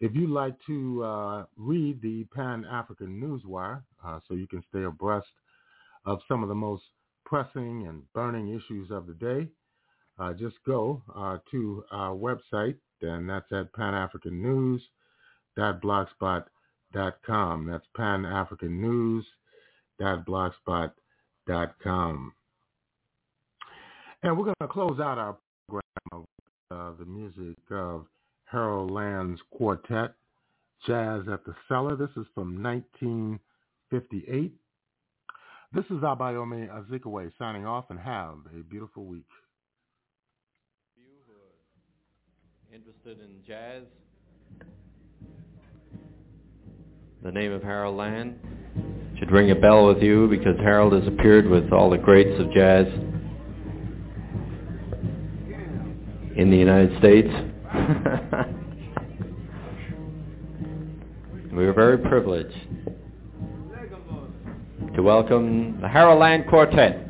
If you'd like to uh, read the Pan-African Newswire uh, so you can stay abreast of some of the most pressing and burning issues of the day, uh, just go uh, to our website, and that's at panafricannews.blogspot.com. That's panafricannews.blogspot.com. And we're going to close out our program with uh, the music of Harold Land's quartet, Jazz at the Cellar. This is from 1958. This is Abayomi Azikiwe signing off and have a beautiful week. You who are interested in jazz, the name of Harold Land. should ring a bell with you because Harold has appeared with all the greats of jazz in the United States. we are very privileged to welcome the Harold Land Quartet.